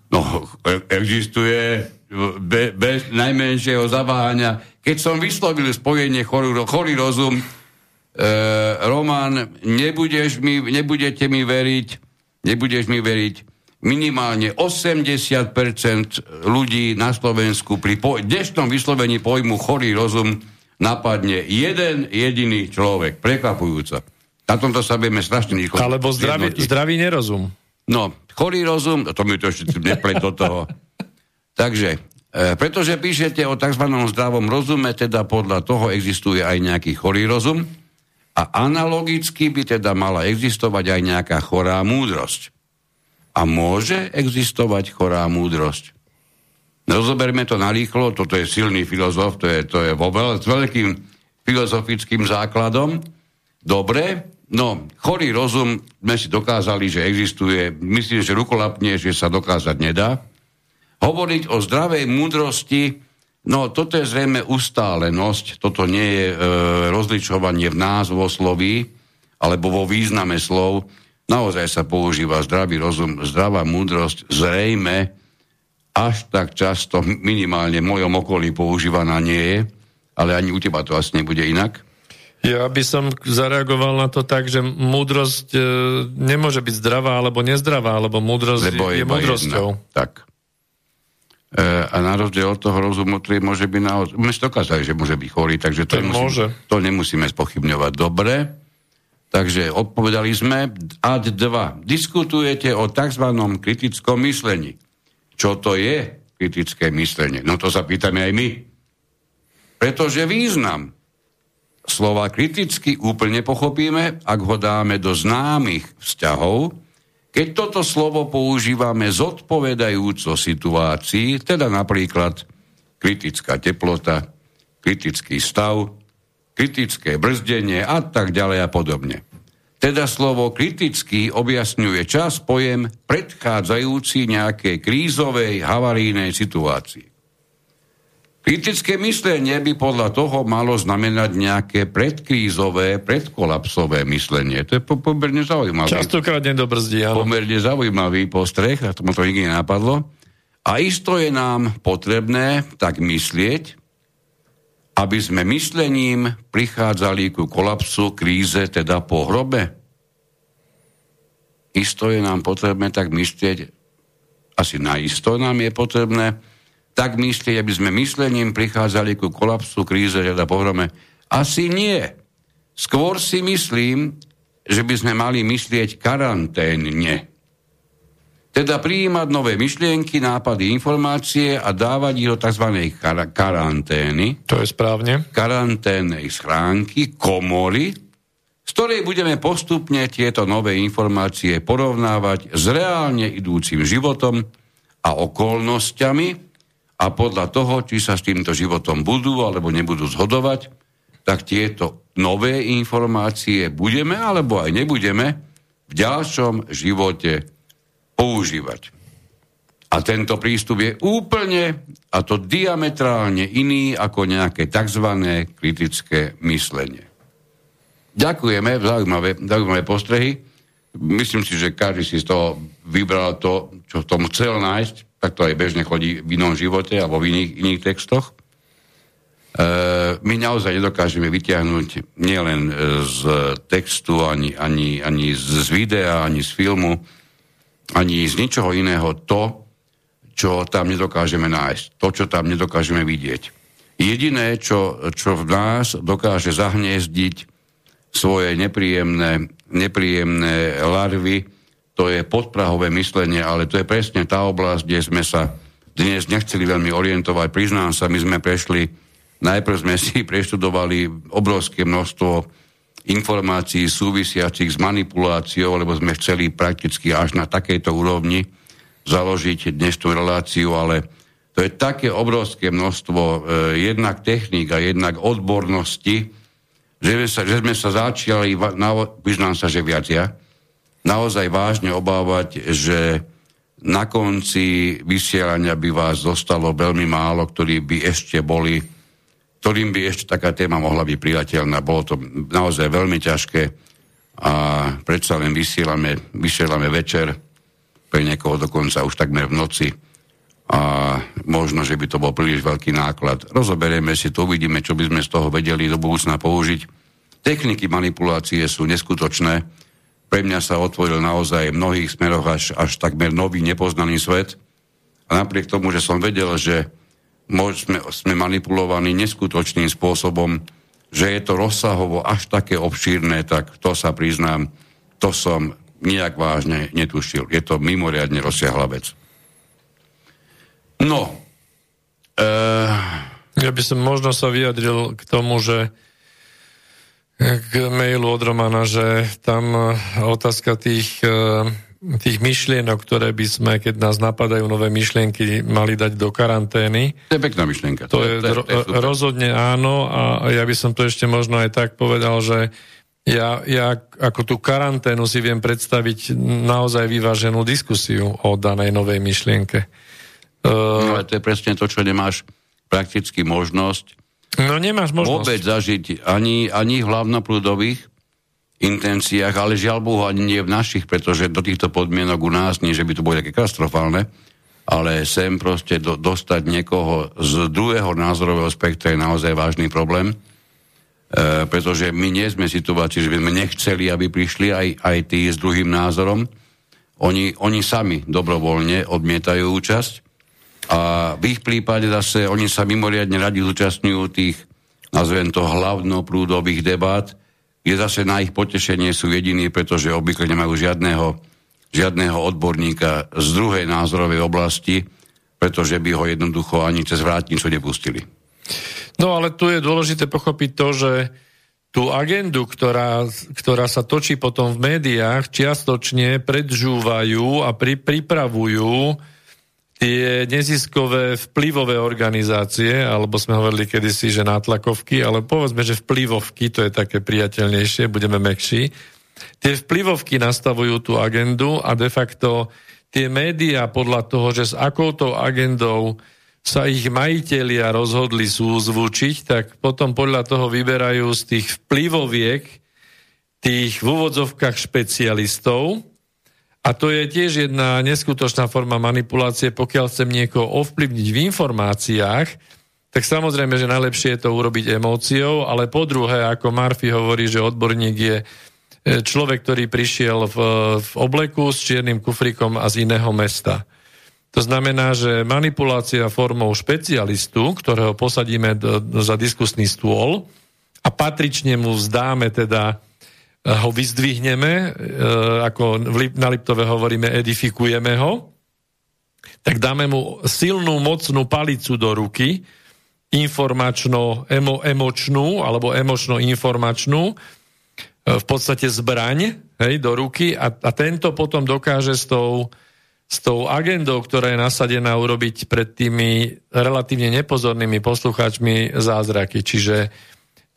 No, e- existuje be, bez najmenšieho zaváhania. Keď som vyslovil spojenie chorý, chorý rozum, e, Roman, nebudeš mi, nebudete mi veriť, nebudeš mi veriť, minimálne 80% ľudí na Slovensku pri po, dnešnom vyslovení pojmu chorý rozum napadne jeden jediný človek. Prekvapujúco. Na tomto sa vieme strašne rýchlo.
Alebo zdravý, zdravý nerozum.
No, chorý rozum, to mi to ešte nepre do toho. Takže, e, pretože píšete o tzv. zdravom rozume, teda podľa toho existuje aj nejaký chorý rozum a analogicky by teda mala existovať aj nejaká chorá múdrosť. A môže existovať chorá múdrosť? Rozoberme to narýchlo, toto je silný filozof, to je, to je vo veľ, s veľkým filozofickým základom. Dobre, No, chorý rozum sme si dokázali, že existuje. Myslím, že rukolapne, že sa dokázať nedá. Hovoriť o zdravej múdrosti, no toto je zrejme ustálenosť, toto nie je e, rozličovanie v názvosloví alebo vo význame slov. Naozaj sa používa zdravý rozum, zdravá múdrosť, zrejme až tak často, minimálne v mojom okolí používaná nie je, ale ani u teba to asi nebude inak.
Ja by som zareagoval na to tak, že múdrosť e, nemôže byť zdravá alebo nezdravá, alebo múdrosť Lebo je, je múdrosťou. Jedna.
Tak. E, a na rozdiel od toho rozumu, ktorý môže byť naozaj... My ste dokázali, že môže byť chorý, takže to, nemusíme, môže. to nemusíme spochybňovať. Dobre. Takže odpovedali sme. Ad 2. Diskutujete o tzv. kritickom myslení. Čo to je kritické myslenie? No to sa pýtame aj my. Pretože význam slova kriticky úplne pochopíme, ak ho dáme do známych vzťahov, keď toto slovo používame zodpovedajúco situácii, teda napríklad kritická teplota, kritický stav, kritické brzdenie a tak ďalej a podobne. Teda slovo kritický objasňuje čas pojem predchádzajúci nejakej krízovej havarínej situácii. Kritické myslenie by podľa toho malo znamenať nejaké predkrízové, predkolapsové myslenie. To je po- pomerne zaujímavé.
Častokrát nedobrzdí, áno.
Pomerne zaujímavý postreh, a tomu to nikdy nenapadlo. A isto je nám potrebné tak myslieť, aby sme myslením prichádzali ku kolapsu, kríze, teda pohrobe. Isto je nám potrebné tak myslieť, asi naisto nám je potrebné, tak myslieť, aby sme myslením prichádzali ku kolapsu, kríze, teda pohrome? Asi nie. Skôr si myslím, že by sme mali myslieť karanténne. Teda prijímať nové myšlienky, nápady, informácie a dávať ich do tzv. Kar- karantény.
To je správne.
Karanténnej schránky, komory, z ktorej budeme postupne tieto nové informácie porovnávať s reálne idúcim životom a okolnostiami, a podľa toho, či sa s týmto životom budú alebo nebudú zhodovať, tak tieto nové informácie budeme alebo aj nebudeme v ďalšom živote používať. A tento prístup je úplne, a to diametrálne iný ako nejaké tzv. kritické myslenie. Ďakujeme, zaujímavé, zaujímavé postrehy. Myslím si, že každý si z toho vybral to, čo v tom chcel nájsť tak to aj bežne chodí v inom živote alebo v iných, iných textoch. E, my naozaj nedokážeme vyťahnuť nielen z textu, ani, ani, ani z videa, ani z filmu, ani z ničoho iného to, čo tam nedokážeme nájsť, to, čo tam nedokážeme vidieť. Jediné, čo, čo v nás dokáže zahniezdiť svoje nepríjemné, nepríjemné larvy, to je podprahové myslenie, ale to je presne tá oblasť, kde sme sa dnes nechceli veľmi orientovať. Priznám sa, my sme prešli, najprv sme si preštudovali obrovské množstvo informácií súvisiacich s manipuláciou, lebo sme chceli prakticky až na takejto úrovni založiť dnešnú reláciu, ale to je také obrovské množstvo e, jednak techník a jednak odbornosti, že sme sa, že sme sa začali, na, priznám sa, že viac ja, naozaj vážne obávať, že na konci vysielania by vás zostalo veľmi málo, ktorí by ešte boli, ktorým by ešte taká téma mohla byť priateľná. Bolo to naozaj veľmi ťažké a predsa len vysielame, vysielame večer, pre niekoho dokonca už takmer v noci a možno, že by to bol príliš veľký náklad. Rozoberieme si to, uvidíme, čo by sme z toho vedeli do budúcna použiť. Techniky manipulácie sú neskutočné, pre mňa sa otvoril naozaj v mnohých smeroch až, až takmer nový nepoznaný svet. A napriek tomu, že som vedel, že sme, sme manipulovaní neskutočným spôsobom, že je to rozsahovo až také obšírne, tak to sa priznám, to som nejak vážne netušil. Je to mimoriadne rozsiahla vec. No.
E... Ja by som možno sa vyjadril k tomu, že k mailu od Romana, že tam e, otázka tých, e, tých myšlienok, ktoré by sme, keď nás napadajú nové myšlienky, mali dať do karantény.
To je pekná myšlienka.
To, to je, to je, to je rozhodne áno a ja by som to ešte možno aj tak povedal, že Ja, ja ako tú karanténu si viem predstaviť naozaj vyváženú diskusiu o danej novej myšlienke.
Uh, no, ale to je presne to, čo nemáš prakticky možnosť
No nemáš možnosť.
Vôbec zažiť ani, ani v hlavnoprúdových intenciách, ale žiaľ Bohu ani nie v našich, pretože do týchto podmienok u nás, nie že by to bolo také katastrofálne, ale sem proste do, dostať niekoho z druhého názorového spektra je naozaj vážny problém, e, pretože my nie sme v situácii, že by sme nechceli, aby prišli aj, aj tí s druhým názorom. Oni, oni sami dobrovoľne odmietajú účasť a v ich prípade zase oni sa mimoriadne radi zúčastňujú tých, nazvem to, hlavnoprúdových debát, kde zase na ich potešenie sú jediní, pretože obvykle nemajú žiadneho, žiadneho odborníka z druhej názorovej oblasti, pretože by ho jednoducho ani cez vrátnicu nepustili.
No ale tu je dôležité pochopiť to, že tú agendu, ktorá, ktorá sa točí potom v médiách, čiastočne predžúvajú a pri, pripravujú tie neziskové vplyvové organizácie, alebo sme hovorili kedysi, že nátlakovky, ale povedzme, že vplyvovky, to je také priateľnejšie, budeme mekší. Tie vplyvovky nastavujú tú agendu a de facto tie médiá podľa toho, že s akouto agendou sa ich majitelia rozhodli súzvučiť, tak potom podľa toho vyberajú z tých vplyvoviek tých v úvodzovkách špecialistov, a to je tiež jedna neskutočná forma manipulácie, pokiaľ chcem niekoho ovplyvniť v informáciách, tak samozrejme, že najlepšie je to urobiť emóciou, ale po druhé, ako Murphy hovorí, že odborník je e, človek, ktorý prišiel v, v obleku s čiernym kufrikom a z iného mesta. To znamená, že manipulácia formou špecialistu, ktorého posadíme do, do, za diskusný stôl a patrične mu vzdáme teda ho vyzdvihneme, e, ako na Liptove hovoríme, edifikujeme ho, tak dáme mu silnú, mocnú palicu do ruky, informačno, emo, emočnú, alebo emočno-informačnú, e, v podstate zbraň hej, do ruky a, a tento potom dokáže s tou, s tou agendou, ktorá je nasadená, urobiť pred tými relatívne nepozornými poslucháčmi zázraky. Čiže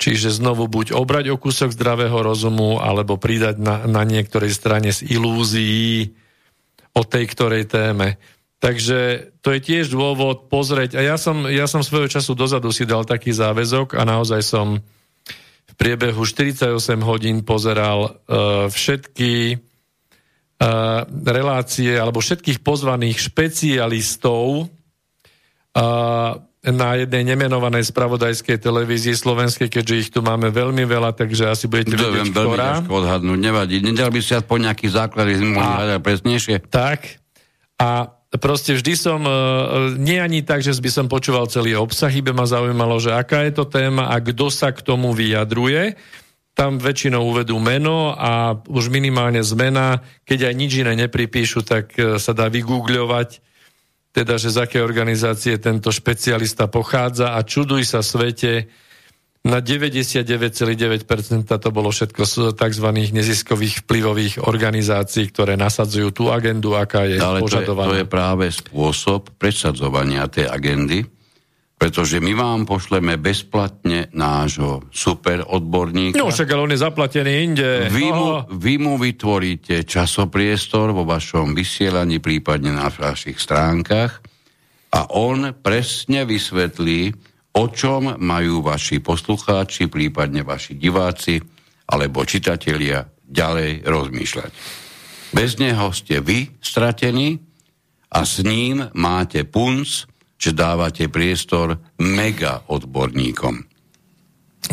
Čiže znovu buď obrať o kúsok zdravého rozumu, alebo pridať na, na niektorej strane z ilúzií o tej ktorej téme. Takže to je tiež dôvod pozrieť. A ja som, ja som svojho času dozadu si dal taký záväzok a naozaj som v priebehu 48 hodín pozeral uh, všetky uh, relácie alebo všetkých pozvaných špecialistov uh, na jednej nemenovanej spravodajskej televízii slovenskej, keďže ich tu máme veľmi veľa, takže asi budete
to vedieť, veľmi ktorá. ťažko odhadnúť, nevadí. Nedal by si aspoň nejaký základ, mohli hľadať presnejšie.
Tak. A proste vždy som, e, nie ani tak, že by som počúval celý obsah, iba ma zaujímalo, že aká je to téma a kto sa k tomu vyjadruje. Tam väčšinou uvedú meno a už minimálne zmena, keď aj nič iné nepripíšu, tak e, sa dá vygoogľovať teda, že z aké organizácie tento špecialista pochádza a čuduj sa svete, na 99,9% to bolo všetko z tzv. neziskových vplyvových organizácií, ktoré nasadzujú tú agendu, aká je
Ale požadovaná. To je, to je práve spôsob presadzovania tej agendy, pretože my vám pošleme bezplatne nášho super odborníka.
No však ale on je zaplatený inde.
Vy mu, vy mu vytvoríte časopriestor vo vašom vysielaní, prípadne na vašich stránkach a on presne vysvetlí, o čom majú vaši poslucháči, prípadne vaši diváci alebo čitatelia ďalej rozmýšľať. Bez neho ste vy stratení a s ním máte punc, že dávate priestor mega odborníkom.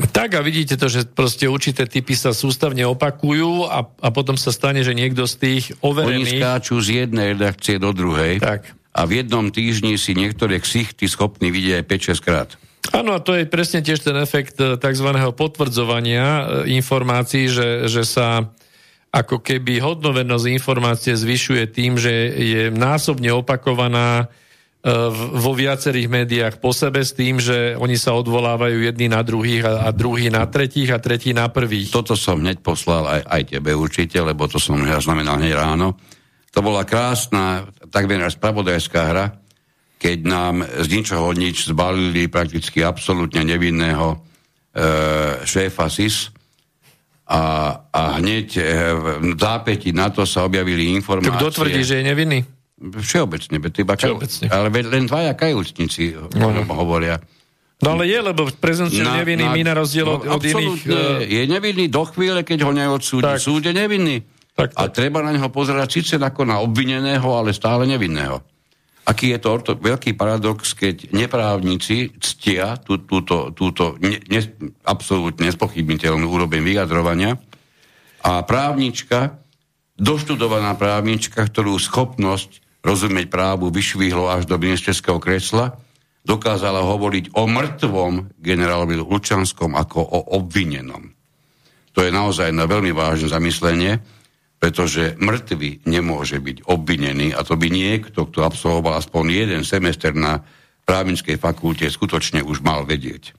Tak a vidíte to, že proste určité typy sa sústavne opakujú a, a potom sa stane, že niekto z tých overených...
Oni skáču z jednej redakcie do druhej
tak.
a v jednom týždni si niektoré ksichty schopní vidieť aj 5-6 krát.
Áno, a to je presne tiež ten efekt eh, tzv. potvrdzovania eh, informácií, že, že sa ako keby hodnovernosť informácie zvyšuje tým, že je násobne opakovaná E, vo viacerých médiách po sebe s tým, že oni sa odvolávajú jedni na druhých a, a druhý na tretích a tretí na prvých.
Toto som hneď poslal aj, aj tebe určite, lebo to som ja znamenal hneď ráno. To bola krásna, takmer spravodajská hra, keď nám z ničoho nič zbalili prakticky absolútne nevinného e, šéfa SIS a, a hneď e, v zápäti na to sa objavili informácie.
Kto tvrdí, že je nevinný?
Všeobecne, iba
Všeobecne.
ale len dvaja kajúcnici no. hovoria.
No ale je, lebo prezumciu na, nevinný na, my na rozdiel od, no, od iných... Uh...
Je nevinný do chvíle, keď ho neodsúdi. Tak. Súd je nevinný. Tak, tak. A treba na neho pozerať síce ako na obvineného, ale stále nevinného. Aký je to orto, veľký paradox, keď neprávnici ctia tú, túto, túto ne, ne, absolútne nespochybniteľnú úroveň vyjadrovania a právnička, doštudovaná právnička, ktorú schopnosť rozumieť právu vyšvihlo až do ministerského kresla, dokázala hovoriť o mŕtvom generálovi Lučanskom ako o obvinenom. To je naozaj na veľmi vážne zamyslenie, pretože mŕtvy nemôže byť obvinený a to by niekto, kto absolvoval aspoň jeden semester na právnickej fakulte, skutočne už mal vedieť.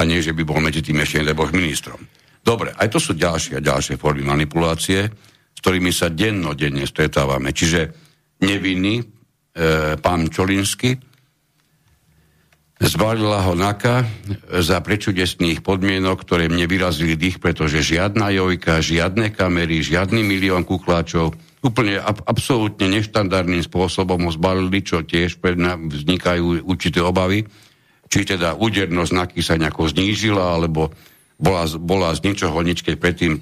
A nie, že by bol medzi tým ešte nebo ministrom. Dobre, aj to sú ďalšie a ďalšie formy manipulácie, s ktorými sa dennodenne stretávame. Čiže nevinný e, pán Čolinsky Zbalila ho NAKA za prečudesných podmienok, ktoré mne vyrazili dých, pretože žiadna jojka, žiadne kamery, žiadny milión kukláčov, úplne ab- absolútne neštandardným spôsobom ho zbalili, čo tiež vznikajú určité obavy, či teda údernosť NAKY sa nejako znížila, alebo bola, bola z ničoho nič, keď predtým,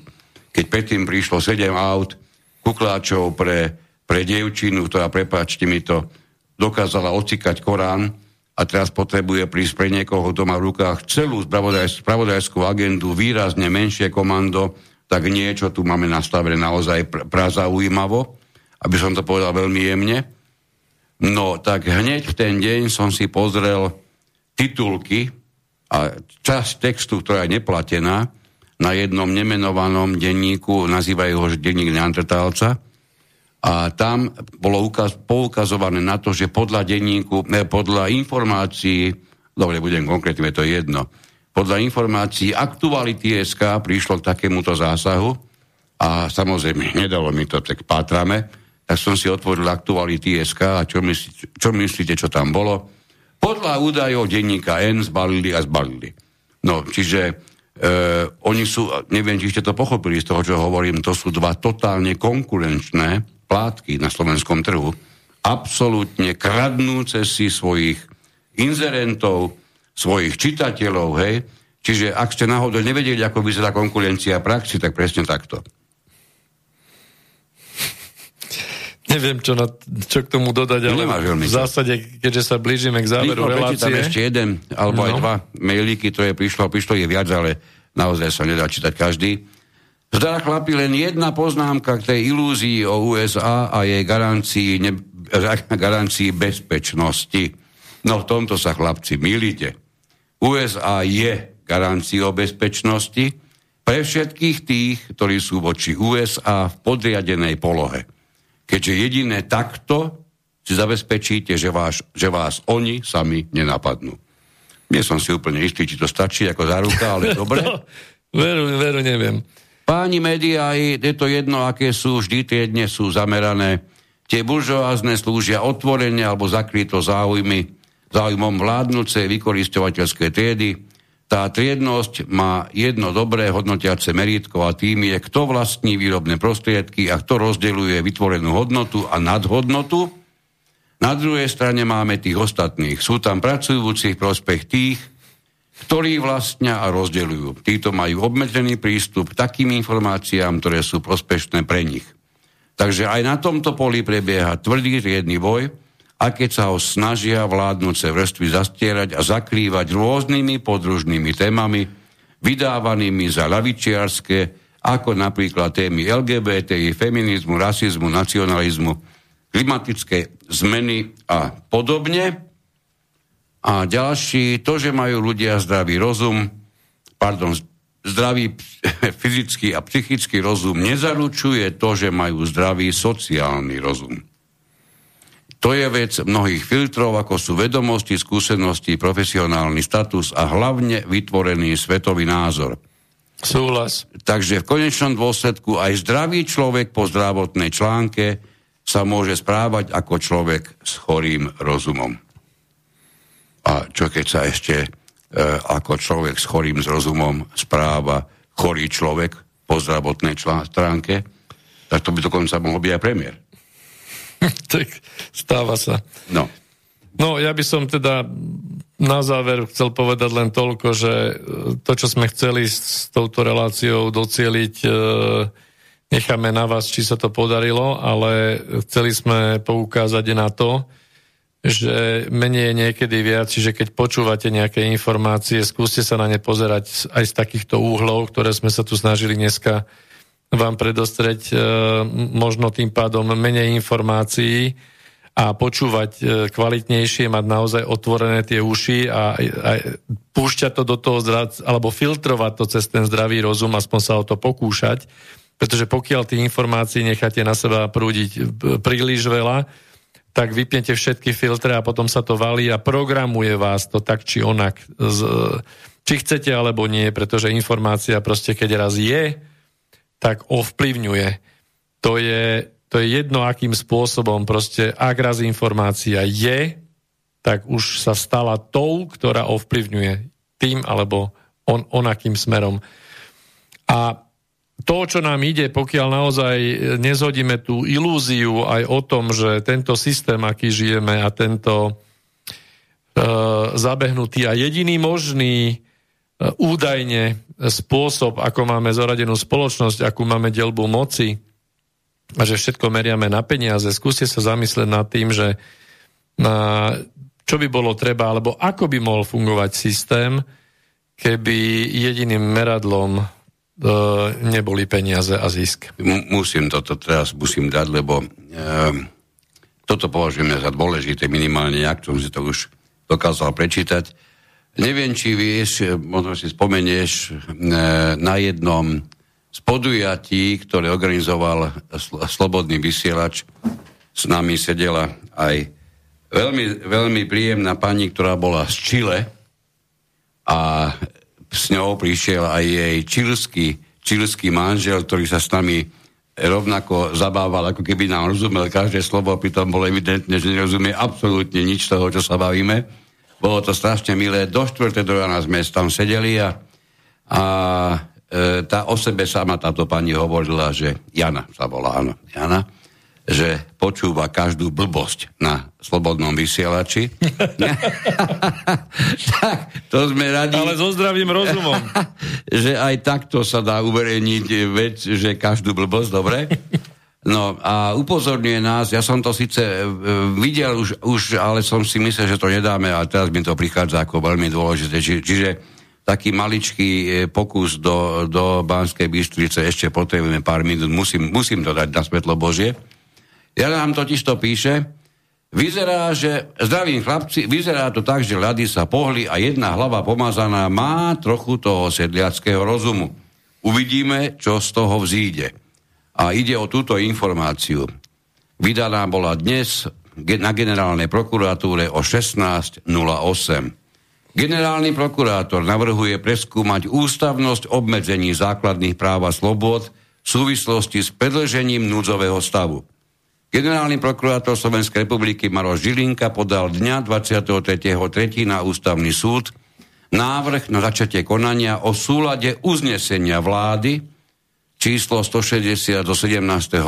keď predtým prišlo 7 aut kukláčov pre, pre dievčinu, ktorá, prepáčte mi to, dokázala ocikať Korán, a teraz potrebuje prísť pre niekoho, kto má v rukách celú spravodajskú agendu, výrazne menšie komando, tak niečo tu máme nastavené naozaj pr- prazaujímavo, aby som to povedal veľmi jemne. No, tak hneď v ten deň som si pozrel titulky a časť textu, ktorá je neplatená, na jednom nemenovanom denníku, nazývajú ho denník Neandertálca, a tam bolo ukaz, poukazované na to, že podľa denníku, ne, podľa informácií, dobre, budem konkrétne, to je jedno, podľa informácií aktuality SK prišlo k takémuto zásahu a samozrejme nedalo mi to, tak pátrame, tak som si otvoril aktuality SK a čo myslíte, čo myslíte, čo tam bolo? Podľa údajov denníka N zbalili a zbalili. No, čiže e, oni sú, neviem, či ste to pochopili z toho, čo hovorím, to sú dva totálne konkurenčné plátky na slovenskom trhu, absolútne kradnúce si svojich inzerentov, svojich čitateľov, hej. Čiže ak ste náhodou nevedeli, ako vyzerá konkurencia praxi, tak presne takto.
Neviem, čo, na, čo k tomu dodať, ale v zásade, keďže sa blížime k záveru Rýchlo relácie...
ešte jeden, alebo no. aj dva mailíky, ktoré prišlo, prišlo je viac, ale naozaj sa nedá čítať každý. Zdá chlapi len jedna poznámka k tej ilúzii o USA a jej garancii, ne, garancii bezpečnosti. No v tomto sa chlapci milíte. USA je garanciou bezpečnosti pre všetkých tých, ktorí sú voči USA v podriadenej polohe. Keďže jediné takto si zabezpečíte, že, vás, že vás oni sami nenapadnú. Nie som si úplne istý, či to stačí ako záruka, ale dobre. no,
veru, veru, neviem.
Páni médiá, je to jedno, aké sú, vždy tie dnes sú zamerané. Tie buržoázne slúžia otvorene alebo zakryto záujmy, záujmom vládnuce vykoristovateľské triedy. Tá triednosť má jedno dobré hodnotiace meritko a tým je, kto vlastní výrobné prostriedky a kto rozdeľuje vytvorenú hodnotu a nadhodnotu. Na druhej strane máme tých ostatných. Sú tam pracujúcich prospech tých, ktorí vlastnia a rozdeľujú. Títo majú obmedzený prístup k takým informáciám, ktoré sú prospešné pre nich. Takže aj na tomto poli prebieha tvrdý riedny boj, a keď sa ho snažia vládnuce vrstvy zastierať a zakrývať rôznymi podružnými témami, vydávanými za lavičiarske, ako napríklad témy LGBTI, feminizmu, rasizmu, nacionalizmu, klimatické zmeny a podobne, a ďalší, to, že majú ľudia zdravý rozum, pardon, zdravý fyzický a psychický rozum nezaručuje to, že majú zdravý sociálny rozum. To je vec mnohých filtrov, ako sú vedomosti, skúsenosti, profesionálny status a hlavne vytvorený svetový názor.
Súhlas.
Takže v konečnom dôsledku aj zdravý človek po zdravotnej článke sa môže správať ako človek s chorým rozumom. A čo keď sa ešte e, ako človek s chorým s rozumom správa chorý človek po zdravotnej stránke, tak to by dokonca mohol byť aj premiér.
tak stáva sa.
No.
No, ja by som teda na záver chcel povedať len toľko, že to, čo sme chceli s touto reláciou docieliť, e, necháme na vás, či sa to podarilo, ale chceli sme poukázať na to, že menej je niekedy viac, čiže keď počúvate nejaké informácie, skúste sa na ne pozerať aj z takýchto úhlov, ktoré sme sa tu snažili dneska vám predostreť, e, možno tým pádom menej informácií a počúvať e, kvalitnejšie, mať naozaj otvorené tie uši a, a púšťať to do toho, alebo filtrovať to cez ten zdravý rozum, aspoň sa o to pokúšať, pretože pokiaľ tie informácií necháte na seba prúdiť e, príliš veľa, tak vypnete všetky filtre a potom sa to valí a programuje vás to tak či onak. Z, či chcete alebo nie, pretože informácia proste keď raz je, tak ovplyvňuje. To je, to je jedno, akým spôsobom proste, ak raz informácia je, tak už sa stala tou, ktorá ovplyvňuje tým alebo on, onakým smerom. A to, čo nám ide, pokiaľ naozaj nezhodíme tú ilúziu aj o tom, že tento systém, aký žijeme a tento e, zabehnutý a jediný možný e, údajne spôsob, ako máme zoradenú spoločnosť, akú máme delbu moci a že všetko meriame na peniaze, skúste sa zamyslieť nad tým, že na, čo by bolo treba, alebo ako by mohol fungovať systém, keby jediným meradlom E, neboli peniaze a zisk.
Musím toto teraz musím dať, lebo e, toto považujeme za dôležité, minimálne jak som si to už dokázal prečítať. Neviem, či vieš, možno si spomenieš, e, na jednom z podujatí, ktoré organizoval sl- Slobodný vysielač, s nami sedela aj veľmi, veľmi príjemná pani, ktorá bola z Čile a s ňou prišiel aj jej čilský, čilský manžel, ktorý sa s nami rovnako zabával, ako keby nám rozumel každé slovo, pritom bolo evidentné, že nerozumie absolútne nič toho, čo sa bavíme. Bolo to strašne milé. Do štvrté do rána sme tam sedeli a, a e, tá o sebe sama táto pani hovorila, že Jana sa volá, áno, Jana že počúva každú blbosť na slobodnom vysielači. tak, to sme radi.
Ale so zdravým rozumom.
že aj takto sa dá uverejniť vec, že každú blbosť, dobre? No a upozorňuje nás, ja som to síce e, videl už, už, ale som si myslel, že to nedáme, a teraz mi to prichádza ako veľmi dôležité. Či, čiže taký maličký e, pokus do, do Banskej Bystrice, ešte potrebujeme pár minút, musím, musím to dať na svetlo Božie. Ja nám totiž to píše, vyzerá, že, zdravím chlapci, vyzerá to tak, že ľady sa pohli a jedna hlava pomazaná má trochu toho sedliackého rozumu. Uvidíme, čo z toho vzíde. A ide o túto informáciu. Vydaná bola dnes na generálnej prokuratúre o 16.08. Generálny prokurátor navrhuje preskúmať ústavnosť obmedzení základných práv a slobod v súvislosti s predlžením núdzového stavu. Generálny prokurátor Slovenskej republiky Maroš Žilinka podal dňa 23.3. na ústavný súd návrh na začatie konania o súlade uznesenia vlády číslo 160 do 17.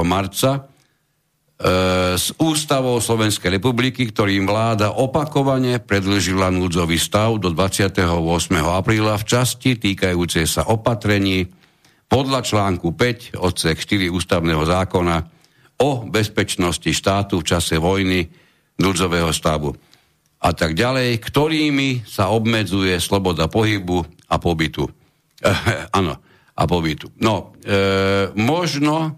marca e, s ústavou Slovenskej republiky, ktorým vláda opakovane predlžila núdzový stav do 28. apríla v časti týkajúcej sa opatrení podľa článku 5 odsek 4 ústavného zákona o bezpečnosti štátu v čase vojny, núdzového stavu a tak ďalej, ktorými sa obmedzuje sloboda pohybu a pobytu. Áno, a pobytu. No, e, možno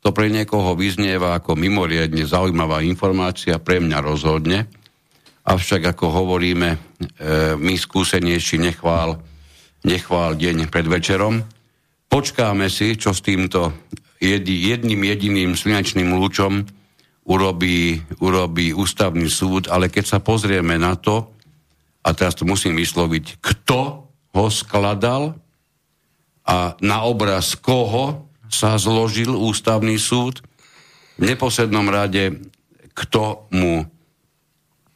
to pre niekoho vyznieva ako mimoriadne zaujímavá informácia, pre mňa rozhodne, avšak ako hovoríme, e, my skúsenejší nechvál, nechvál deň pred večerom. Počkáme si, čo s týmto jedným jediným slnečným lúčom urobí, urobí ústavný súd, ale keď sa pozrieme na to, a teraz to musím vysloviť, kto ho skladal a na obraz koho sa zložil ústavný súd, v neposlednom rade, kto mu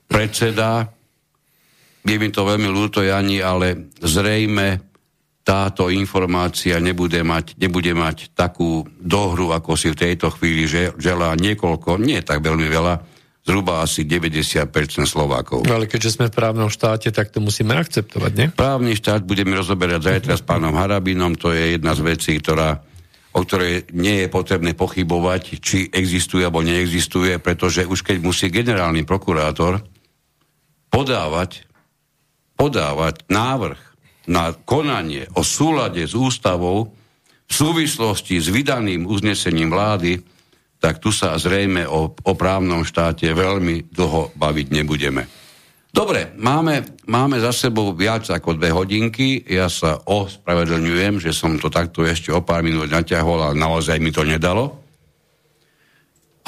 predseda, je mi to veľmi ľúto, Jani, ale zrejme táto informácia nebude mať, nebude mať takú dohru, ako si v tejto chvíli želá niekoľko, nie tak veľmi veľa, zhruba asi 90% Slovákov.
No ale keďže sme v právnom štáte, tak to musíme akceptovať, nie?
Právny štát budeme rozoberať zajtra s pánom Harabinom, to je jedna z vecí, ktorá, o ktorej nie je potrebné pochybovať, či existuje alebo neexistuje, pretože už keď musí generálny prokurátor podávať, podávať návrh na konanie o súlade s ústavou v súvislosti s vydaným uznesením vlády, tak tu sa zrejme o, o právnom štáte veľmi dlho baviť nebudeme. Dobre, máme, máme za sebou viac ako dve hodinky. Ja sa ospravedlňujem, že som to takto ešte o pár minút naťahol, ale naozaj mi to nedalo.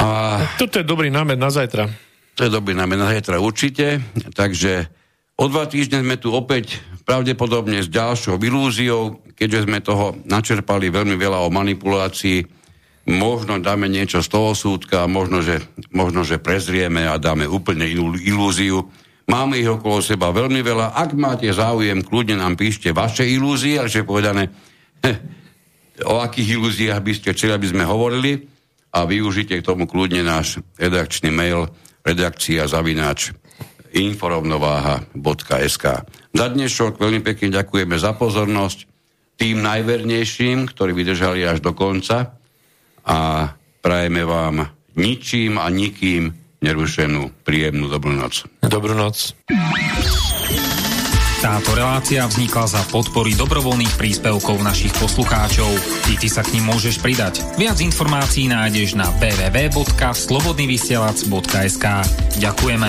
A... Toto je dobrý námed na zajtra.
To je dobrý námed na zajtra určite. Takže o dva týždne sme tu opäť pravdepodobne s ďalšou ilúziou, keďže sme toho načerpali veľmi veľa o manipulácii, možno dáme niečo z toho súdka, možno že, možno, že prezrieme a dáme úplne inú ilúziu. Máme ich okolo seba veľmi veľa. Ak máte záujem, kľudne nám píšte vaše ilúzie, že povedané, o akých ilúziách by ste chceli, aby sme hovorili a využite k tomu kľudne náš redakčný mail redakcia zavináč inforovnováha.sk. Za dnešok veľmi pekne ďakujeme za pozornosť tým najvernejším, ktorí vydržali až do konca a prajeme vám ničím a nikým nerušenú príjemnú dobrú noc.
Dobrú noc.
Táto relácia vznikla za podpory dobrovoľných príspevkov našich poslucháčov. I ty sa k ním môžeš pridať. Viac informácií nájdeš na www.slobodnyvysielac.sk Ďakujeme.